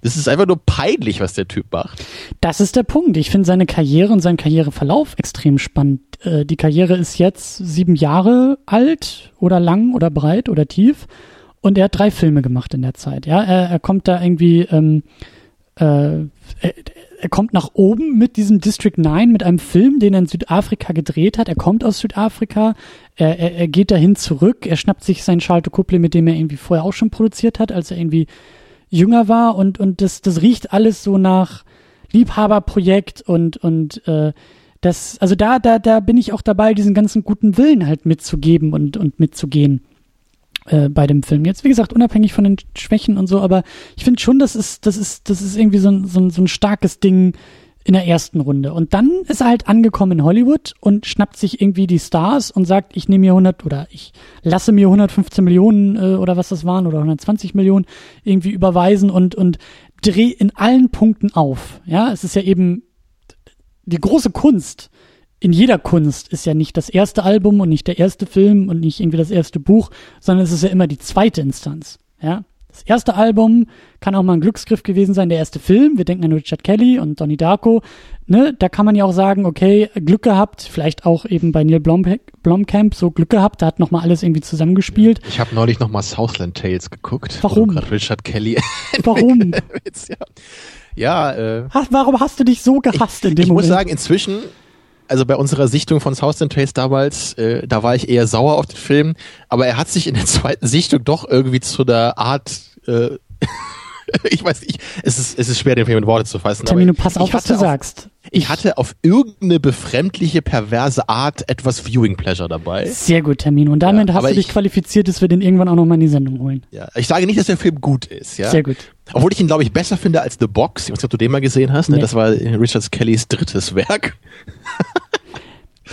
Das ist einfach nur peinlich, was der Typ macht. Das ist der Punkt. Ich finde seine Karriere und seinen Karriereverlauf extrem spannend. äh, die Karriere ist jetzt sieben Jahre alt oder lang oder breit oder tief und er hat drei Filme gemacht in der Zeit. Ja, er, er kommt da irgendwie, ähm, äh, er, kommt nach oben mit diesem District 9, mit einem Film, den er in Südafrika gedreht hat. Er kommt aus Südafrika, er, er, er geht dahin zurück, er schnappt sich sein Charlotte Couple, mit dem er irgendwie vorher auch schon produziert hat, als er irgendwie jünger war. Und, und das, das riecht alles so nach Liebhaberprojekt und, und äh, das, also da, da, da bin ich auch dabei, diesen ganzen guten Willen halt mitzugeben und, und mitzugehen äh, bei dem Film. Jetzt, wie gesagt, unabhängig von den Schwächen und so, aber ich finde schon, das ist, das ist, das ist irgendwie so ein, so, ein, so ein starkes Ding in der ersten Runde. Und dann ist er halt angekommen in Hollywood und schnappt sich irgendwie die Stars und sagt, ich nehme mir 100 oder ich lasse mir 115 Millionen äh, oder was das waren oder 120 Millionen irgendwie überweisen und, und dreh in allen Punkten auf. Ja, es ist ja eben die große Kunst in jeder Kunst ist ja nicht das erste Album und nicht der erste Film und nicht irgendwie das erste Buch, sondern es ist ja immer die zweite Instanz. Ja, das erste Album kann auch mal ein Glücksgriff gewesen sein, der erste Film. Wir denken an Richard Kelly und Donnie Darko. Ne, da kann man ja auch sagen, okay, Glück gehabt, vielleicht auch eben bei Neil Blom Blomkamp so Glück gehabt, da hat nochmal alles irgendwie zusammengespielt. Ich habe neulich nochmal Southland Tales geguckt. Warum? Richard Kelly. Warum? ja, äh, Ach, warum hast du dich so gehasst ich, in dem ich Moment? muss sagen, inzwischen also bei unserer Sichtung von Southland Trace damals, äh, da war ich eher sauer auf den Film, aber er hat sich in der zweiten Sichtung doch irgendwie zu der Art, äh, ich weiß nicht, es ist, es ist schwer, den Film in Worte zu fassen. Termino, pass auf, was du auf, sagst. Ich hatte auf irgendeine befremdliche, perverse Art etwas Viewing Pleasure dabei. Sehr gut, Termino. Und damit Ja, hast du dich ich- qualifiziert, dass wir den irgendwann auch nochmal in die Sendung holen. Ja, ich sage nicht, dass der Film gut ist, ja. Sehr gut. Obwohl ich ihn, glaube ich, besser finde als The Box. Ich weiß nicht, ob du den mal gesehen hast. Ne? Nee. Das war Richard Kellys drittes Werk.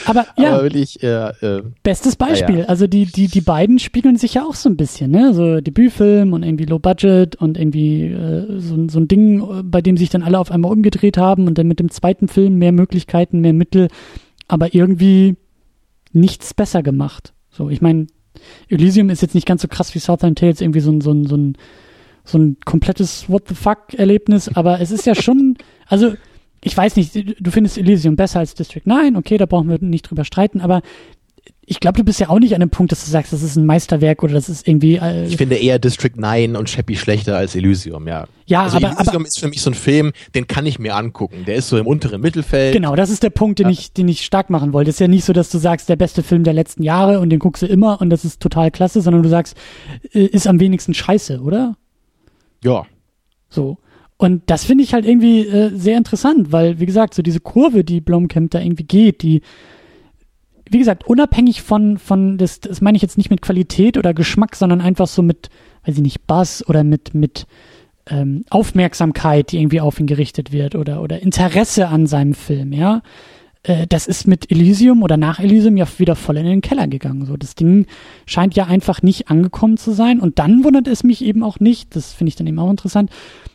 Aber ja, Aber wirklich, äh, äh, bestes Beispiel. Ja. Also die, die, die beiden spiegeln sich ja auch so ein bisschen, ne? So Debütfilm und irgendwie Low Budget und irgendwie äh, so, ein- so ein Ding, äh, bei dem sich dann alle auf einmal umgedreht haben und dann mit dem zweiten Film mehr Möglichkeiten, mehr Mittel, aber irgendwie nichts besser gemacht. So, ich meine, Elysium ist jetzt nicht ganz so krass wie Southern Tales, irgendwie so ein, so ein, so ein, so ein komplettes What the fuck Erlebnis, aber es ist ja schon, also ich weiß nicht, du findest Elysium besser als District 9, okay, da brauchen wir nicht drüber streiten, aber ich glaube, du bist ja auch nicht an dem Punkt, dass du sagst, das ist ein Meisterwerk oder das ist irgendwie. Äh, ich finde eher District 9 und Chappie schlechter als Elysium, ja. Ja, also aber- Elysium aber- ist für mich so ein Film, den kann ich mir angucken. Der ist so im unteren Mittelfeld. Genau, das ist der Punkt, den Ja. ich, den ich stark machen wollte. Es ist ja nicht so, dass du sagst, der beste Film der letzten Jahre und den guckst du immer und das ist total klasse, sondern du sagst, äh, ist am wenigsten scheiße, oder? Ja. So. Und das finde ich halt irgendwie äh, sehr interessant, weil, wie gesagt, so diese Kurve, die Blomkamp da irgendwie geht, die, wie gesagt, unabhängig von, von das, das meine ich jetzt nicht mit Qualität oder Geschmack, sondern einfach so mit, weiß ich nicht, Bass oder mit, mit ähm, Aufmerksamkeit, die irgendwie auf ihn gerichtet wird oder, oder Interesse an seinem Film, ja. Äh, das ist mit Elysium oder nach Elysium ja wieder voll in den Keller gegangen. So, das Ding scheint ja einfach nicht angekommen zu sein. Und dann wundert es mich eben auch nicht, das finde ich dann eben auch interessant,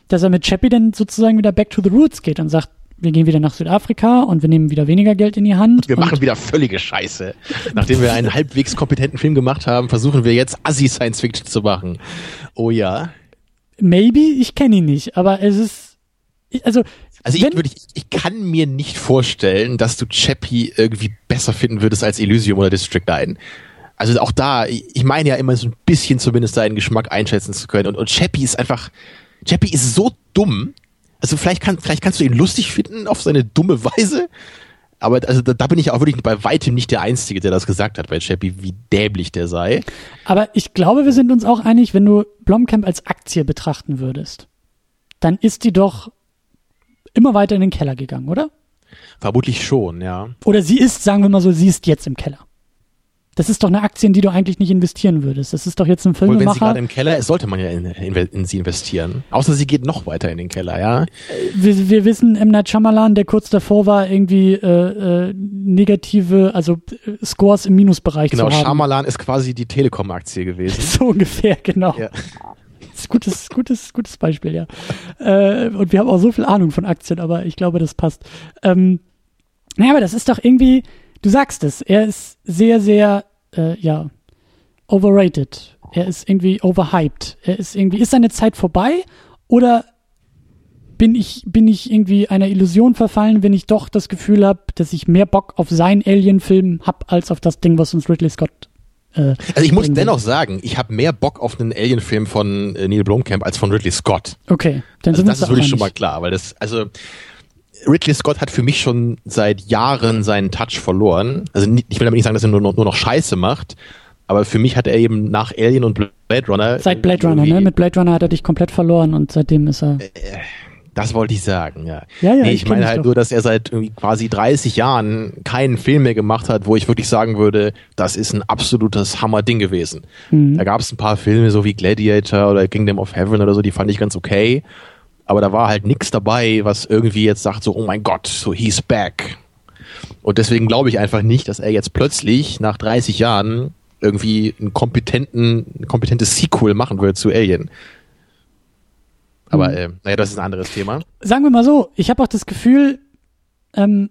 dass er mit Chappie dann sozusagen wieder back to the roots geht und sagt, wir gehen wieder nach Südafrika und wir nehmen wieder weniger Geld in die Hand. Wir und machen wieder völlige Scheiße. Nachdem wir einen halbwegs kompetenten Film gemacht haben, versuchen wir jetzt Assi-Science-Fiction zu machen. Oh ja. maybe, ich kenne ihn nicht, aber es ist, also, Also ich, würde, ich, ich kann mir nicht vorstellen, dass du Chappie irgendwie besser finden würdest als Elysium oder District 9. Also auch da, ich ich meine ja immer so ein bisschen zumindest deinen Geschmack einschätzen zu können. Und, und Chappie ist einfach, Chappie ist so dumm. Also vielleicht, kann, vielleicht kannst du ihn lustig finden auf seine dumme Weise. Aber also da, da bin ich auch wirklich bei weitem nicht der Einzige, der das gesagt hat bei Chappie, wie dämlich der sei. aber ich glaube, wir sind uns auch einig, wenn du Blomkamp als Aktie betrachten würdest, dann ist die doch immer weiter in den Keller gegangen, oder? Vermutlich schon, ja. Oder sie ist, sagen wir mal so, sie ist jetzt im Keller. Das ist doch eine Aktie, in die du eigentlich nicht investieren würdest. Das ist doch jetzt ein Obwohl, wenn sie gerade Filmemacher. im Keller ist, sollte man ja in, in, in sie investieren. Außer sie geht noch weiter in den Keller, ja. Wir, wir wissen, M. Night Shyamalan, der kurz davor war, irgendwie äh, äh, negative, also äh, Scores im Minusbereich Genau, zu haben. Shyamalan ist quasi die Telekom-Aktie gewesen. So ungefähr, genau. Ja. Gutes, gutes, gutes Beispiel, ja. Äh, und wir haben auch so viel Ahnung von Aktien, aber ich glaube, das passt. Ähm, naja, aber das ist doch irgendwie, du sagst es, er ist sehr, sehr, äh, ja, overrated. Er ist irgendwie overhyped. Er ist irgendwie, ist seine Zeit vorbei oder bin ich, bin ich irgendwie einer Illusion verfallen, wenn ich doch das Gefühl habe, dass ich mehr Bock auf seinen Alien-Film hab, als auf das Ding, was uns Ridley Scott äh, also ich muss dennoch sagen, ich habe mehr Bock auf einen Alien-Film von äh, Neil Blomkamp als von Ridley Scott. Okay, dann also sind das ist wirklich schon mal klar, weil das, also Ridley Scott hat für mich schon seit Jahren seinen Touch verloren. Also ich will damit nicht sagen, dass er nur noch, nur noch Scheiße macht, aber für mich hat er eben nach Alien und Blade Runner. Seit Blade Runner, ne? Mit Blade Runner hat er dich komplett verloren und seitdem ist er. Äh, das wollte ich sagen, ja. Ja, ja. Nee, ich, ich meine halt doch. nur, dass er seit quasi 30 Jahren keinen Film mehr gemacht hat, wo ich wirklich sagen würde, das ist ein absolutes Hammer-Ding gewesen. Mhm. Da gab es ein paar Filme, so wie Gladiator oder Kingdom of Heaven oder so, die fand ich ganz okay. Aber da war halt nichts dabei, was irgendwie jetzt sagt so, oh mein Gott, so he's back. Und deswegen glaube ich einfach nicht, dass er jetzt plötzlich nach 30 Jahren irgendwie kompetenten, ein kompetentes Sequel machen würde zu Alien. Aber mhm. äh, naja, das ist ein anderes Thema. Sagen wir mal so, ich habe auch das Gefühl, ähm,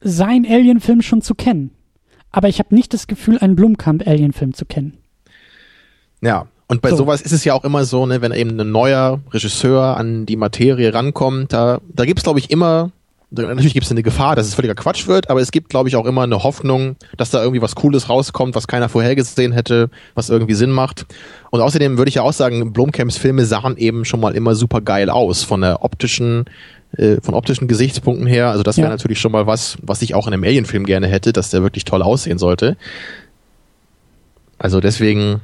sein Alien-Film schon zu kennen. Aber ich habe nicht das Gefühl, einen Blumkamp-Alien-Film zu kennen. Ja, und bei so. sowas ist es ja auch immer so, ne, wenn eben ein neuer Regisseur an die Materie rankommt, da, da gibt es, glaube ich, immer natürlich gibt es eine Gefahr, dass es völliger Quatsch wird, aber es gibt, glaube ich, auch immer eine Hoffnung, dass da irgendwie was Cooles rauskommt, was keiner vorhergesehen hätte, was irgendwie Sinn macht. Und außerdem würde ich ja auch sagen, Blomkamps Filme sahen eben schon mal immer super geil aus, von der optischen, äh, von optischen Gesichtspunkten her. Also das wäre ja. natürlich schon mal was, was ich auch in einem Alien-Film gerne hätte, dass der wirklich toll aussehen sollte. Also deswegen.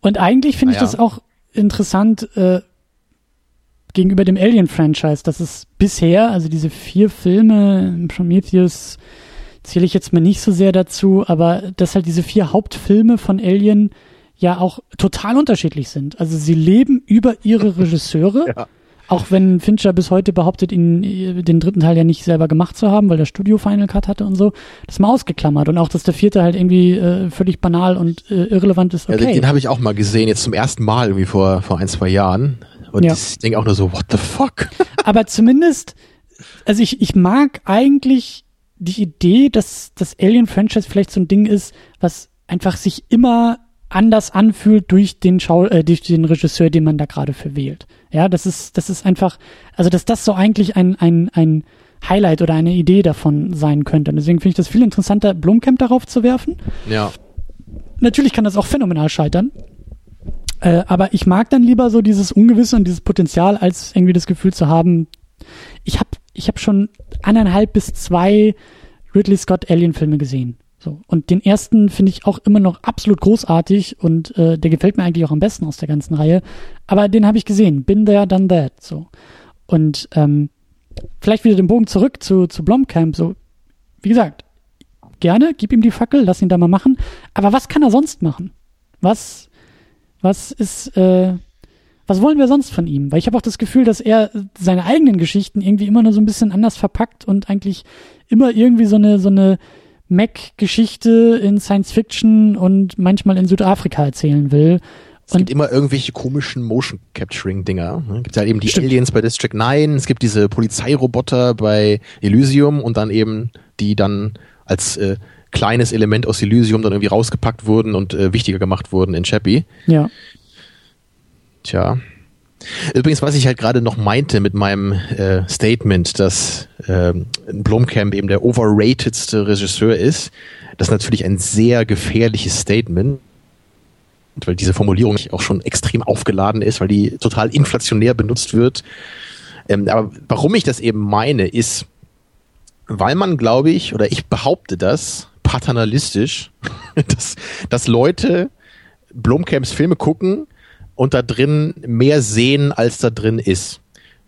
Und eigentlich finde naja. ich das auch interessant, äh, gegenüber dem Alien-Franchise, dass es bisher, also diese vier Filme, Prometheus zähle ich jetzt mal nicht so sehr dazu, aber dass halt diese vier Hauptfilme von Alien ja auch total unterschiedlich sind. Also sie leben über ihre Regisseure. ja. Auch wenn Fincher bis heute behauptet, ihn den dritten Teil ja nicht selber gemacht zu haben, weil der Studio Final Cut hatte und so, das mal ausgeklammert. Und auch, dass der vierte halt irgendwie äh, völlig banal und äh, irrelevant ist. Okay. Ja, den, den habe ich auch mal gesehen, jetzt zum ersten Mal irgendwie vor, vor ein, zwei Jahren. Und ja. ich denke auch nur so, what the fuck? Aber zumindest, also ich, ich mag eigentlich die Idee, dass das Alien-Franchise vielleicht so ein Ding ist, was einfach sich immer anders anfühlt durch den Schau äh, durch den Regisseur, den man da gerade für wählt. Ja, das ist das ist einfach, also dass das so eigentlich ein ein ein Highlight oder eine Idee davon sein könnte. Und deswegen finde ich das viel interessanter, Blomkamp darauf zu werfen. Ja. Natürlich kann das auch phänomenal scheitern. Äh, aber ich mag dann lieber so dieses Ungewisse und dieses Potenzial, als irgendwie das Gefühl zu haben, ich habe ich hab schon eineinhalb bis zwei Ridley Scott Alien-Filme gesehen. So. Und den ersten finde ich auch immer noch absolut großartig und äh, der gefällt mir eigentlich auch am besten aus der ganzen Reihe. Aber den habe ich gesehen. Bin there, done that. So. Und ähm, vielleicht wieder den Bogen zurück zu, zu Blomkamp. So, wie gesagt, gerne, gib ihm die Fackel, lass ihn da mal machen. Aber was kann er sonst machen? Was, was ist, äh, was wollen wir sonst von ihm? Weil ich habe auch das Gefühl, dass er seine eigenen Geschichten irgendwie immer nur so ein bisschen anders verpackt und eigentlich immer irgendwie so eine, so eine Mac-Geschichte in Science Fiction und manchmal in Südafrika erzählen will. Es gibt immer irgendwelche komischen Motion Capturing Dinger. Es gibt halt eben die Stimmt. Aliens bei District 9, es gibt diese Polizeiroboter bei Elysium und dann eben die dann als äh, kleines Element aus Elysium dann irgendwie rausgepackt wurden und äh, wichtiger gemacht wurden in Chappie. Ja. Tja. Übrigens, was ich halt gerade noch meinte mit meinem äh, Statement, dass äh, Blomkamp eben der overratedste Regisseur ist, das ist natürlich ein sehr gefährliches Statement, weil diese Formulierung auch schon extrem aufgeladen ist, weil die total inflationär benutzt wird. Ähm, aber warum ich das eben meine, ist, weil man, glaube ich, oder ich behaupte das, paternalistisch, dass, dass Leute Blomkamps Filme gucken und da drin mehr sehen, als da drin ist.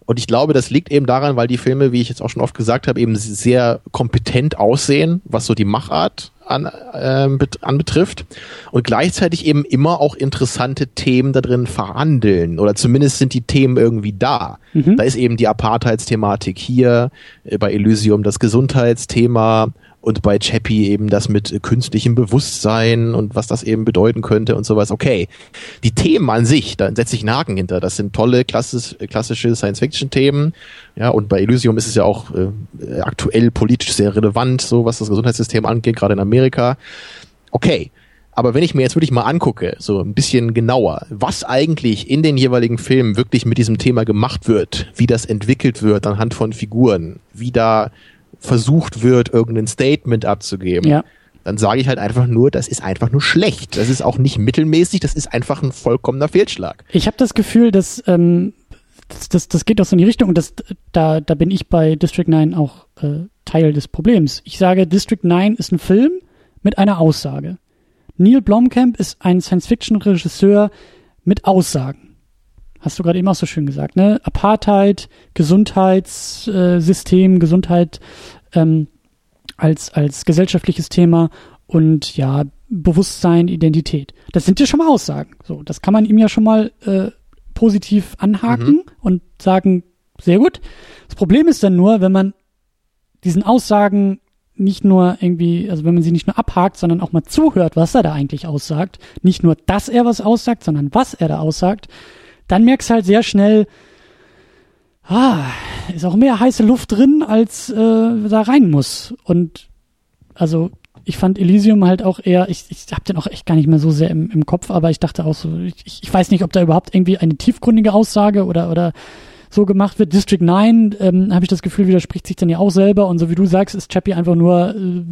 Und ich glaube, das liegt eben daran, weil die Filme, wie ich jetzt auch schon oft gesagt habe, eben sehr kompetent aussehen, was so die Machart an, äh, anbetrifft und gleichzeitig eben immer auch interessante Themen da drin verhandeln oder zumindest sind die Themen irgendwie da. Mhm. Da ist eben die Apartheidsthematik hier, äh, bei Elysium das Gesundheitsthema, und bei Chappie eben das mit künstlichem Bewusstsein und was das eben bedeuten könnte und sowas. Okay, die Themen an sich, da setze ich einen Haken hinter. Das sind tolle klassisch, klassische Science-Fiction-Themen. Ja, und bei Elysium ist es ja auch äh, aktuell politisch sehr relevant, so was das Gesundheitssystem angeht, gerade in Amerika. Okay, Aber wenn ich mir jetzt wirklich mal angucke, so ein bisschen genauer, was eigentlich in den jeweiligen Filmen wirklich mit diesem Thema gemacht wird, wie das entwickelt wird anhand von Figuren, wie da versucht wird, irgendein Statement abzugeben, Ja. dann sage ich halt einfach nur, das ist einfach nur schlecht. Das ist auch nicht mittelmäßig, das ist einfach ein vollkommener Fehlschlag. Ich habe das Gefühl, dass ähm, das, das, das geht auch so in die Richtung und das, da, da bin ich bei District 9 auch äh, Teil des Problems. Ich sage, District 9 ist ein Film mit einer Aussage. Neil Blomkamp ist ein Science-Fiction-Regisseur mit Aussagen. Hast du gerade eben auch so schön gesagt, ne? Apartheid, Gesundheitssystem, Gesundheit ähm, als, als gesellschaftliches Thema und ja, Bewusstsein, Identität. Das sind ja schon mal Aussagen. So, das kann man ihm ja schon mal äh, positiv anhaken und sagen, sehr gut. Das Problem ist dann nur, wenn man diesen Aussagen nicht nur irgendwie, also wenn man sie nicht nur abhakt, sondern auch mal zuhört, was er da eigentlich aussagt, nicht nur, dass er was aussagt, sondern was er da aussagt, dann merkst du halt sehr schnell, ah, ist auch mehr heiße Luft drin, als äh, da rein muss. Und also ich fand Elysium halt auch eher, ich, ich habe den auch echt gar nicht mehr so sehr im, im Kopf, aber ich dachte auch so, ich, ich weiß nicht, ob da überhaupt irgendwie eine tiefgründige Aussage oder oder so gemacht wird. District 9, ähm, habe ich das Gefühl, widerspricht sich dann ja auch selber und so wie du sagst, ist Chappie einfach nur äh,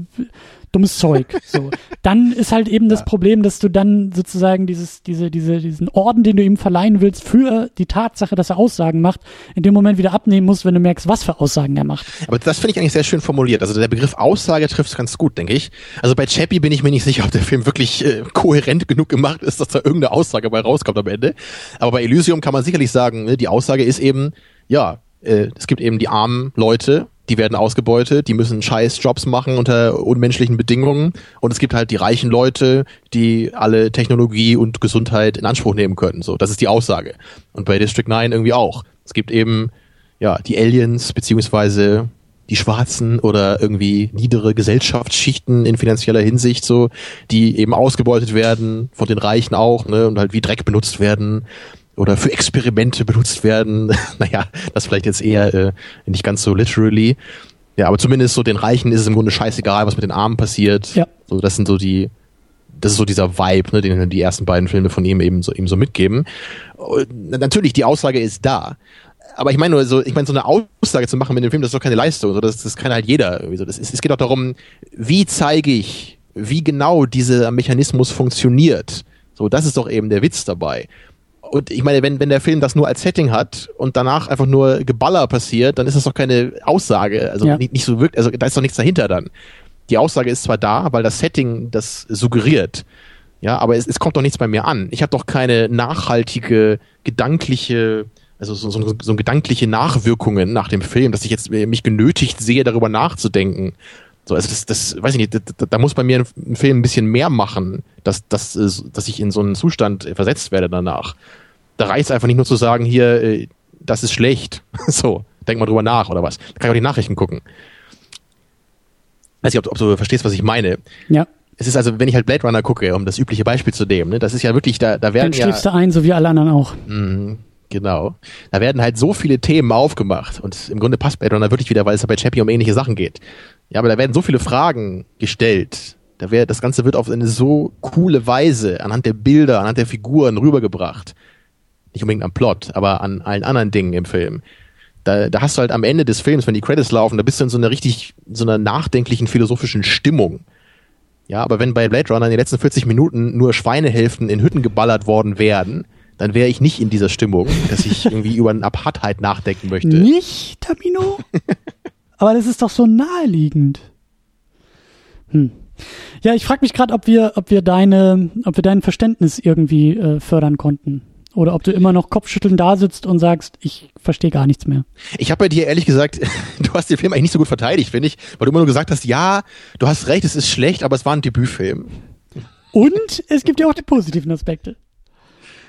dummes Zeug. So. Dann ist halt eben das Ja. Problem, dass du dann sozusagen dieses, diese, diese, diesen Orden, den du ihm verleihen willst, für die Tatsache, dass er Aussagen macht, in dem Moment wieder abnehmen musst, wenn du merkst, was für Aussagen er macht. Aber das finde ich eigentlich sehr schön formuliert. Also der Begriff Aussage trifft es ganz gut, denke ich. Also bei Chappie bin ich mir nicht sicher, ob der Film wirklich äh, kohärent genug gemacht ist, dass da irgendeine Aussage bei rauskommt am Ende. Aber bei Elysium kann man sicherlich sagen, ne, die Aussage ist eben, ja, äh, es gibt eben die armen Leute, die werden ausgebeutet, die müssen scheiß Jobs machen unter unmenschlichen Bedingungen. Und es gibt halt die reichen Leute, die alle Technologie und Gesundheit in Anspruch nehmen können. So, das ist die Aussage. Und bei District 9 irgendwie auch. Es gibt eben ja, die Aliens beziehungsweise die Schwarzen oder irgendwie niedere Gesellschaftsschichten in finanzieller Hinsicht so, die eben ausgebeutet werden, von den Reichen auch, ne, und halt wie Dreck benutzt werden oder für Experimente benutzt werden. naja, das vielleicht jetzt eher äh, nicht ganz so literally. Ja, aber zumindest so den Reichen ist es im Grunde scheißegal, was mit den Armen passiert. Ja. So, das sind so die, das ist so dieser Vibe, ne, den die ersten beiden Filme von ihm eben so, ihm so mitgeben. Und natürlich, die Aussage ist da. Aber ich meine nur so, ich meine, so eine Aussage zu machen mit dem Film, das ist doch keine Leistung. So, das, das kann halt jeder. Irgendwie so. Das ist, es geht doch darum, wie zeige ich, wie genau dieser Mechanismus funktioniert. So, das ist doch eben der Witz dabei. Und ich meine, wenn, wenn der Film das nur als Setting hat und danach einfach nur Geballer passiert, dann ist das doch keine Aussage. Also Ja. nicht, nicht so wirkt, also da ist doch nichts dahinter dann. Die Aussage ist zwar da, weil das Setting das suggeriert. Ja, aber es, es kommt doch nichts bei mir an. Ich habe doch keine nachhaltige, gedankliche, also so, so, so gedankliche Nachwirkungen nach dem Film, dass ich jetzt äh, mich genötigt sehe, darüber nachzudenken. So, also das, das weiß ich nicht, da, da- muss bei mir ein, ein Film ein bisschen mehr machen, dass, dass, äh, dass ich in so einen Zustand äh, versetzt werde danach. Da reicht es einfach nicht nur zu sagen, hier, äh, das ist schlecht. So, denk mal drüber nach oder was. Da kann ich auch die Nachrichten gucken. Weiß nicht, ob, ob du verstehst, was ich meine. Ja. Es ist also, wenn ich halt Blade Runner gucke, um das übliche Beispiel zu nehmen, ne, das ist ja wirklich, da, da werden Dann ja, schläfst du ein, so wie alle anderen auch. Mhm, genau, da werden halt so viele Themen aufgemacht und im Grunde passt Blade Runner wirklich wieder, weil es ja bei Chappie um ähnliche Sachen geht. Ja, aber da werden so viele Fragen gestellt. Da wär, das Ganze wird auf eine so coole Weise anhand der Bilder, anhand der Figuren rübergebracht. Nicht unbedingt am Plot, aber an allen anderen Dingen im Film. Da, da hast du halt am Ende des Films, wenn die Credits laufen, da bist du in so einer richtig, so einer nachdenklichen, philosophischen Stimmung. Ja, aber wenn bei Blade Runner in den letzten 40 Minuten nur Schweinehälften in Hütten geballert worden wären, dann wäre ich nicht in dieser Stimmung, dass ich irgendwie über eine Apartheid nachdenken möchte. Nicht, Tamino? Aber das ist doch so naheliegend. Hm. Ja, ich frage mich gerade, ob wir, ob wir deine, ob wir dein Verständnis irgendwie äh, fördern konnten. Oder ob du immer noch kopfschüttelnd da sitzt und sagst, ich verstehe gar nichts mehr. Ich habe bei dir ehrlich gesagt, du hast den Film eigentlich nicht so gut verteidigt, finde ich, weil du immer nur gesagt hast, ja, du hast recht, es ist schlecht, aber es war ein Debütfilm. Und es gibt ja auch die positiven Aspekte.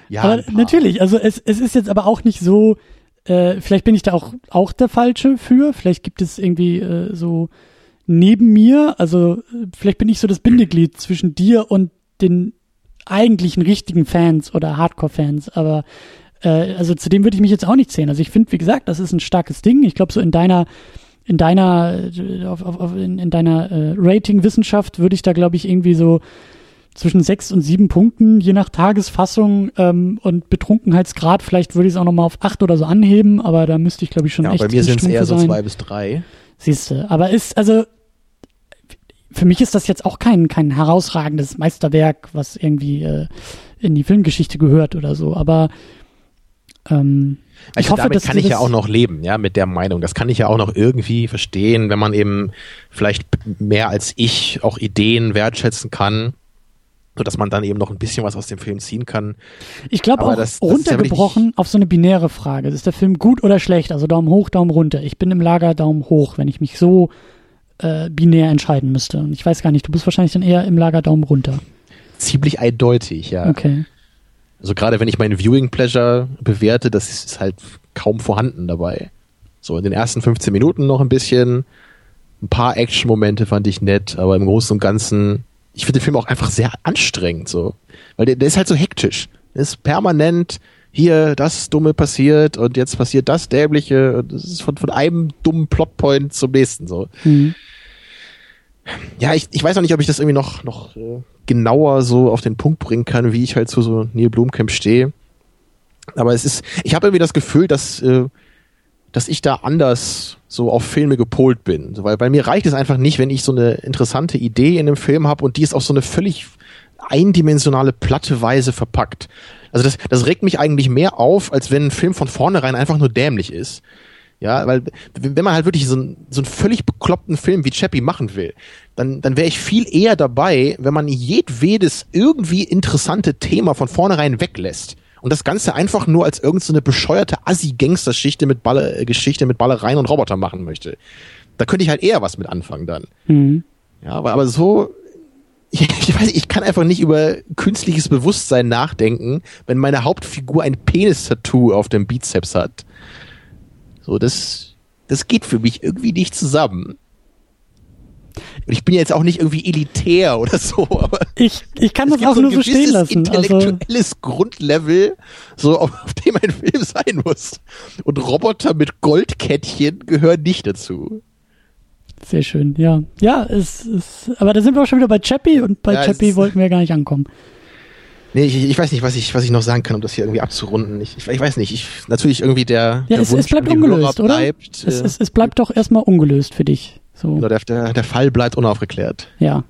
Ja, aber natürlich, also es, es ist jetzt aber auch nicht so, äh, vielleicht bin ich da auch, auch der Falsche für, vielleicht gibt es irgendwie äh, so neben mir, also äh, vielleicht bin ich so das Bindeglied zwischen dir und den eigentlichen richtigen Fans oder Hardcore-Fans, aber äh, also zu dem würde ich mich jetzt auch nicht zählen. Also ich finde, wie gesagt, das ist ein starkes Ding. Ich glaube, so in deiner in deiner äh, auf, auf, in, in deiner äh, Rating-Wissenschaft würde ich da, glaube ich, irgendwie so zwischen sechs und sieben Punkten, je nach Tagesfassung ähm, und Betrunkenheitsgrad. Vielleicht würde ich es auch nochmal auf acht oder so anheben, aber da müsste ich, glaube ich, schon ja, echt. Bei mir sind es eher so zwei bis drei. Siehst du, aber ist, also für mich ist das jetzt auch kein, kein herausragendes Meisterwerk, was irgendwie äh, in die Filmgeschichte gehört oder so, aber ähm, ich also hoffe, damit kann ich ja auch noch leben, ja, mit der Meinung. Das kann ich ja auch noch irgendwie verstehen, wenn man eben vielleicht mehr als ich auch Ideen wertschätzen kann, so dass man dann eben noch ein bisschen was aus dem Film ziehen kann. Ich glaube auch das, das runtergebrochen ja auf so eine binäre Frage. Ist der Film gut oder schlecht? Also Daumen hoch, Daumen runter. Ich bin im Lager Daumen hoch, wenn ich mich so äh, binär entscheiden müsste. Und ich weiß gar nicht, du bist wahrscheinlich dann eher im Lager Daumen runter. Ziemlich eindeutig, ja. Okay. Also gerade wenn ich meinen Viewing Pleasure bewerte, das ist halt kaum vorhanden dabei. So in den ersten 15 Minuten noch ein bisschen, ein paar Action-Momente fand ich nett, aber im Großen und Ganzen, ich finde den Film auch einfach sehr anstrengend, so. Weil der, der ist halt so hektisch. Der ist permanent, hier das Dumme passiert und jetzt passiert das Dämliche und es ist von, von einem dummen Plotpoint zum nächsten, so. Mhm. Ja, ich, ich weiß noch nicht, ob ich das irgendwie noch, noch äh, genauer so auf den Punkt bringen kann, wie ich halt zu so Neil Blomkamp stehe. Aber es ist, ich habe irgendwie das Gefühl, dass, äh, dass ich da anders so auf Filme gepolt bin. Weil bei mir reicht es einfach nicht, wenn ich so eine interessante Idee in einem Film habe und die ist auf so eine völlig eindimensionale, platte Weise verpackt. Also das, das regt mich eigentlich mehr auf, als wenn ein Film von vornherein einfach nur dämlich ist. Ja, weil wenn man halt wirklich so, ein, so einen völlig bekloppten Film wie Chappie machen will, dann, dann wäre ich viel eher dabei, wenn man jedwedes irgendwie interessante Thema von vornherein weglässt. Und das Ganze einfach nur als irgendeine so bescheuerte Assi-Gangster-Geschichte mit, Balle, äh, Geschichte mit Ballereien und Roboter machen möchte. Da könnte ich halt eher was mit anfangen dann. Mhm. Ja, aber, aber so, ich, ich weiß, ich kann einfach nicht über künstliches Bewusstsein nachdenken, wenn meine Hauptfigur ein Penis-Tattoo auf dem Bizeps hat. So, das, das geht für mich irgendwie nicht zusammen. Und ich bin jetzt auch nicht irgendwie elitär oder so, aber ich, ich kann das auch so nur so stehen lassen. Also intellektuelles also Grundlevel, so auf, auf dem ein Film sein muss. Und Roboter mit Goldkettchen gehören nicht dazu. Sehr schön, ja. Ja, es ist, aber da sind wir auch schon wieder bei Chappie und bei ja, Chappie wollten wir gar nicht ankommen. Nee, ich, ich weiß nicht, was ich, was ich noch sagen kann, um das hier irgendwie abzurunden. Ich, ich, ich weiß nicht, ich, natürlich irgendwie der, ja, der es, Wunsch es bleibt ungelöst, oder? Bleibt, es, äh, es, es bleibt doch erstmal ungelöst für dich. So. Der, der, der Fall bleibt unaufgeklärt. Ja.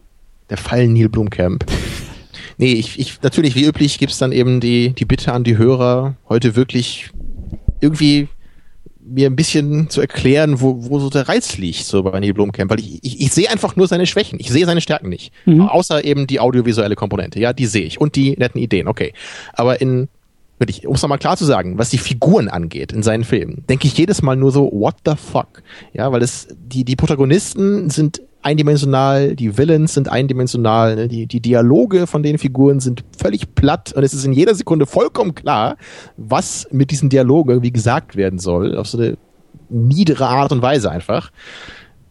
Der Fall Neil Blumkamp. nee, ich, ich, natürlich, wie üblich, gibt's dann eben die, die Bitte an die Hörer, heute wirklich irgendwie mir ein bisschen zu erklären, wo, wo so der Reiz liegt, so bei Neil Blomkamp, weil ich, ich, ich sehe einfach nur seine Schwächen. Ich sehe seine Stärken nicht. Mhm. Außer eben die audiovisuelle Komponente. Ja, die sehe ich. Und die netten Ideen, okay. Aber in, wirklich, um es nochmal klar zu sagen, was die Figuren angeht in seinen Filmen, denke ich jedes Mal nur so, what the fuck? Ja, weil es, die, die Protagonisten sind eindimensional, die Villains sind eindimensional, ne? die, die Dialoge von den Figuren sind völlig platt und es ist in jeder Sekunde vollkommen klar, was mit diesen Dialogen irgendwie gesagt werden soll, auf so eine niedere Art und Weise einfach.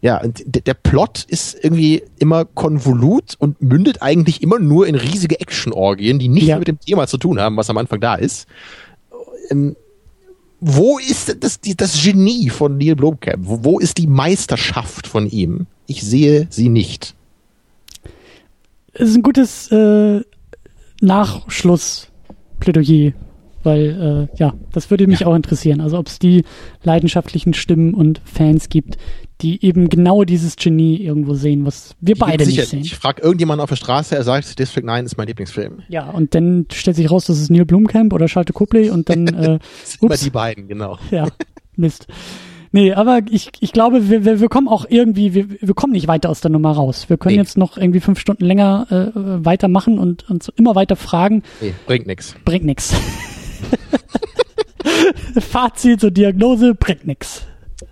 Ja, und der Plot ist irgendwie immer konvolut und mündet eigentlich immer nur in riesige Action-Orgien, die nichts ja. mit dem Thema zu tun haben, was am Anfang da ist. Ähm, wo ist das, das Genie von Neil Blomkamp? Wo, wo ist die Meisterschaft von ihm? Ich sehe sie nicht. Es ist ein gutes äh, Nachschlussplädoyer, weil äh, ja, das würde mich ja. auch interessieren. Also ob es die leidenschaftlichen Stimmen und Fans gibt, die eben genau dieses Genie irgendwo sehen, was wir die beide nicht sehen. Ich frage irgendjemanden auf der Straße, er sagt, District 9 ist mein Lieblingsfilm. Ja, und dann stellt sich raus, das ist Neil Blumkamp oder Schalte Copley und dann äh, immer die beiden, genau. Ja, Mist. Nee, aber ich, ich glaube, wir, wir, wir kommen auch irgendwie, wir, wir kommen nicht weiter aus der Nummer raus. Wir können nee. jetzt noch irgendwie fünf Stunden länger äh, weitermachen und uns immer weiter fragen. Nee, bringt nix. Bringt nix. Fazit zur Diagnose, bringt nix.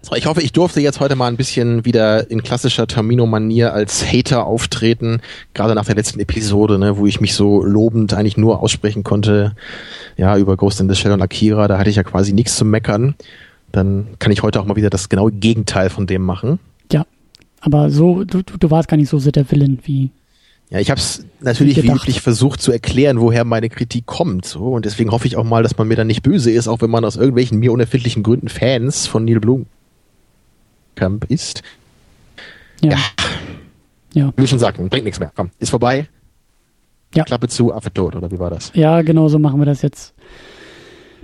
So, ich hoffe, ich durfte jetzt heute mal ein bisschen wieder in klassischer Termino-Manier als Hater auftreten, gerade nach der letzten Episode, ne, wo ich mich so lobend eigentlich nur aussprechen konnte, ja, über Ghost in the Shell und Akira, da hatte ich ja quasi nichts zu meckern. Dann kann ich heute auch mal wieder das genaue Gegenteil von dem machen. Ja, aber so, du, du warst gar nicht so sehr der Villain wie ja, ich habe es natürlich wie üblich versucht zu erklären, woher meine Kritik kommt. So, und deswegen hoffe ich auch mal, dass man mir dann nicht böse ist, auch wenn man aus irgendwelchen mir unerfindlichen Gründen Fans von Neil Blum Camp ist. Ja. ja. ja. Wie schon sagten, bringt nichts mehr. Komm, ist vorbei. Ja. Klappe zu, Affe tot, oder wie war das? Ja, genau so machen wir das jetzt.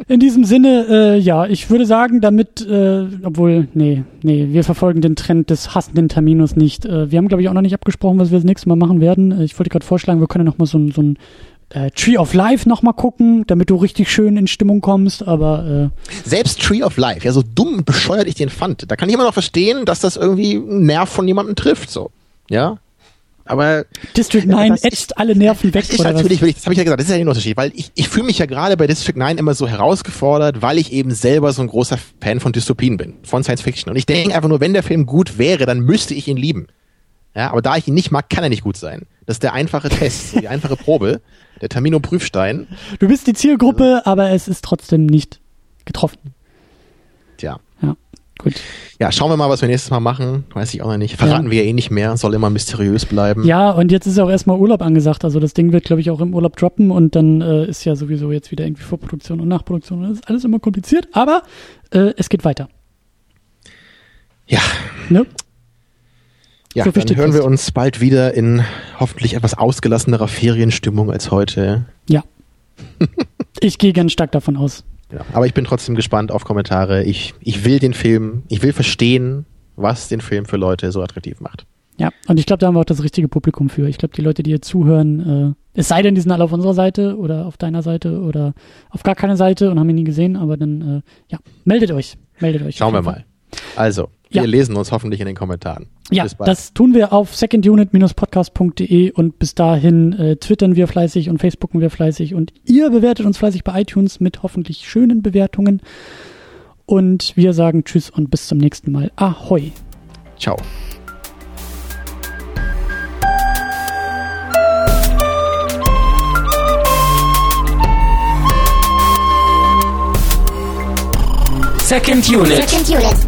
In diesem Sinne, äh, ja, ich würde sagen, damit, äh, obwohl, nee, nee, wir verfolgen den Trend des hassenden Terminus nicht. Äh, wir haben, glaube ich, auch noch nicht abgesprochen, was wir das nächste Mal machen werden. Äh, ich wollte gerade vorschlagen, wir können ja noch mal so ein, so ein äh, Tree of Life noch mal gucken, damit du richtig schön in Stimmung kommst, aber äh Selbst Tree of Life, ja, so dumm bescheuert ich den fand, da kann ich immer noch verstehen, dass das irgendwie einen Nerv von jemandem trifft, so. Ja? Aber District 9 ätzt alle Nerven weg. Das ist natürlich, was? das habe ich ja gesagt, das ist ja ein Unterschied, weil ich, ich fühle mich ja gerade bei District 9 immer so herausgefordert, weil ich eben selber so ein großer Fan von Dystopien bin, von Science Fiction. Und ich denke einfach nur, wenn der Film gut wäre, dann müsste ich ihn lieben. Ja, aber da ich ihn nicht mag, kann er nicht gut sein. Das ist der einfache Test, die einfache Probe, der Termino-Prüfstein. Du bist die Zielgruppe, aber es ist trotzdem nicht getroffen. Tja. Ja. Gut. Ja, schauen wir mal, was wir nächstes Mal machen. Weiß ich auch noch nicht. Verraten ja. wir eh nicht mehr. Soll immer mysteriös bleiben. Ja, und jetzt ist auch erstmal Urlaub angesagt. Also das Ding wird, glaube ich, auch im Urlaub droppen und dann äh, ist ja sowieso jetzt wieder irgendwie Vorproduktion und Nachproduktion. Das ist alles immer kompliziert, aber äh, es geht weiter. Ja. Ne? Ja, so dann hören wir uns bald wieder in hoffentlich etwas ausgelassenerer Ferienstimmung als heute. Ja. ich gehe ganz stark davon aus. Ja, aber ich bin trotzdem gespannt auf Kommentare. Ich, ich will den Film, ich will verstehen, was den Film für Leute so attraktiv macht. Ja, und ich glaube, da haben wir auch das richtige Publikum für. Ich glaube, die Leute, die hier zuhören, äh, es sei denn, die sind alle auf unserer Seite oder auf deiner Seite oder auf gar keiner Seite und haben ihn nie gesehen, aber dann, äh, ja, meldet euch. Meldet euch. Schauen wir mal. Also, wir ja. lesen uns hoffentlich in den Kommentaren. Ja, das tun wir auf secondunit-podcast.de und bis dahin äh, twittern wir fleißig und facebooken wir fleißig und ihr bewertet uns fleißig bei iTunes mit hoffentlich schönen Bewertungen. Und wir sagen Tschüss und bis zum nächsten Mal. Ahoi. Ciao. Second Unit. Second Unit.